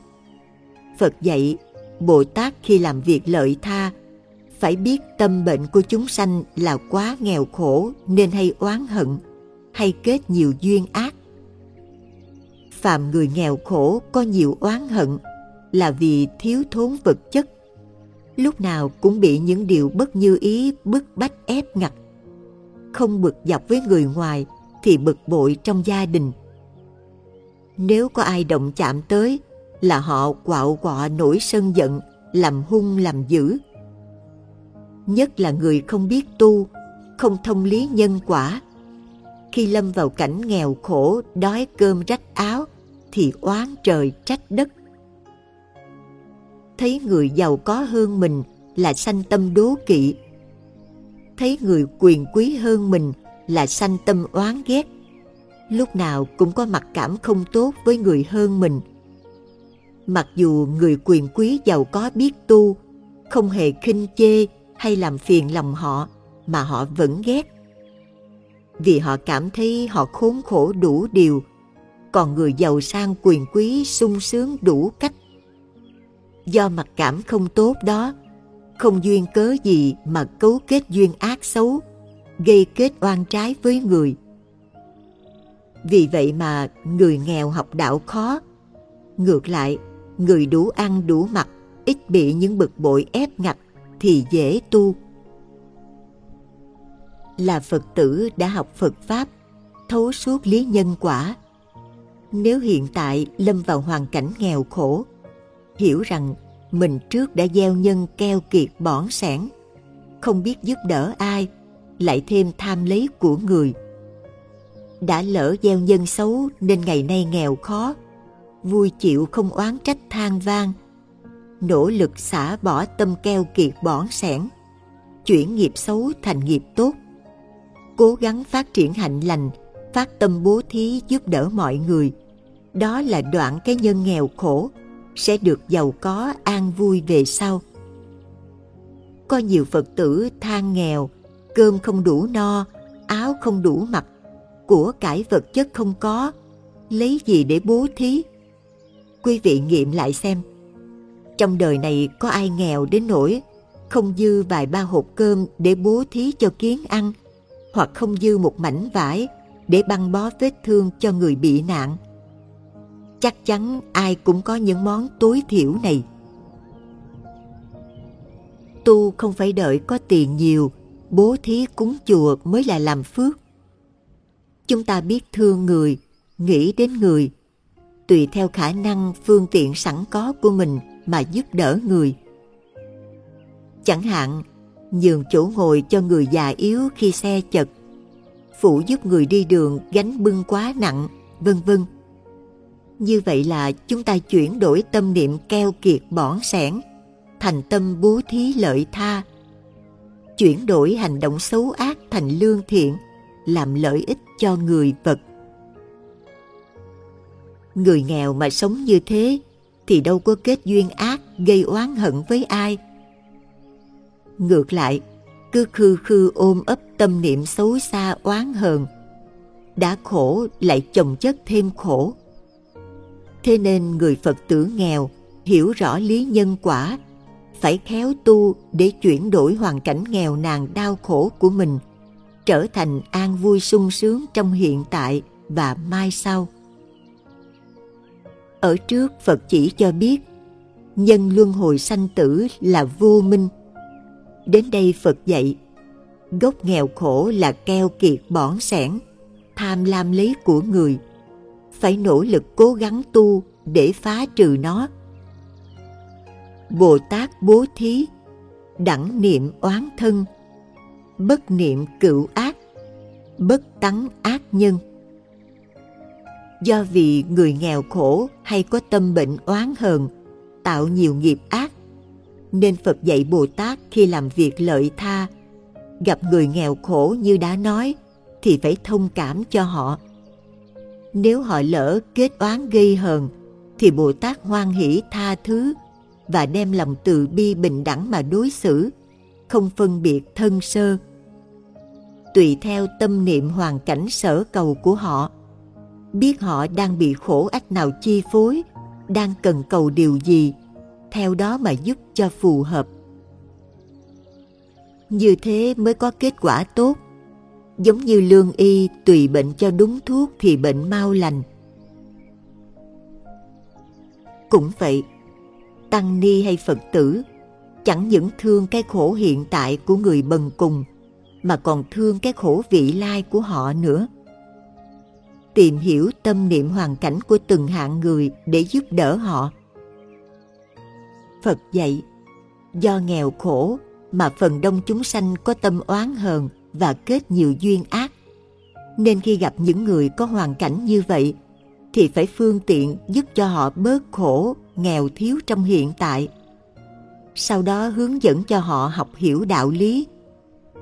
Phật dạy, bồ tát khi làm việc lợi tha, phải biết tâm bệnh của chúng sanh là quá nghèo khổ nên hay oán hận, hay kết nhiều duyên ác. Phàm người nghèo khổ có nhiều oán hận là vì thiếu thốn vật chất lúc nào cũng bị những điều bất như ý bức bách ép ngặt. Không bực dọc với người ngoài thì bực bội trong gia đình. Nếu có ai động chạm tới là họ quạo quọ nổi sân giận, làm hung làm dữ. Nhất là người không biết tu, không thông lý nhân quả. Khi lâm vào cảnh nghèo khổ, đói cơm rách áo, thì oán trời trách đất thấy người giàu có hơn mình là sanh tâm đố kỵ. Thấy người quyền quý hơn mình là sanh tâm oán ghét. Lúc nào cũng có mặc cảm không tốt với người hơn mình. Mặc dù người quyền quý giàu có biết tu, không hề khinh chê hay làm phiền lòng họ, mà họ vẫn ghét. Vì họ cảm thấy họ khốn khổ đủ điều, còn người giàu sang quyền quý sung sướng đủ cách do mặc cảm không tốt đó, không duyên cớ gì mà cấu kết duyên ác xấu, gây kết oan trái với người. Vì vậy mà người nghèo học đạo khó. Ngược lại, người đủ ăn đủ mặc, ít bị những bực bội ép ngặt thì dễ tu. Là phật tử đã học phật pháp, thấu suốt lý nhân quả. Nếu hiện tại lâm vào hoàn cảnh nghèo khổ hiểu rằng mình trước đã gieo nhân keo kiệt bỏn sẻn, không biết giúp đỡ ai, lại thêm tham lấy của người. Đã lỡ gieo nhân xấu nên ngày nay nghèo khó, vui chịu không oán trách than vang, nỗ lực xả bỏ tâm keo kiệt bỏn sẻn, chuyển nghiệp xấu thành nghiệp tốt, cố gắng phát triển hạnh lành phát tâm bố thí giúp đỡ mọi người. Đó là đoạn cái nhân nghèo khổ sẽ được giàu có an vui về sau. Có nhiều Phật tử than nghèo, cơm không đủ no, áo không đủ mặc, của cải vật chất không có, lấy gì để bố thí? Quý vị nghiệm lại xem, trong đời này có ai nghèo đến nỗi không dư vài ba hộp cơm để bố thí cho kiến ăn, hoặc không dư một mảnh vải để băng bó vết thương cho người bị nạn. Chắc chắn ai cũng có những món tối thiểu này. Tu không phải đợi có tiền nhiều, bố thí cúng chùa mới là làm phước. Chúng ta biết thương người, nghĩ đến người, tùy theo khả năng phương tiện sẵn có của mình mà giúp đỡ người. Chẳng hạn, nhường chỗ ngồi cho người già yếu khi xe chật, phụ giúp người đi đường gánh bưng quá nặng, vân vân. Như vậy là chúng ta chuyển đổi tâm niệm keo kiệt bỏn sẻn thành tâm bố thí lợi tha. Chuyển đổi hành động xấu ác thành lương thiện, làm lợi ích cho người vật. Người nghèo mà sống như thế thì đâu có kết duyên ác gây oán hận với ai. Ngược lại, cứ khư khư ôm ấp tâm niệm xấu xa oán hờn, đã khổ lại chồng chất thêm khổ. Thế nên người Phật tử nghèo hiểu rõ lý nhân quả, phải khéo tu để chuyển đổi hoàn cảnh nghèo nàn đau khổ của mình, trở thành an vui sung sướng trong hiện tại và mai sau. Ở trước Phật chỉ cho biết, nhân luân hồi sanh tử là vô minh. Đến đây Phật dạy, gốc nghèo khổ là keo kiệt bỏng sẻn, tham lam lấy của người. Phải nỗ lực cố gắng tu để phá trừ nó. Bồ Tát bố thí, đẳng niệm oán thân, bất niệm cựu ác, bất tắng ác nhân do vì người nghèo khổ hay có tâm bệnh oán hờn, tạo nhiều nghiệp ác, nên Phật dạy Bồ Tát khi làm việc lợi tha, gặp người nghèo khổ như đã nói, thì phải thông cảm cho họ. Nếu họ lỡ kết oán gây hờn, thì Bồ Tát hoan hỷ tha thứ và đem lòng từ bi bình đẳng mà đối xử, không phân biệt thân sơ. Tùy theo tâm niệm hoàn cảnh sở cầu của họ, biết họ đang bị khổ ách nào chi phối, đang cần cầu điều gì, theo đó mà giúp cho phù hợp. Như thế mới có kết quả tốt. Giống như lương y tùy bệnh cho đúng thuốc thì bệnh mau lành. Cũng vậy, tăng ni hay Phật tử chẳng những thương cái khổ hiện tại của người bần cùng mà còn thương cái khổ vị lai của họ nữa tìm hiểu tâm niệm hoàn cảnh của từng hạng người để giúp đỡ họ. Phật dạy, do nghèo khổ mà phần đông chúng sanh có tâm oán hờn và kết nhiều duyên ác. Nên khi gặp những người có hoàn cảnh như vậy, thì phải phương tiện giúp cho họ bớt khổ, nghèo thiếu trong hiện tại. Sau đó hướng dẫn cho họ học hiểu đạo lý,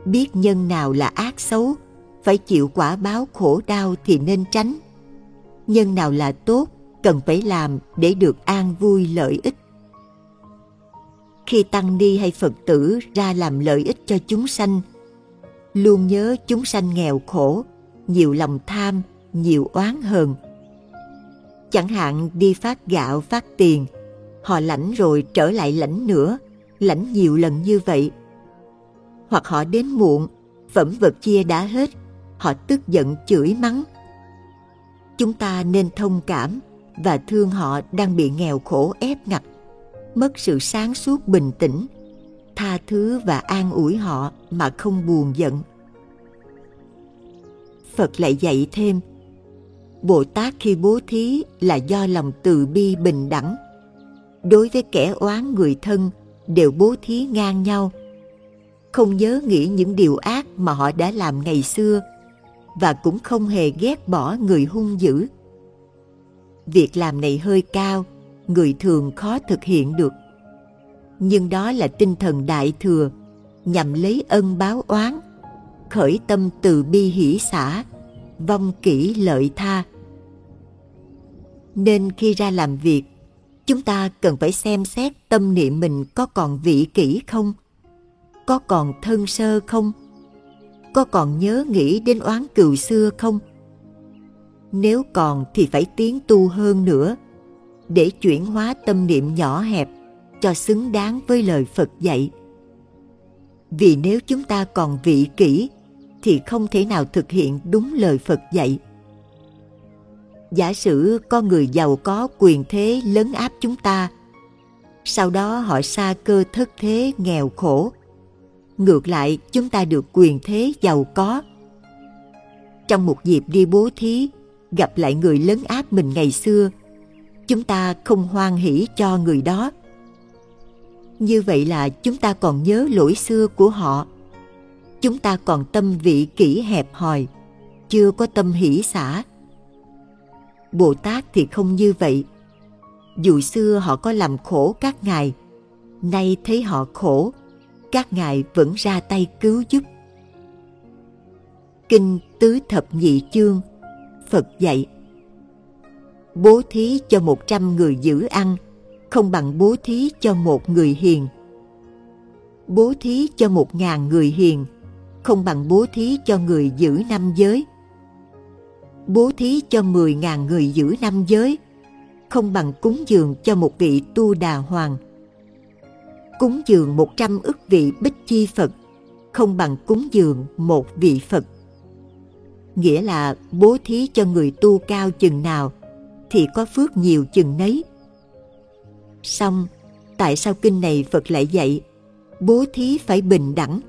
biết nhân nào là ác xấu, phải chịu quả báo khổ đau thì nên tránh. Nhân nào là tốt, cần phải làm để được an vui lợi ích. Khi tăng ni hay Phật tử ra làm lợi ích cho chúng sanh, luôn nhớ chúng sanh nghèo khổ, nhiều lòng tham, nhiều oán hờn. Chẳng hạn đi phát gạo, phát tiền, họ lãnh rồi trở lại lãnh nữa, lãnh nhiều lần như vậy. Hoặc họ đến muộn, phẩm vật chia đã hết, họ tức giận chửi mắng. Chúng ta nên thông cảm và thương họ đang bị nghèo khổ ép ngặt, mất sự sáng suốt bình tĩnh, tha thứ và an ủi họ mà không buồn giận. Phật lại dạy thêm, Bồ Tát khi bố thí là do lòng từ bi bình đẳng. Đối với kẻ oán người thân đều bố thí ngang nhau. Không nhớ nghĩ những điều ác mà họ đã làm ngày xưa và cũng không hề ghét bỏ người hung dữ. Việc làm này hơi cao, người thường khó thực hiện được. Nhưng đó là tinh thần đại thừa, nhằm lấy ân báo oán, khởi tâm từ bi hỷ xã, vong kỹ lợi tha. Nên khi ra làm việc chúng ta cần phải xem xét tâm niệm mình có còn vị kỷ không có còn thân sơ không có còn nhớ nghĩ đến oán cừu xưa không. Nếu còn thì phải tiến tu hơn nữa để chuyển hóa tâm niệm nhỏ hẹp cho xứng đáng với lời phật dạy. Vì nếu chúng ta còn vị kỷ, thì không thể nào thực hiện đúng lời phật dạy. Giả sử có người giàu có quyền thế lấn áp chúng ta, sau đó họ xa cơ thất thế nghèo khổ, ngược lại chúng ta được quyền thế giàu có. Trong một dịp đi bố thí, gặp lại người lấn áp mình ngày xưa, chúng ta không hoan hỷ cho người đó như vậy là chúng ta còn nhớ lỗi xưa của họ. Chúng ta còn tâm vị kỹ hẹp hòi, chưa có tâm hỷ xả. Bồ tát thì không như vậy. Dù xưa họ có làm khổ các ngài, nay thấy họ khổ, các ngài vẫn ra tay cứu giúp. Kinh tứ thập nhị chương, phật dạy, bố thí cho một trăm người giữ ăn không bằng bố thí cho một người hiền bố thí cho một ngàn người hiền, không bằng bố thí cho người giữ năm giới bố thí cho mười ngàn người giữ năm giới, không bằng cúng dường cho một vị tu đà hoàng cúng dường một trăm ức vị bích chi Phật, không bằng cúng dường một vị Phật. Nghĩa là bố thí cho người tu cao chừng nào thì có phước nhiều chừng nấy. Xong, tại sao kinh này Phật lại dạy bố thí phải bình đẳng?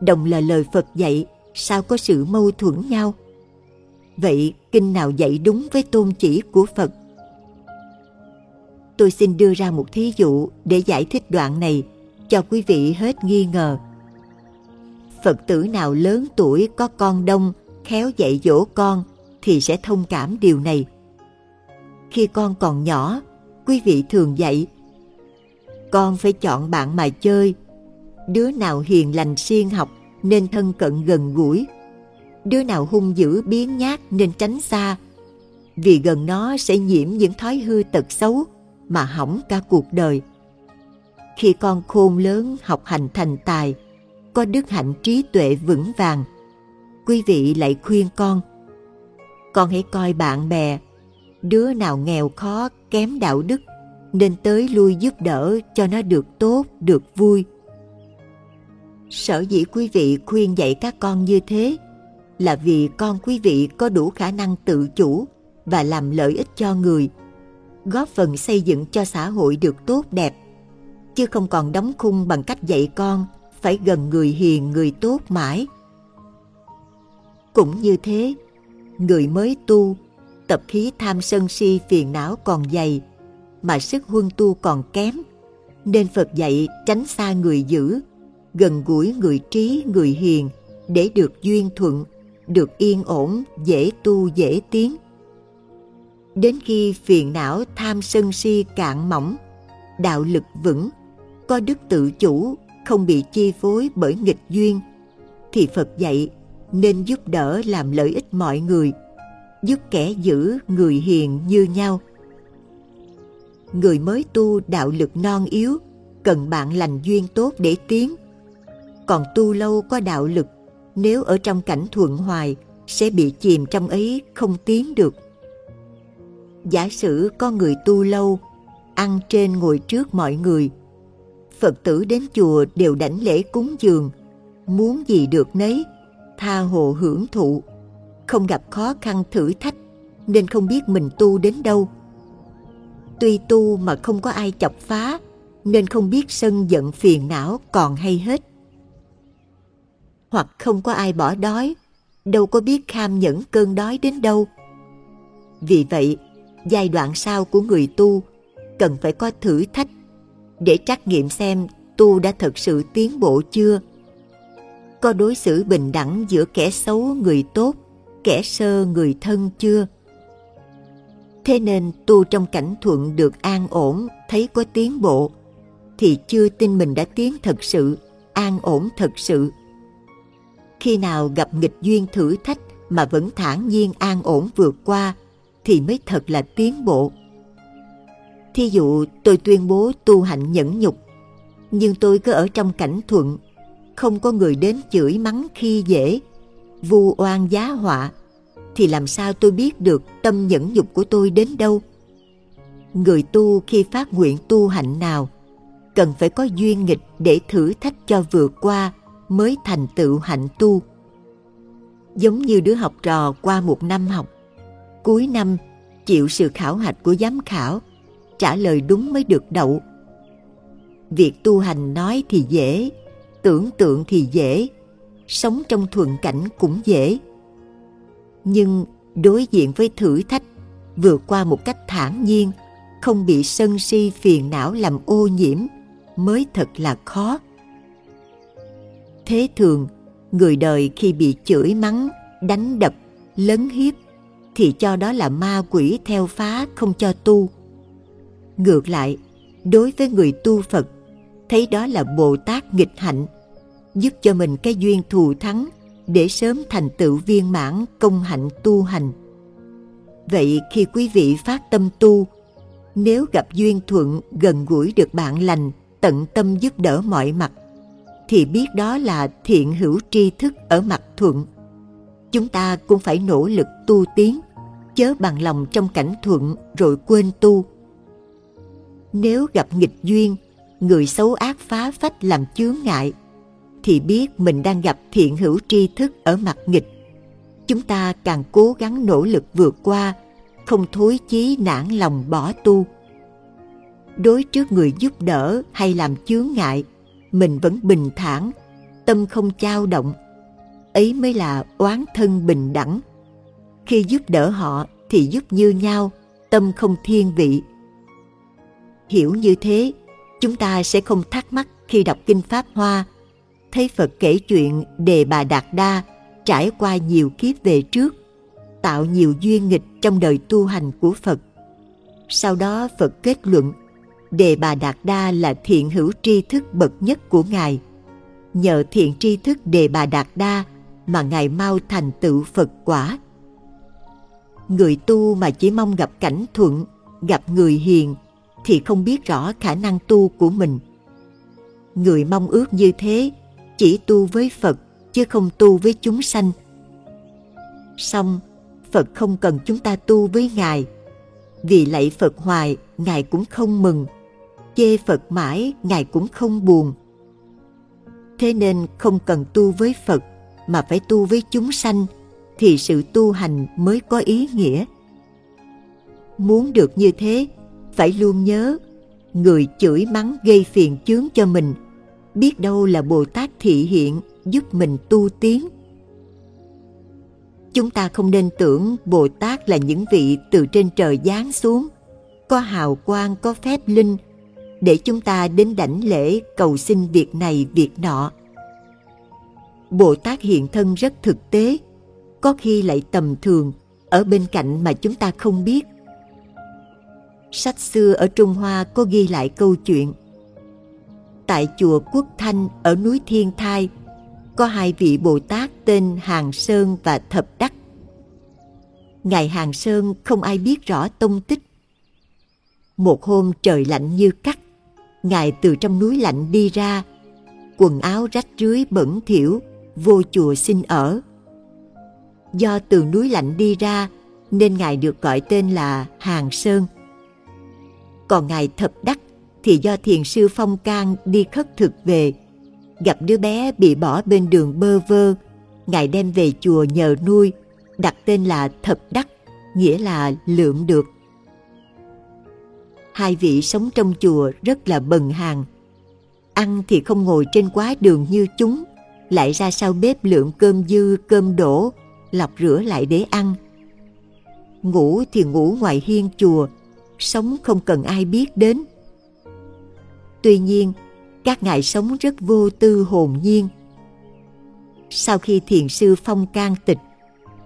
Đồng là lời Phật dạy, sao có sự mâu thuẫn nhau? Vậy kinh nào dạy đúng với tôn chỉ của Phật? Tôi xin đưa ra một thí dụ để giải thích đoạn này cho quý vị hết nghi ngờ. Phật tử nào lớn tuổi có con đông, khéo dạy dỗ con thì sẽ thông cảm điều này. Khi con còn nhỏ, quý vị thường dạy con phải chọn bạn mà chơi. Đứa nào hiền lành siêng học nên thân cận gần gũi. Đứa nào hung dữ biến nhát nên tránh xa. Vì gần nó sẽ nhiễm những thói hư tật xấu mà hỏng cả cuộc đời. Khi con khôn lớn học hành thành tài, có đức hạnh trí tuệ vững vàng, quý vị lại khuyên con, con hãy coi bạn bè, đứa nào nghèo khó, kém đạo đức, nên tới lui giúp đỡ cho nó được tốt, được vui. Sở dĩ quý vị khuyên dạy các con như thế là vì con quý vị có đủ khả năng tự chủ và làm lợi ích cho người – góp phần xây dựng cho xã hội được tốt đẹp chứ không còn đóng khung bằng cách dạy con phải gần người hiền người tốt mãi cũng như thế người mới tu tập khí tham sân si phiền não còn dày mà sức huân tu còn kém. Nên phật dạy tránh xa người dữ gần gũi người trí người hiền để được duyên thuận được yên ổn dễ tu dễ tiến. Đến khi phiền não tham sân si cạn mỏng, đạo lực vững, có đức tự chủ, không bị chi phối bởi nghịch duyên, thì Phật dạy nên giúp đỡ làm lợi ích mọi người, giúp kẻ giữ người hiền như nhau. Người mới tu đạo lực non yếu, cần bạn lành duyên tốt để tiến. Còn tu lâu có đạo lực, nếu ở trong cảnh thuận hoài, sẽ bị chìm trong ấy không tiến được giả sử có người tu lâu ăn trên ngồi trước mọi người phật tử đến chùa đều đảnh lễ cúng dường muốn gì được nấy tha hồ hưởng thụ không gặp khó khăn thử thách, nên không biết mình tu đến đâu. Tuy tu mà không có ai chọc phá, nên không biết sân giận phiền não còn hay hết. Hoặc không có ai bỏ đói, đâu có biết kham nhẫn cơn đói đến đâu. Vì vậy, giai đoạn sau của người tu cần phải có thử thách để trắc nghiệm xem tu đã thật sự tiến bộ chưa. Có đối xử bình đẳng giữa kẻ xấu người tốt kẻ sơ người thân chưa thế nên tu trong cảnh thuận được an ổn thấy có tiến bộ thì chưa tin mình đã tiến thật sự an ổn thật sự khi nào gặp nghịch duyên thử thách mà vẫn thản nhiên an ổn vượt qua thì mới thật là tiến bộ. Thí dụ tôi tuyên bố tu hạnh nhẫn nhục, nhưng tôi cứ ở trong cảnh thuận, không có người đến chửi mắng khi dễ, vu oan giá họa, thì làm sao tôi biết được tâm nhẫn nhục của tôi đến đâu? Người tu khi phát nguyện tu hạnh nào, cần phải có duyên nghịch để thử thách cho vượt qua mới thành tựu hạnh tu. Giống như đứa học trò qua một năm học, cuối năm chịu sự khảo hạch của giám khảo, trả lời đúng mới được đậu. Việc tu hành nói thì dễ, tưởng tượng thì dễ, sống trong thuận cảnh cũng dễ. Nhưng đối diện với thử thách, vượt qua một cách thản nhiên, không bị sân si phiền não làm ô nhiễm mới thật là khó. Thế thường, người đời khi bị chửi mắng, đánh đập, lấn hiếp thì cho đó là ma quỷ theo phá không cho tu. Ngược lại, đối với người tu Phật, thấy đó là Bồ Tát nghịch hạnh, giúp cho mình cái duyên thù thắng để sớm thành tựu viên mãn công hạnh tu hành. Vậy khi quý vị phát tâm tu, nếu gặp duyên thuận gần gũi được bạn lành, tận tâm giúp đỡ mọi mặt, thì biết đó là thiện hữu tri thức ở mặt thuận. Chúng ta cũng phải nỗ lực tu tiến, chớ bằng lòng trong cảnh thuận rồi quên tu. Nếu gặp nghịch duyên, người xấu ác phá phách làm chướng ngại, thì biết mình đang gặp thiện hữu tri thức ở mặt nghịch. Chúng ta càng cố gắng nỗ lực vượt qua, không thối chí nản lòng bỏ tu. Đối trước người giúp đỡ hay làm chướng ngại, mình vẫn bình thản, tâm không chao động. Ấy mới là oán thân bình đẳng. Khi giúp đỡ họ thì giúp như nhau, tâm không thiên vị. Hiểu như thế, chúng ta sẽ không thắc mắc khi đọc Kinh Pháp Hoa, thấy Phật kể chuyện Đề Bà Đạt Đa trải qua nhiều kiếp về trước, tạo nhiều duyên nghịch trong đời tu hành của Phật. Sau đó Phật kết luận, Đề Bà Đạt Đa là thiện hữu tri thức bậc nhất của Ngài. Nhờ thiện tri thức Đề Bà Đạt Đa mà Ngài mau thành tựu Phật quả. Người tu mà chỉ mong gặp cảnh thuận, gặp người hiền thì không biết rõ khả năng tu của mình. Người mong ước như thế chỉ tu với Phật chứ không tu với chúng sanh. Song Phật không cần chúng ta tu với Ngài, vì lạy Phật hoài Ngài cũng không mừng, chê Phật mãi Ngài cũng không buồn. Thế nên không cần tu với Phật mà phải tu với chúng sanh thì sự tu hành mới có ý nghĩa. Muốn được như thế, phải luôn nhớ người chửi mắng gây phiền chướng cho mình, biết đâu là Bồ Tát thị hiện giúp mình tu tiến. Chúng ta không nên tưởng Bồ Tát là những vị từ trên trời giáng xuống, có hào quang, có phép linh, để chúng ta đến đảnh lễ cầu xin việc này việc nọ. Bồ Tát hiện thân rất thực tế, có khi lại tầm thường, ở bên cạnh mà chúng ta không biết. Sách xưa ở Trung Hoa có ghi lại câu chuyện. Tại chùa Quốc Thanh ở núi Thiên Thai, có hai vị Bồ Tát tên Hàng Sơn và Thập Đắc. Ngài Hàng Sơn không ai biết rõ tông tích. Một hôm trời lạnh như cắt, Ngài từ trong núi lạnh đi ra, quần áo rách rưới bẩn thỉu, vô chùa xin ở. Do từ núi lạnh đi ra nên Ngài được gọi tên là Hàng Sơn. Còn Ngài Thập Đắc thì do thiền sư Phong Can đi khất thực về, gặp đứa bé bị bỏ bên đường bơ vơ, Ngài đem về chùa nhờ nuôi, đặt tên là Thập Đắc, nghĩa là lượm được. Hai vị sống trong chùa rất là bần hàng. Ăn thì không ngồi trên quá đường như chúng, lại ra sau bếp lượm cơm dư, cơm đổ, lọc rửa lại để ăn. Ngủ thì ngủ ngoài hiên chùa, sống không cần ai biết đến. Tuy nhiên, các ngài sống rất vô tư hồn nhiên. Sau khi thiền sư Phong can tịch,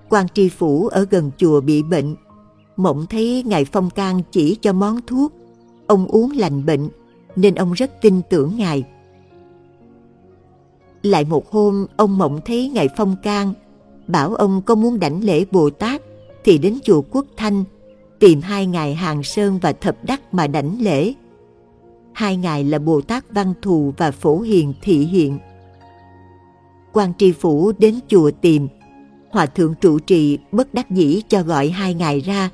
quan tri phủ ở gần chùa bị bệnh, mộng thấy ngài Phong can chỉ cho món thuốc, ông uống lành bệnh, nên ông rất tin tưởng ngài. Lại một hôm, ông mộng thấy ngài Phong can bảo ông có muốn đảnh lễ Bồ Tát thì đến chùa Quốc Thanh tìm hai ngài Hàng Sơn và Thập Đắc mà đảnh lễ. Hai ngài là Bồ Tát Văn Thù và Phổ Hiền Thị Hiện. quan tri phủ đến chùa tìm, Hòa thượng trụ trì bất đắc dĩ cho gọi hai ngài ra.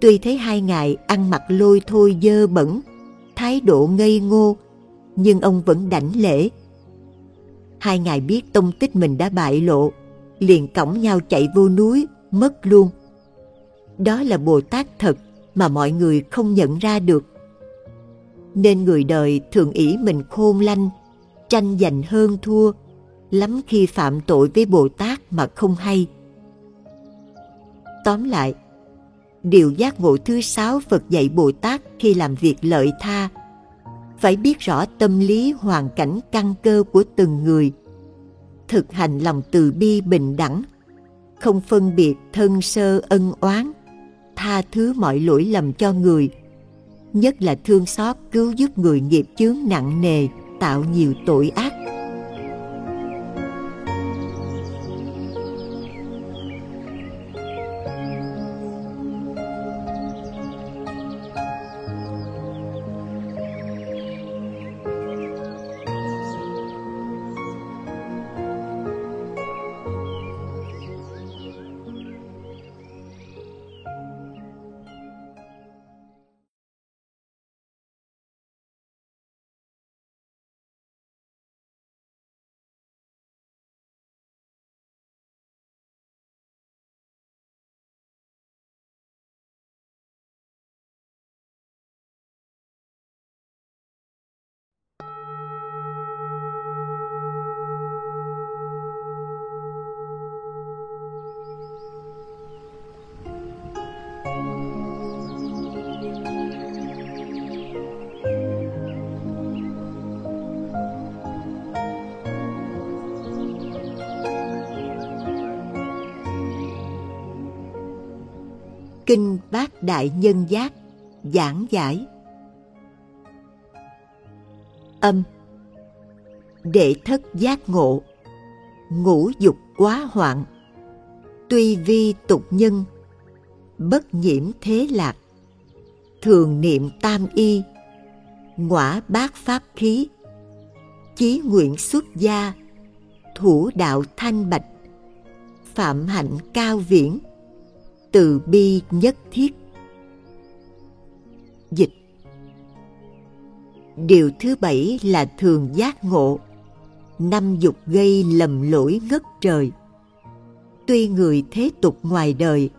Tuy thấy hai ngài ăn mặc lôi thôi dơ bẩn, thái độ ngây ngô, nhưng ông vẫn đảnh lễ. Hai ngài biết tông tích mình đã bại lộ, liền cõng nhau chạy vô núi, mất luôn. Đó là Bồ Tát thật mà mọi người không nhận ra được. Nên người đời thường ý mình khôn lanh, tranh giành hơn thua, lắm khi phạm tội với Bồ Tát mà không hay. Tóm lại, điều giác ngộ thứ sáu Phật dạy Bồ Tát khi làm việc lợi tha phải biết rõ tâm lý hoàn cảnh căn cơ của từng người thực hành lòng từ bi bình đẳng không phân biệt thân sơ ân oán tha thứ mọi lỗi lầm cho người nhất là thương xót cứu giúp người nghiệp chướng nặng nề, tạo nhiều tội ác. Kinh Bát Đại Nhân Giác, giảng giải. Âm. Đệ thất giác ngộ. Ngũ dục quá hoạn. Tuy vi tục nhân. Bất nhiễm thế lạc. Thường niệm tam y. Ngõa bát pháp khí. Chí nguyện xuất gia. Thủ đạo thanh bạch. Phạm hạnh cao viễn từ bi nhất thiết. Dịch. Điều thứ bảy là thường giác ngộ. Năm dục gây lầm lỗi ngất trời. Tuy người thế tục ngoài đời,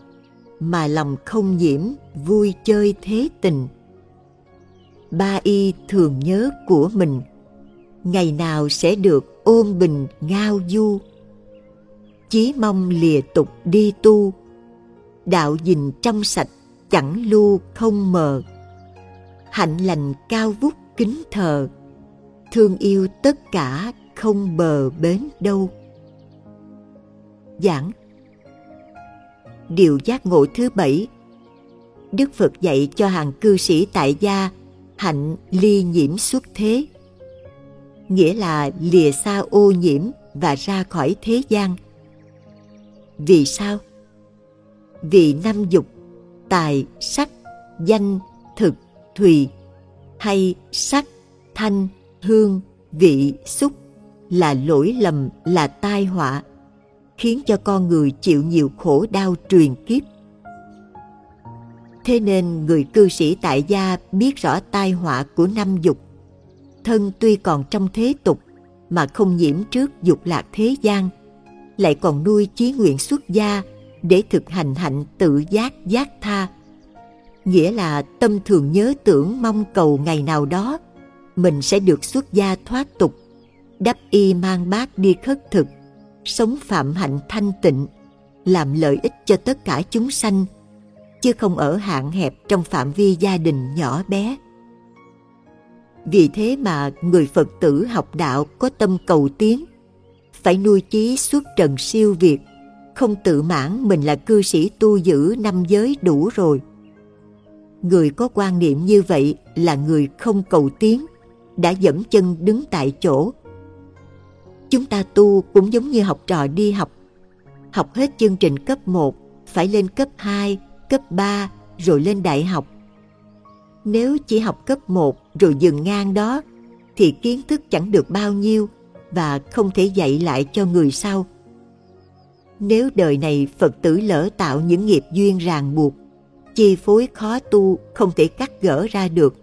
mà lòng không nhiễm, vui chơi thế tình. Ba y thường nhớ của mình, ngày nào sẽ được ôm bình ngao du. Chí mong lìa tục đi tu đạo dình trong sạch, chẳng lưu không mờ. Hạnh lành cao vút kính thờ, thương yêu tất cả không bờ bến đâu. Giảng. Điều giác ngộ thứ bảy. Đức phật dạy cho hàng cư sĩ tại gia hạnh ly nhiễm xuất thế. Nghĩa là lìa xa ô nhiễm và ra khỏi thế gian. Vì sao? Vì năm dục, tài, sắc, danh, thực, thùy, hay sắc, thanh, hương, vị, xúc là lỗi lầm, là tai họa, khiến cho con người chịu nhiều khổ đau truyền kiếp. Thế nên người cư sĩ tại gia biết rõ tai họa của năm dục. Thân tuy còn trong thế tục mà không nhiễm trước dục lạc thế gian, lại còn nuôi chí nguyện xuất gia để thực hành hạnh tự giác giác tha. Nghĩa là tâm thường nhớ tưởng mong cầu ngày nào đó, mình sẽ được xuất gia thoát tục, đắp y mang bát đi khất thực, sống phạm hạnh thanh tịnh, làm lợi ích cho tất cả chúng sanh, chứ không ở hạn hẹp trong phạm vi gia đình nhỏ bé. Vì thế mà người phật tử học đạo có tâm cầu tiến, phải nuôi chí suốt trần siêu việt không tự mãn mình là cư sĩ tu giữ năm giới đủ rồi. Người có quan niệm như vậy là người không cầu tiến, đã dẫm chân đứng tại chỗ. Chúng ta tu cũng giống như học trò đi học, học hết chương trình cấp 1 phải lên cấp 2, cấp 3 rồi lên đại học. Nếu chỉ học cấp 1 rồi dừng ngang đó thì kiến thức chẳng được bao nhiêu và không thể dạy lại cho người sau. Nếu đời này Phật tử lỡ tạo những nghiệp duyên ràng buộc, chi phối khó tu không thể cắt gỡ ra được.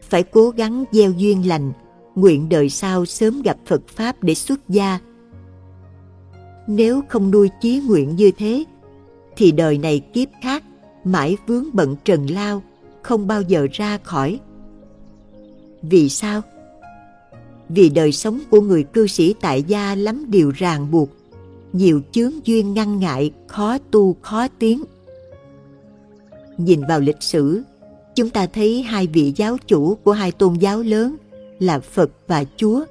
Phải cố gắng gieo duyên lành, nguyện đời sau sớm gặp Phật Pháp để xuất gia. Nếu không nuôi chí nguyện như thế, thì đời này kiếp khác mãi vướng bận trần lao, không bao giờ ra khỏi. Vì sao? Vì đời sống của người cư sĩ tại gia lắm điều ràng buộc, nhiều chướng duyên ngăn ngại, khó tu khó tiến. Nhìn vào lịch sử, chúng ta thấy hai vị giáo chủ của hai tôn giáo lớn là Phật và Chúa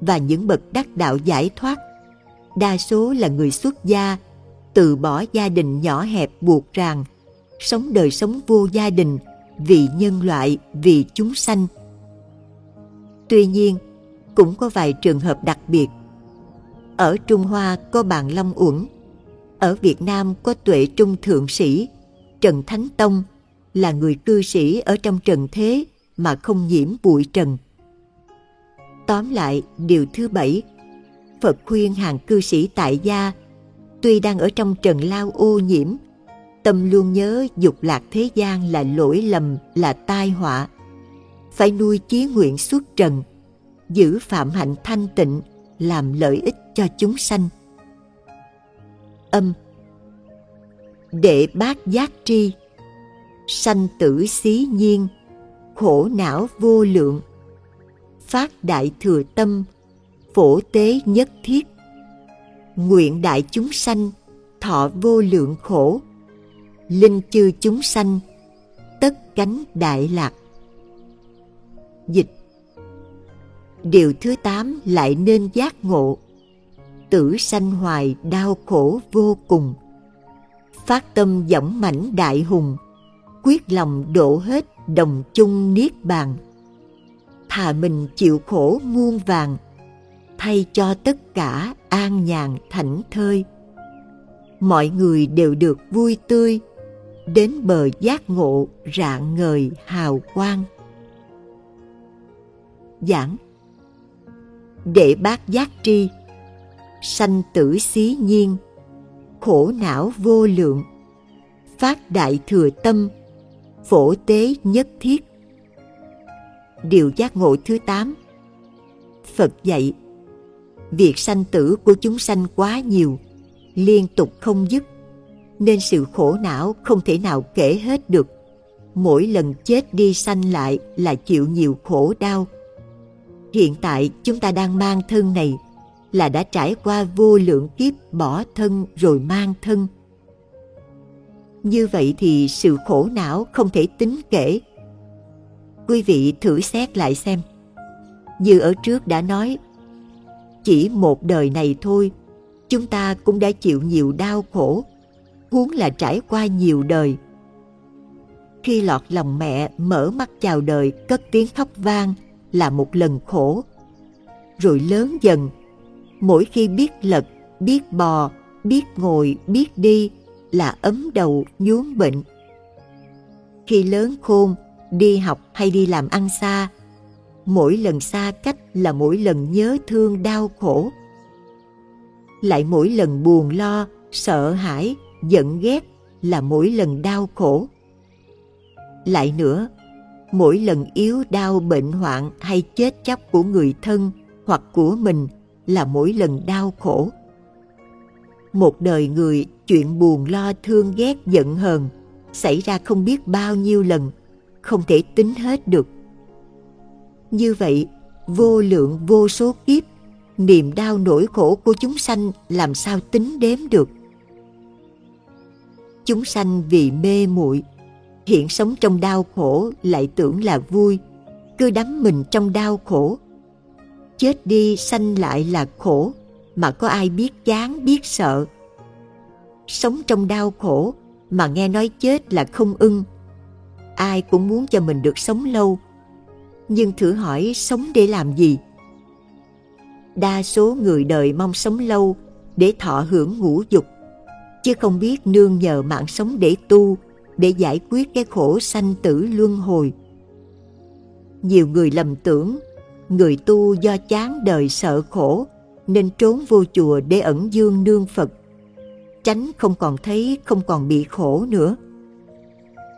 và những bậc đắc đạo giải thoát. Đa số là người xuất gia, từ bỏ gia đình nhỏ hẹp buộc ràng, sống đời sống vô gia đình vì nhân loại, vì chúng sanh. Tuy nhiên, cũng có vài trường hợp đặc biệt. Ở Trung Hoa có bạn Long Uẩn, ở Việt Nam có Tuệ Trung Thượng Sĩ, Trần Thánh Tông là người cư sĩ ở trong trần thế mà không nhiễm bụi trần. Tóm lại, điều thứ bảy, Phật khuyên hàng cư sĩ tại gia, tuy đang ở trong trần lao ô nhiễm, tâm luôn nhớ dục lạc thế gian là lỗi lầm, là tai họa. Phải nuôi chí nguyện suốt trần, giữ phạm hạnh thanh tịnh, làm lợi ích cho chúng sanh. Âm. Đệ bát giác tri. Sanh tử xí nhiên. Khổ não vô lượng. Phát đại thừa tâm. Phổ tế nhất thiết. Nguyện đại chúng sanh. Thọ vô lượng khổ. Linh chư chúng sanh. Tất cánh đại lạc. Dịch Điều thứ tám lại nên giác ngộ. Tử sanh hoài đau khổ vô cùng. Phát tâm dõng mãnh đại hùng. Quyết lòng đổ hết đồng chung niết bàn. Thà mình chịu khổ muôn vàng, Thay cho tất cả an nhàn thảnh thơi. Mọi người đều được vui tươi, Đến bờ giác ngộ rạng ngời hào quang. Giảng Đệ bát giác tri. Sanh tử xí nhiên, Khổ não vô lượng. Phát đại thừa tâm, Phổ tế nhất thiết. Điều giác ngộ thứ tám. Phật dạy, Việc sanh tử của chúng sanh quá nhiều, Liên tục không dứt, Nên sự khổ não không thể nào kể hết được. Mỗi lần chết đi sanh lại là chịu nhiều khổ đau. Hiện tại chúng ta đang mang thân này là đã trải qua vô lượng kiếp bỏ thân rồi mang thân. Như vậy thì sự khổ não không thể tính kể. Quý vị thử xét lại xem. Như ở trước đã nói, chỉ một đời này thôi, chúng ta cũng đã chịu nhiều đau khổ, huống là trải qua nhiều đời. Khi lọt lòng mẹ mở mắt chào đời cất tiếng khóc vang là một lần khổ. Rồi lớn dần, mỗi khi biết lật, biết bò, biết ngồi, biết đi là ấm đầu nhuốm bệnh. Khi lớn khôn, đi học hay đi làm ăn xa, mỗi lần xa cách là mỗi lần nhớ thương đau khổ. Lại mỗi lần buồn lo, sợ hãi, giận ghét là mỗi lần đau khổ. Lại nữa, mỗi lần yếu đau bệnh hoạn hay chết chóc của người thân hoặc của mình là mỗi lần đau khổ. Một đời người chuyện buồn lo thương ghét giận hờn xảy ra không biết bao nhiêu lần, không thể tính hết được. Như vậy, vô lượng vô số kiếp, niềm đau nỗi khổ của chúng sanh làm sao tính đếm được. Chúng sanh vì mê muội hiện sống trong đau khổ lại tưởng là vui, cứ đắm mình trong đau khổ. Chết đi sanh lại là khổ, mà có ai biết chán biết sợ. Sống trong đau khổ mà nghe nói chết là không ưng. Ai cũng muốn cho mình được sống lâu, nhưng thử hỏi sống để làm gì? Đa số người đời mong sống lâu để thọ hưởng ngũ dục, chứ không biết nương nhờ mạng sống để tu để giải quyết cái khổ sanh tử luân hồi. Nhiều người lầm tưởng, người tu do chán đời sợ khổ, nên trốn vô chùa để ẩn dương nương phật. Tránh không còn thấy, không còn bị khổ nữa.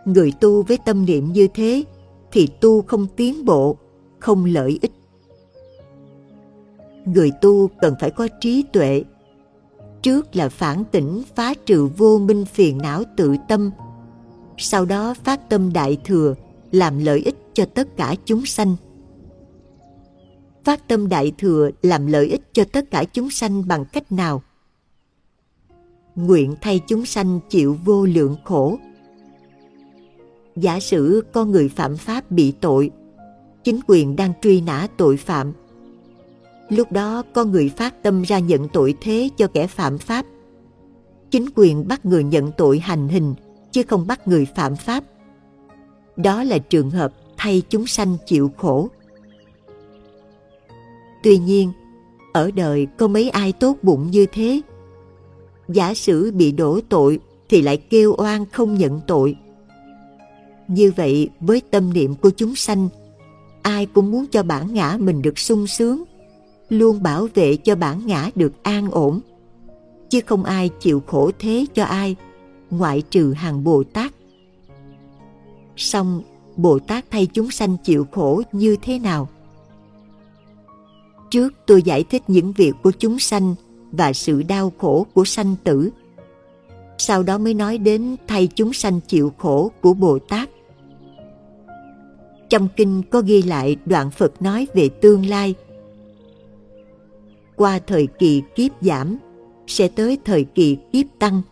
Người tu với tâm niệm như thế, thì tu không tiến bộ, không lợi ích. Người tu cần phải có trí tuệ. Trước là phản tỉnh, phá trừ vô minh phiền não tự tâm sau đó phát tâm đại thừa, làm lợi ích cho tất cả chúng sanh. Phát tâm đại thừa, làm lợi ích cho tất cả chúng sanh bằng cách nào? Nguyện thay chúng sanh chịu vô lượng khổ. Giả sử con người phạm pháp bị tội, chính quyền đang truy nã tội phạm. Lúc đó con người phát tâm ra nhận tội thế cho kẻ phạm pháp. Chính quyền bắt người nhận tội hành hình chứ không bắt người phạm pháp. Đó là trường hợp thay chúng sanh chịu khổ. Tuy nhiên, ở đời có mấy ai tốt bụng như thế? Giả sử bị đổ tội thì lại kêu oan không nhận tội. Như vậy, với tâm niệm của chúng sanh, ai cũng muốn cho bản ngã mình được sung sướng, luôn bảo vệ cho bản ngã được an ổn. Chứ không ai chịu khổ thế cho ai ngoại trừ hàng bồ tát. Song bồ tát thay chúng sanh chịu khổ như thế nào? Trước tôi giải thích những việc của chúng sanh và sự đau khổ của sanh tử, sau đó mới nói đến thay chúng sanh chịu khổ của bồ tát. Trong kinh có ghi lại đoạn phật nói về tương lai. Qua thời kỳ kiếp giảm, sẽ tới thời kỳ kiếp tăng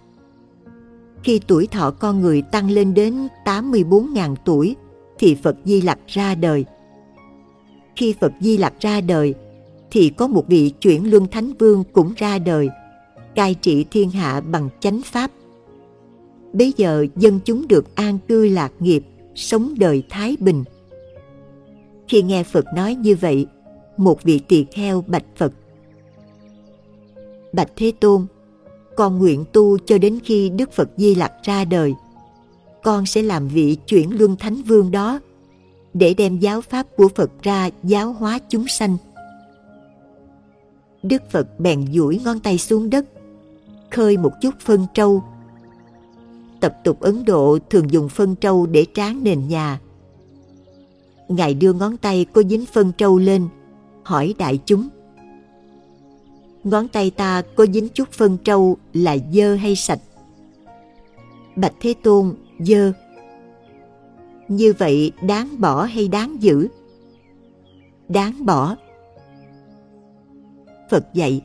khi tuổi thọ con người tăng lên đến 84.000 tuổi thì Phật Di Lặc ra đời. Khi Phật Di Lặc ra đời thì có một vị chuyển luân thánh vương cũng ra đời, cai trị thiên hạ bằng chánh pháp. Bây giờ dân chúng được an cư lạc nghiệp, sống đời thái bình. Khi nghe Phật nói như vậy, một vị tỳ kheo bạch Phật. Bạch Thế Tôn, con nguyện tu cho đến khi Đức Phật Di Lặc ra đời. Con sẽ làm vị chuyển luân thánh vương đó để đem giáo pháp của Phật ra giáo hóa chúng sanh. Đức Phật bèn duỗi ngón tay xuống đất, khơi một chút phân trâu. Tập tục Ấn Độ thường dùng phân trâu để tráng nền nhà. Ngài đưa ngón tay có dính phân trâu lên, hỏi đại chúng ngón tay ta có dính chút phân trâu là dơ hay sạch? Bạch Thế Tôn, dơ. Như vậy đáng bỏ hay đáng giữ? Đáng bỏ. Phật dạy,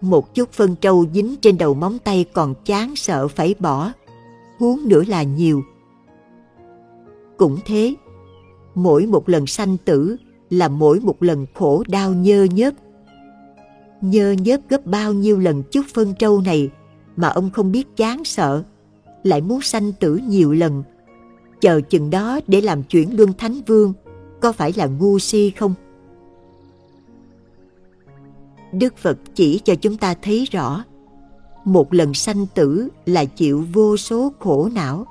một chút phân trâu dính trên đầu móng tay còn chán sợ phải bỏ, huống nữa là nhiều. Cũng thế, mỗi một lần sanh tử là mỗi một lần khổ đau nhơ nhớp nhơ nhớp gấp bao nhiêu lần chút phân trâu này mà ông không biết chán sợ, lại muốn sanh tử nhiều lần. Chờ chừng đó để làm chuyển luân thánh vương, có phải là ngu si không? Đức Phật chỉ cho chúng ta thấy rõ, một lần sanh tử là chịu vô số khổ não.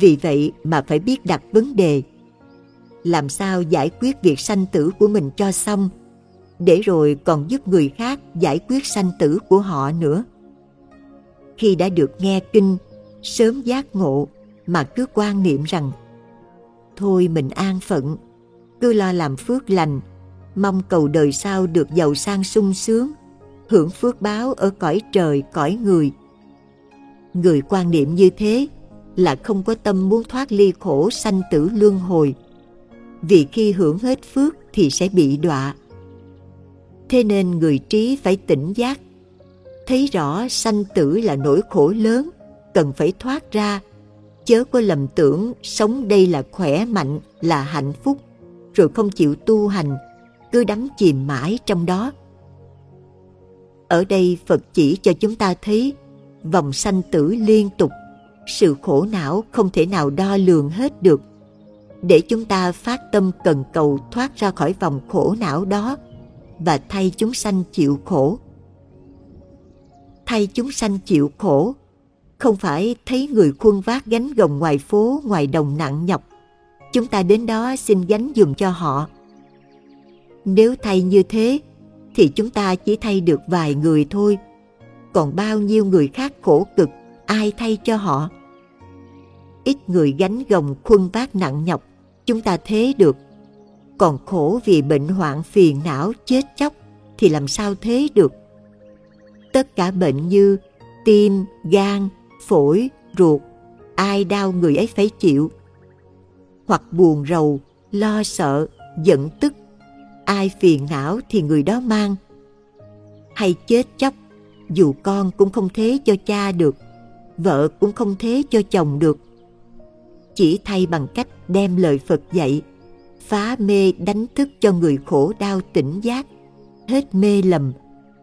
Vì vậy mà phải biết đặt vấn đề, làm sao giải quyết việc sanh tử của mình cho xong để rồi còn giúp người khác giải quyết sanh tử của họ nữa. Khi đã được nghe kinh, sớm giác ngộ mà cứ quan niệm rằng thôi mình an phận, cứ lo làm phước lành, mong cầu đời sau được giàu sang sung sướng, hưởng phước báo ở cõi trời, cõi người. Người quan niệm như thế là không có tâm muốn thoát ly khổ sanh tử luân hồi, vì khi hưởng hết phước thì sẽ bị đọa Thế nên người trí phải tỉnh giác, thấy rõ sanh tử là nỗi khổ lớn, cần phải thoát ra, chớ có lầm tưởng sống đây là khỏe mạnh, là hạnh phúc, rồi không chịu tu hành, cứ đắm chìm mãi trong đó. Ở đây Phật chỉ cho chúng ta thấy vòng sanh tử liên tục, sự khổ não không thể nào đo lường hết được. Để chúng ta phát tâm cần cầu thoát ra khỏi vòng khổ não đó, và thay chúng sanh chịu khổ. thay chúng sanh chịu khổ, không phải thấy người khuân vác gánh gồng ngoài phố, ngoài đồng nặng nhọc. Chúng ta đến đó xin gánh dùm cho họ. Nếu thay như thế, thì chúng ta chỉ thay được vài người thôi. Còn bao nhiêu người khác khổ cực, ai thay cho họ? Ít người gánh gồng khuân vác nặng nhọc, chúng ta thế được. Còn khổ vì bệnh hoạn phiền não chết chóc thì làm sao thế được? Tất cả bệnh như tim, gan, phổi, ruột, ai đau người ấy phải chịu. Hoặc buồn rầu, lo sợ, giận tức, ai phiền não thì người đó mang. Hay chết chóc, dù con cũng không thế cho cha được, vợ cũng không thế cho chồng được. Chỉ thay bằng cách đem lời Phật dạy, phá mê đánh thức cho người khổ đau tỉnh giác, hết mê lầm,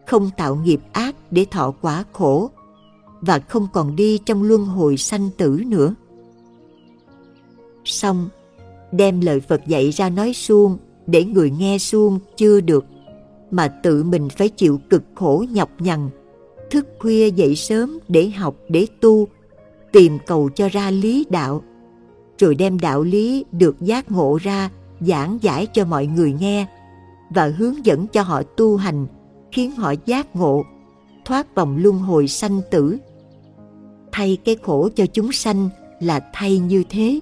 không tạo nghiệp ác để thọ quả khổ và không còn đi trong luân hồi sanh tử nữa. Xong, đem lời Phật dạy ra nói suông để người nghe suông chưa được, mà tự mình phải chịu cực khổ nhọc nhằn, thức khuya dậy sớm để học để tu, tìm cầu cho ra lý đạo, rồi đem đạo lý được giác ngộ ra giảng giải cho mọi người nghe và hướng dẫn cho họ tu hành, khiến họ giác ngộ, thoát vòng luân hồi sanh tử. Thay cái khổ cho chúng sanh là thay như thế.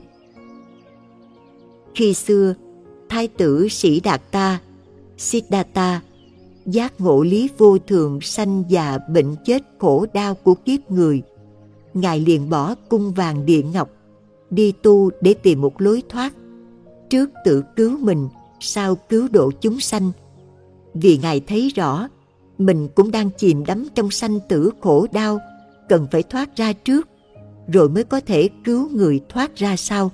Khi xưa, thái tử sĩ đạt ta, siddhartha, giác ngộ lý vô thường sanh già bệnh chết khổ đau của kiếp người. Ngài liền bỏ cung vàng địa ngọc, đi tu để tìm một lối thoát trước tự cứu mình, sau cứu độ chúng sanh. Vì ngài thấy rõ, mình cũng đang chìm đắm trong sanh tử khổ đau, cần phải thoát ra trước, rồi mới có thể cứu người thoát ra sau.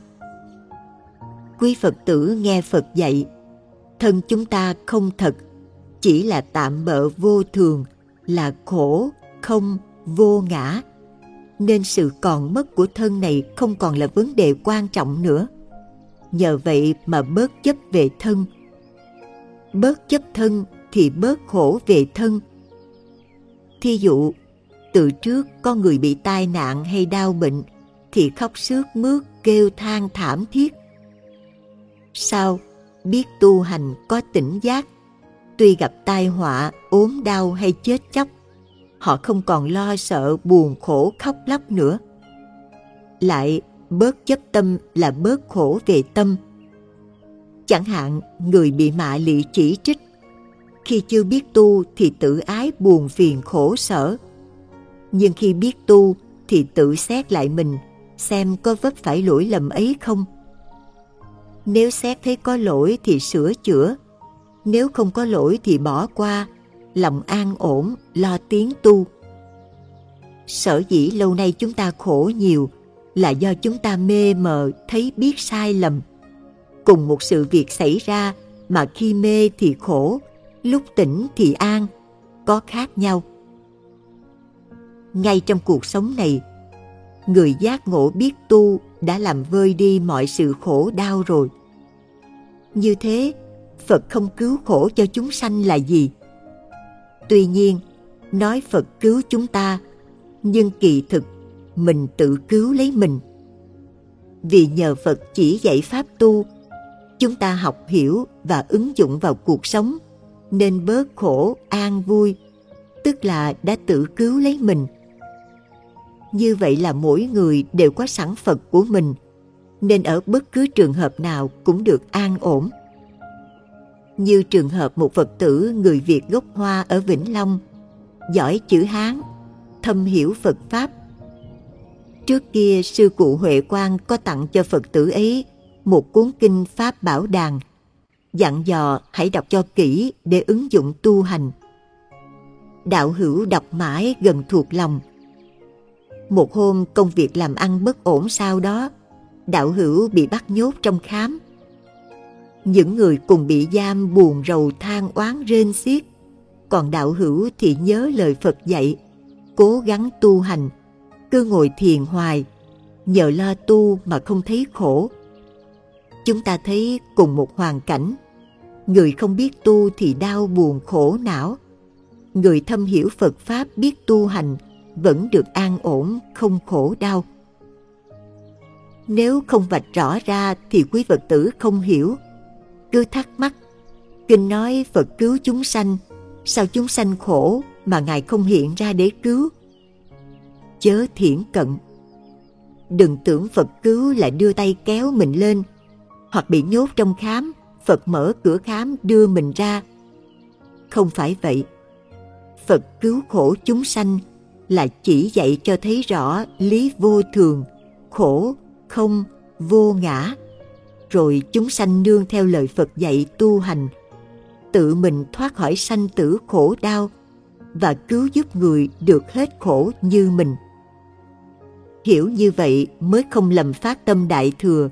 Quý phật tử nghe phật dạy, thân chúng ta không thật, chỉ là tạm bợ vô thường, là khổ, không, vô ngã. Nên sự còn mất của thân này không còn là vấn đề quan trọng nữa nhờ vậy mà bớt chấp về thân. Bớt chấp thân thì bớt khổ về thân. Thí dụ, từ trước có người bị tai nạn hay đau bệnh thì khóc sướt mướt kêu than thảm thiết. Sau, biết tu hành có tỉnh giác, tuy gặp tai họa, ốm đau hay chết chóc, họ không còn lo sợ buồn khổ khóc lóc nữa. Lại bớt chấp tâm là bớt khổ về tâm. Chẳng hạn, người bị mạ lị chỉ trích. Khi chưa biết tu thì tự ái buồn phiền khổ sở. Nhưng khi biết tu thì tự xét lại mình, xem có vấp phải lỗi lầm ấy không. Nếu xét thấy có lỗi thì sửa chữa. Nếu không có lỗi thì bỏ qua, lòng an ổn, lo tiến tu. Sở dĩ lâu nay chúng ta khổ nhiều là do chúng ta mê mờ, thấy biết sai lầm. Cùng một sự việc xảy ra mà khi mê thì khổ, lúc tỉnh thì an, có khác nhau. Ngay trong cuộc sống này, người giác ngộ biết tu đã làm vơi đi mọi sự khổ đau rồi. Như thế, phật không cứu khổ cho chúng sanh là gì? Tuy nhiên, nói phật cứu chúng ta, nhưng kỳ thực mình tự cứu lấy mình. Vì nhờ phật chỉ dạy pháp tu, chúng ta học hiểu và ứng dụng vào cuộc sống, nên bớt khổ, an vui, tức là đã tự cứu lấy mình. Như vậy là mỗi người đều có sẵn phật của mình, nên ở bất cứ trường hợp nào cũng được an ổn. Như trường hợp một phật tử người việt gốc hoa ở vĩnh long, giỏi chữ hán, thâm hiểu phật pháp trước kia sư cụ huệ quang có tặng cho phật tử ấy một cuốn kinh pháp bảo đàn dặn dò hãy đọc cho kỹ để ứng dụng tu hành. Đạo hữu đọc mãi gần thuộc lòng. Một hôm công việc làm ăn bất ổn sau đó, đạo hữu bị bắt nhốt trong khám. Những người cùng bị giam buồn rầu than oán rên xiết, còn đạo hữu thì nhớ lời Phật dạy, cố gắng tu hành, cứ ngồi thiền hoài, nhờ lo tu mà không thấy khổ. Chúng ta thấy cùng một hoàn cảnh, người không biết tu thì đau buồn khổ não người thâm hiểu Phật Pháp biết tu hành vẫn được an ổn, không khổ đau. Nếu không vạch rõ ra thì quý Phật tử không hiểu. Cứ thắc mắc, Kinh nói Phật cứu chúng sanh, sao chúng sanh khổ mà Ngài không hiện ra để cứu? Chớ thiển cận. Đừng tưởng Phật cứu là đưa tay kéo mình lên, hoặc bị nhốt trong khám, Phật mở cửa khám đưa mình ra. Không phải vậy. Phật cứu khổ chúng sanh là chỉ dạy cho thấy rõ lý vô thường, khổ, không, vô ngã. Rồi chúng sanh nương theo lời Phật dạy tu hành, tự mình thoát khỏi sanh tử khổ đau và cứu giúp người được hết khổ như mình. Hiểu như vậy mới không lầm phát tâm đại thừa.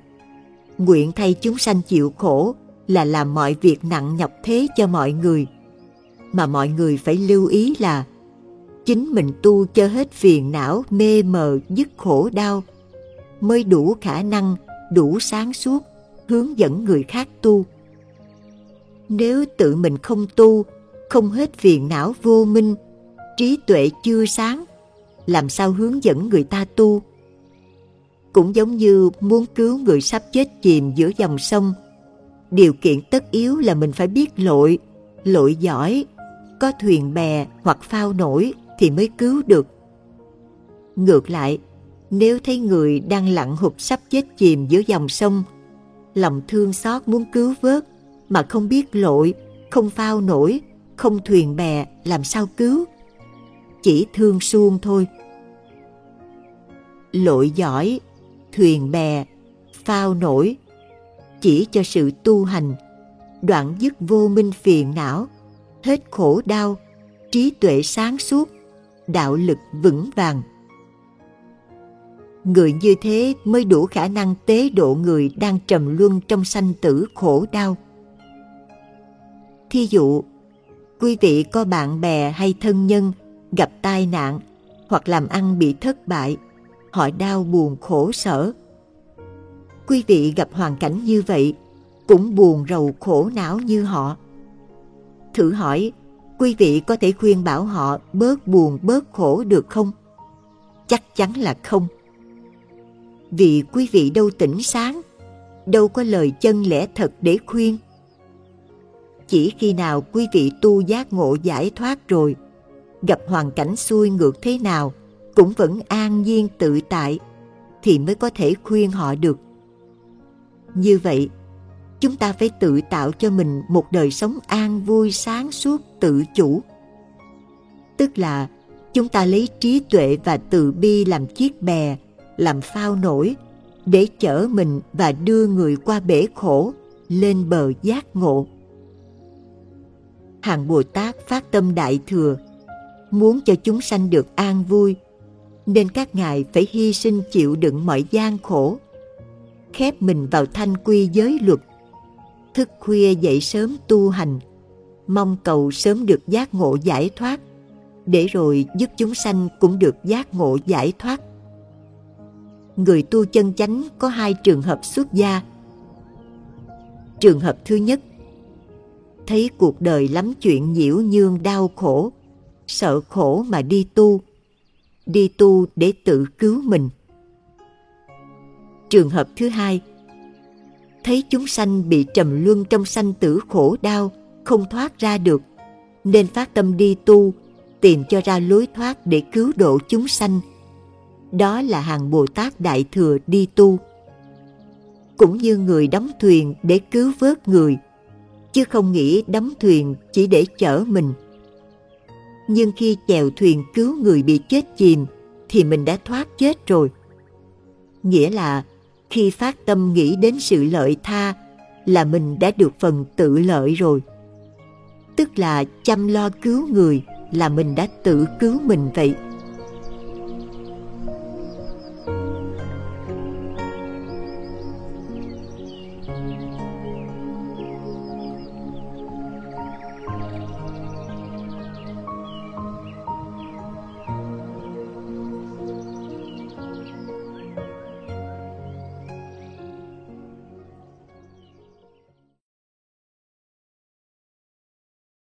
Nguyện thay chúng sanh chịu khổ là làm mọi việc nặng nhọc thế cho mọi người. Mà mọi người phải lưu ý là, chính mình tu cho hết phiền não, mê mờ, dứt khổ đau, mới đủ khả năng, đủ sáng suốt, hướng dẫn người khác tu nếu tự mình không tu, không hết phiền não vô minh, trí tuệ chưa sáng làm sao hướng dẫn người ta tu cũng giống như muốn cứu người sắp chết chìm giữa dòng sông điều kiện tất yếu là mình phải biết lội lội giỏi có thuyền bè hoặc phao nổi thì mới cứu được. Ngược lại, nếu thấy người đang lặn hụt sắp chết chìm giữa dòng sông, lòng thương xót muốn cứu vớt mà không biết lội, không phao nổi, không thuyền bè làm sao cứu? Chỉ thương suông thôi. Lội giỏi, thuyền bè, phao nổi, chỉ cho sự tu hành, đoạn dứt vô minh phiền não, hết khổ đau, trí tuệ sáng suốt, đạo lực vững vàng. Người như thế mới đủ khả năng tế độ người đang trầm luân trong sanh tử khổ đau. Thí dụ, quý vị có bạn bè hay thân nhân gặp tai nạn hoặc làm ăn bị thất bại, họ đau buồn khổ sở. Quý vị gặp hoàn cảnh như vậy, cũng buồn rầu khổ não như họ. Thử hỏi, quý vị có thể khuyên bảo họ bớt buồn bớt khổ được không? Chắc chắn là không. Vì quý vị đâu tỉnh sáng, đâu có lời chân lẽ thật để khuyên. Chỉ khi nào quý vị tu giác ngộ giải thoát rồi, gặp hoàn cảnh xuôi ngược thế nào, cũng vẫn an nhiên tự tại, thì mới có thể khuyên họ được. Như vậy, chúng ta phải tự tạo cho mình một đời sống an vui sáng suốt tự chủ tức là chúng ta lấy trí tuệ và từ bi làm chiếc bè làm phao nổi để chở mình và đưa người qua bể khổ lên bờ giác ngộ hàng bồ tát phát tâm đại thừa muốn cho chúng sanh được an vui nên các ngài phải hy sinh chịu đựng mọi gian khổ khép mình vào thanh quy giới luật thức khuya dậy sớm tu hành, mong cầu sớm được giác ngộ giải thoát, để rồi giúp chúng sanh cũng được giác ngộ giải thoát. Người tu chân chánh có hai trường hợp xuất gia. Trường hợp thứ nhất, thấy cuộc đời lắm chuyện nhiễu nhương đau khổ, sợ khổ mà đi tu, đi tu để tự cứu mình. Trường hợp thứ hai, thấy chúng sanh bị trầm luân trong sanh tử khổ đau, không thoát ra được, nên phát tâm đi tu, tìm cho ra lối thoát để cứu độ chúng sanh. Đó là hàng Bồ Tát Đại Thừa đi tu. Cũng như người đóng thuyền để cứu vớt người, chứ không nghĩ đóng thuyền chỉ để chở mình. Nhưng khi chèo thuyền cứu người bị chết chìm, thì mình đã thoát chết rồi. Nghĩa là khi phát tâm nghĩ đến sự lợi tha là mình đã được phần tự lợi rồi tức là chăm lo cứu người là mình đã tự cứu mình vậy